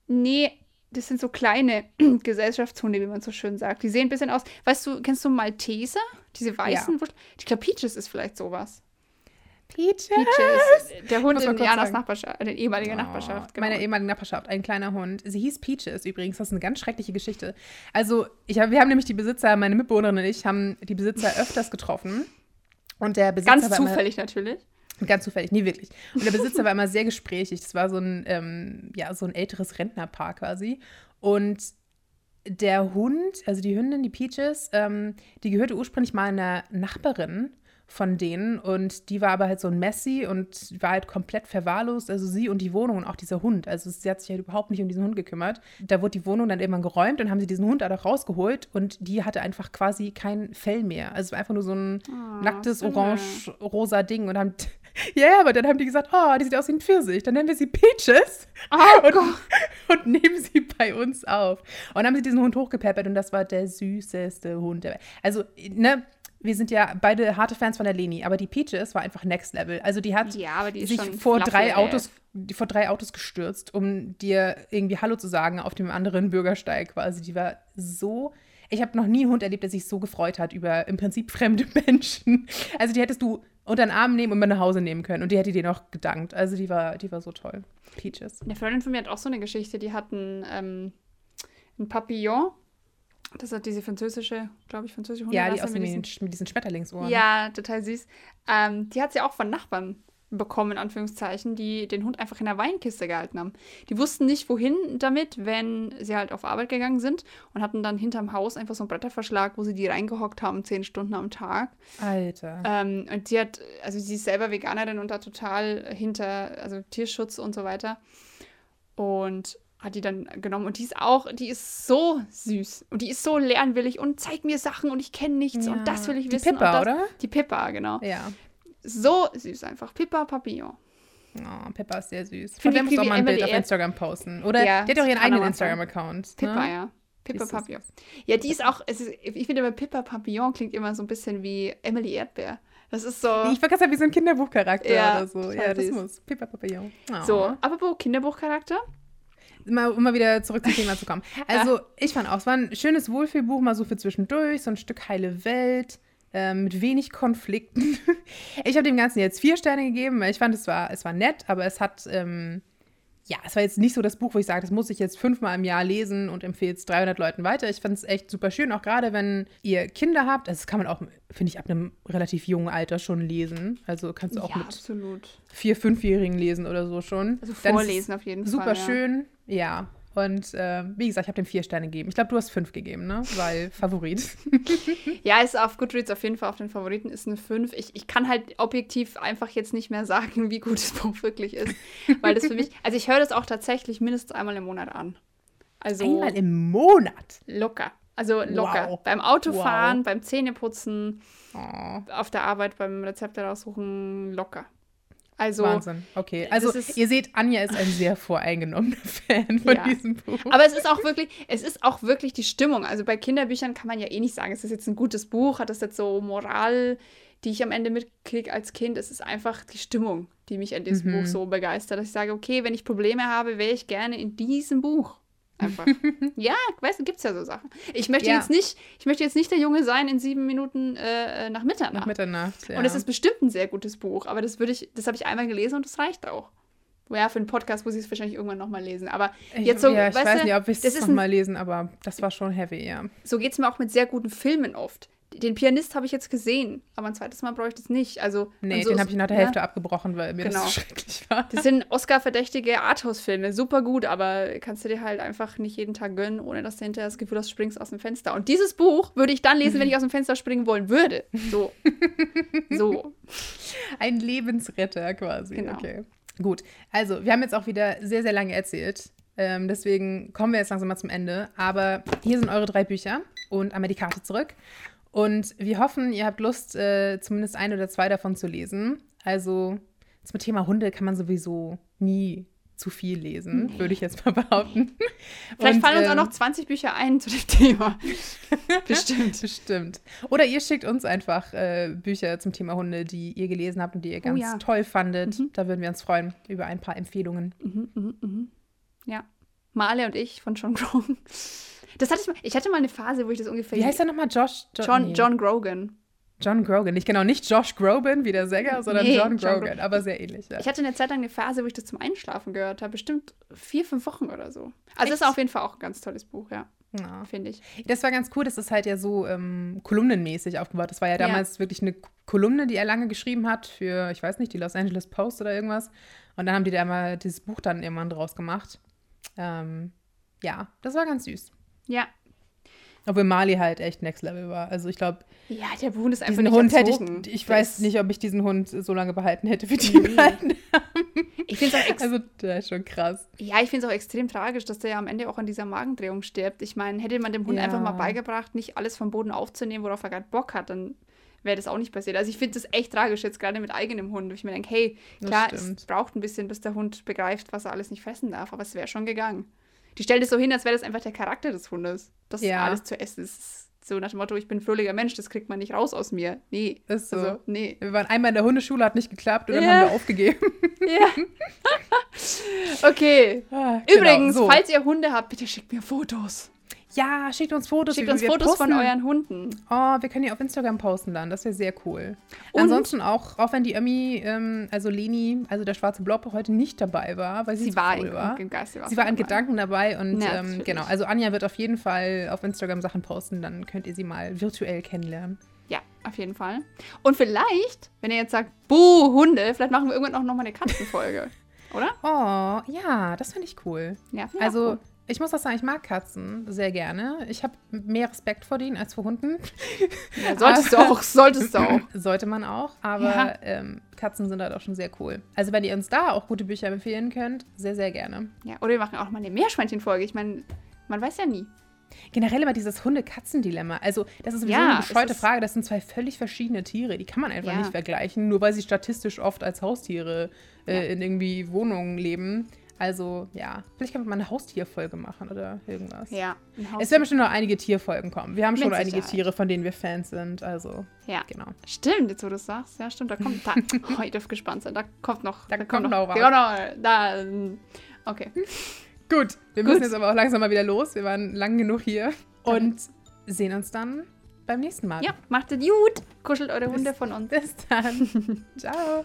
nee, das sind so kleine Gesellschaftshunde, wie man so schön sagt. Die sehen ein bisschen aus, weißt du, kennst du Malteser? Diese weißen, Wurst- ich glaube, Peaches ist vielleicht sowas. Peaches. Peaches, der Hund in Janas. Nachbarschaft, äh, ehemaliger Oh, Nachbarschaft. genau. Meine ehemalige Nachbarschaft, ein kleiner Hund. Sie hieß Peaches übrigens. Das ist eine ganz schreckliche Geschichte. Also, ich hab, wir haben nämlich die Besitzer, meine Mitbewohnerin und ich, haben die Besitzer öfters getroffen. Und der Besitzer Ganz war immer- zufällig natürlich. Ganz zufällig, nee, wirklich. Und der Besitzer war immer sehr gesprächig. Das war so ein, ähm, ja, so ein älteres Rentnerpaar quasi. Und der Hund, also die Hündin, die Peaches, ähm, die gehörte ursprünglich mal einer Nachbarin von denen und die war aber halt so ein Messi und war halt komplett verwahrlost, also sie und die Wohnung und auch dieser Hund. Also sie hat sich halt überhaupt nicht um diesen Hund gekümmert. Da wurde die Wohnung dann irgendwann geräumt und haben sie diesen Hund auch rausgeholt und die hatte einfach quasi kein Fell mehr. Also es war einfach nur so ein Oh, nacktes orange-rosa Ding und haben ja, ja, aber dann haben die gesagt, oh, die sieht aus wie ein Pfirsich. Dann nennen wir sie Peaches Oh und, und nehmen sie bei uns auf. Und dann haben sie diesen Hund hochgepeppert und das war der süßeste Hund. Also, ne, wir sind ja beide harte Fans von der Leni, aber die Peaches war einfach Next Level. Also die hat Ja, die sich vor drei. Autos, die vor drei Autos gestürzt, um dir irgendwie Hallo zu sagen auf dem anderen Bürgersteig quasi. Die war so. Ich habe noch nie einen Hund erlebt, der sich so gefreut hat über im Prinzip fremde Menschen. Also die hättest du unter den Arm nehmen und mit nach Hause nehmen können. Und die hätte dir noch gedankt. Also die war, die war so toll. Peaches. Eine Freundin von mir hat auch so eine Geschichte, die hatten ähm, ein Papillon. Das hat diese französische, glaube ich, französische Ja, die aus mit diesen- mit diesen Schmetterlingsohren. Ja, total süß. Ähm, die hat sie auch von Nachbarn bekommen, in Anführungszeichen, die den Hund einfach in der Weinkiste gehalten haben. Die wussten nicht, wohin damit, wenn sie halt auf Arbeit gegangen sind und hatten dann hinterm Haus einfach so einen Bretterverschlag, wo sie die reingehockt haben, zehn Stunden am Tag. Alter. Ähm, und sie hat, also sie ist selber Veganerin und da total hinter, also Tierschutz und so weiter. Und hat die dann genommen und die ist auch, die ist so süß und die ist so lernwillig und zeigt mir Sachen und ich kenne nichts Ja. und das will ich Die wissen. Pippa, und das, oder? Die Pippa, genau. Ja. So süß einfach. Pippa Papillon. Oh, Peppa ist sehr süß. Von der auch wie mal ein Bild auf Erd- Instagram posten. Oder Ja, die hat auch ihren eigenen Instagram-Account. Pippa, ne? ja. Pippa Die ist so Papillon. Ja, die ist auch, ist, ich finde aber Pippa Papillon klingt immer so ein bisschen wie Emily Erdbeer. Das ist so. Ich gerade wie so ein Kinderbuchcharakter Ja, oder so. Ja, das muss. Pippa Papillon. Oh. So, apropos Kinderbuchcharakter. Mal, um mal wieder zurück zum Thema zu kommen. Also, ich fand auch, es war ein schönes Wohlfühlbuch, mal so für zwischendurch, so ein Stück heile Welt, ähm, mit wenig Konflikten. ich habe dem Ganzen jetzt vier Sterne gegeben. weil Ich fand, es war, es war nett, aber es hat, ähm, ja, es war jetzt nicht so das Buch, wo ich sage, das muss ich jetzt fünfmal im Jahr lesen und empfehle es 300 Leuten weiter. Ich fand es echt super schön, auch gerade wenn ihr Kinder habt. Also, das kann man auch, finde ich, ab einem relativ jungen Alter schon lesen. Also, kannst du auch ja, mit absolut. vier-, fünfjährigen lesen oder so schon. Also vorlesen auf jeden Super Fall. ja. schön, ja. Und äh, wie gesagt, ich habe dem vier Sterne gegeben. Ich glaube, du hast fünf gegeben, ne? Weil Favorit. Ja, ist auf Goodreads auf jeden Fall auf den Favoriten, ist eine 5. Ich, ich kann halt objektiv einfach jetzt nicht mehr sagen, wie gut das Buch wirklich ist. Weil das für mich, also ich höre das auch tatsächlich mindestens einmal im Monat an. Also Einmal im Monat. locker. Also locker. Wow. Beim Autofahren, Wow. beim Zähneputzen, Oh, auf der Arbeit, beim Rezepte raussuchen, locker. Also, Wahnsinn. Okay. Also, ist- ihr seht, Anja ist ein sehr voreingenommener Fan von Ja. diesem Buch. aber es ist auch wirklich, es ist auch wirklich die Stimmung. Also bei Kinderbüchern kann man ja eh nicht sagen, es ist jetzt ein gutes Buch, hat das jetzt so Moral, die ich am Ende mitkriege als Kind. Es ist einfach die Stimmung, die mich an diesem Mhm. Buch so begeistert, dass ich sage, okay, wenn ich Probleme habe, wäre ich gerne in diesem Buch. Einfach. ja, weißt du, gibt es ja so Sachen. Ich möchte Ja. jetzt nicht, ich möchte jetzt nicht der Junge sein in sieben Minuten äh, nach Mitternacht. Nach Mitternacht. Ja. Und es ist bestimmt ein sehr gutes Buch, aber das würde ich, das habe ich einmal gelesen und das reicht auch. Ja, für einen Podcast muss ich es wahrscheinlich irgendwann nochmal lesen. Aber ich, jetzt so, ja, ich weiß du, nicht, ob ich es ist noch ein- mal lesen, aber das war schon heavy, ja. so geht es mir auch mit sehr guten Filmen oft. Den Pianist habe ich jetzt gesehen, aber ein zweites Mal bräuchte ich es nicht. Also, Nee, so den habe ich nach der ja. Hälfte abgebrochen, weil mir Genau. das so schrecklich war. Das sind Oscar-verdächtige Arthouse-Filme, super gut, aber kannst du dir halt einfach nicht jeden Tag gönnen, ohne dass du hinterher das Gefühl hast, du springst aus dem Fenster. Und dieses Buch würde ich dann lesen, wenn ich aus dem Fenster springen wollen würde. So. So. Ein Lebensretter quasi. Genau. Okay. Gut. Also, wir haben jetzt auch wieder sehr, sehr lange erzählt. Ähm, deswegen kommen wir jetzt langsam mal zum Ende. Aber hier sind eure drei Bücher und einmal die Karte zurück. Und wir hoffen, ihr habt Lust, äh, zumindest ein oder zwei davon zu lesen. Also, zum Thema Hunde kann man sowieso nie zu viel lesen, würde ich jetzt mal behaupten. Vielleicht Und, fallen uns auch ähm, noch 20 Bücher ein zu dem Thema. Bestimmt. Bestimmt. Oder ihr schickt uns einfach äh, Bücher zum Thema Hunde, die ihr gelesen habt und die ihr ganz Oh ja. toll fandet. Da würden wir uns freuen über ein paar Empfehlungen. Mhm, mhm, mhm. Ja. Male und ich von John Grogan. Das hatte ich mal. Ich hatte mal eine Phase, wo ich das ungefähr. Wie heißt er nochmal? Josh? Jo- John, nee. John Grogan. John Grogan. Nicht genau, nicht Josh Groban wie der Sänger, sondern Nee, John John Grogan. Gro- aber sehr ähnlich. Ja. Ich hatte eine Zeit lang eine Phase, wo ich das zum Einschlafen gehört habe. Bestimmt vier, fünf Wochen oder so. Also, das ist Echt? auf jeden Fall auch ein ganz tolles Buch, ja. Ja. Finde ich. Das war ganz cool, das ist halt ja so ähm, kolumnenmäßig aufgebaut. Das war ja Ja. damals wirklich eine Kolumne, die er lange geschrieben hat für, ich weiß nicht, die Los Angeles Post oder irgendwas. Und dann haben die da mal dieses Buch dann irgendwann draus gemacht. Ähm, ja, das war ganz süß. Ja. Obwohl Mali halt echt next level war. Also ich glaube, Ja, der Hund ist einfach nicht Hund hätte ich, ich weiß nicht, ob ich diesen Hund so lange behalten hätte, wie die Nee. behalten. Ich finde es auch, ex Also der ist schon krass. ja, ich find's auch extrem tragisch, dass der ja am Ende auch an dieser Magendrehung stirbt. Ich meine, hätte man dem Hund Ja. einfach mal beigebracht, nicht alles vom Boden aufzunehmen, worauf er gerade Bock hat, dann wäre das auch nicht passiert. Also ich finde das echt tragisch, jetzt gerade mit eigenem Hund. wo Ich mir denke, hey, Das klar, es braucht ein bisschen, bis der Hund begreift, was er alles nicht fressen darf, aber es wäre schon gegangen. Die stellt es so hin, als wäre das einfach der Charakter des Hundes, das Ja. alles zu essen ist. So nach dem Motto, ich bin ein fröhlicher Mensch, das kriegt man nicht raus aus mir. Nee. Ist so. Also, nee. Wir waren einmal in der Hundeschule, hat nicht geklappt und dann Ja. haben wir aufgegeben. Ja. okay. Ah, Übrigens, genau, so. falls ihr Hunde habt, bitte schickt mir Fotos. Ja, schickt uns Fotos. Schickt uns Fotos von posten- euren Hunden. Oh, wir können die auf Instagram posten dann. Das wäre sehr cool. Und- Ansonsten auch, auch wenn die Ömi, ähm, also Leni, also der schwarze Blob, heute nicht dabei war, weil sie, Sie zu war früh im, war. im Geiste. Sie war in dabei. Gedanken dabei und Ja, ähm, genau. Also Anja wird auf jeden Fall auf Instagram Sachen posten, dann könnt ihr sie mal virtuell kennenlernen. Ja, auf jeden Fall. Und vielleicht, wenn ihr jetzt sagt, buh, Hunde, vielleicht machen wir irgendwann auch nochmal eine Katzenfolge. Oder? Oh, ja, das finde ich cool. Ja, auch Also, cool. Ich muss auch sagen, ich mag Katzen sehr gerne. Ich habe mehr Respekt vor denen als vor Hunden. ja, solltest du auch, solltest du auch. Sollte man auch, aber Ja. ähm, Katzen sind halt auch schon sehr cool. Also, wenn ihr uns da auch gute Bücher empfehlen könnt, sehr, sehr gerne. Ja, oder wir machen auch mal eine Meerschweinchen-Folge. Ich meine, man weiß ja nie. Generell immer dieses Hunde-Katzen-Dilemma. Also, das ist sowieso Ja, eine es bescheuerte ist- Frage. Das sind zwei völlig verschiedene Tiere. Die kann man einfach Ja. nicht vergleichen, nur weil sie statistisch oft als Haustiere äh, Ja. in irgendwie Wohnungen leben. Also, ja, vielleicht können wir mal eine Haustierfolge machen oder irgendwas. Ja. ein Es werden bestimmt noch einige Tierfolgen kommen. Wir haben schon einige. Tiere, von denen wir Fans sind. Also, Ja. genau. Stimmt, jetzt wo du es sagst. Ja, stimmt, da kommt. Da, oh, ihr dürft gespannt sein. Da kommt noch. Da kommt noch was. Genau, da. Okay. Gut, wir Gut. müssen jetzt aber auch langsam mal wieder los. Wir waren lang genug hier und sehen uns dann beim nächsten Mal. Ja, macht es gut. Kuschelt eure Hunde von uns. Bis dann. Ciao.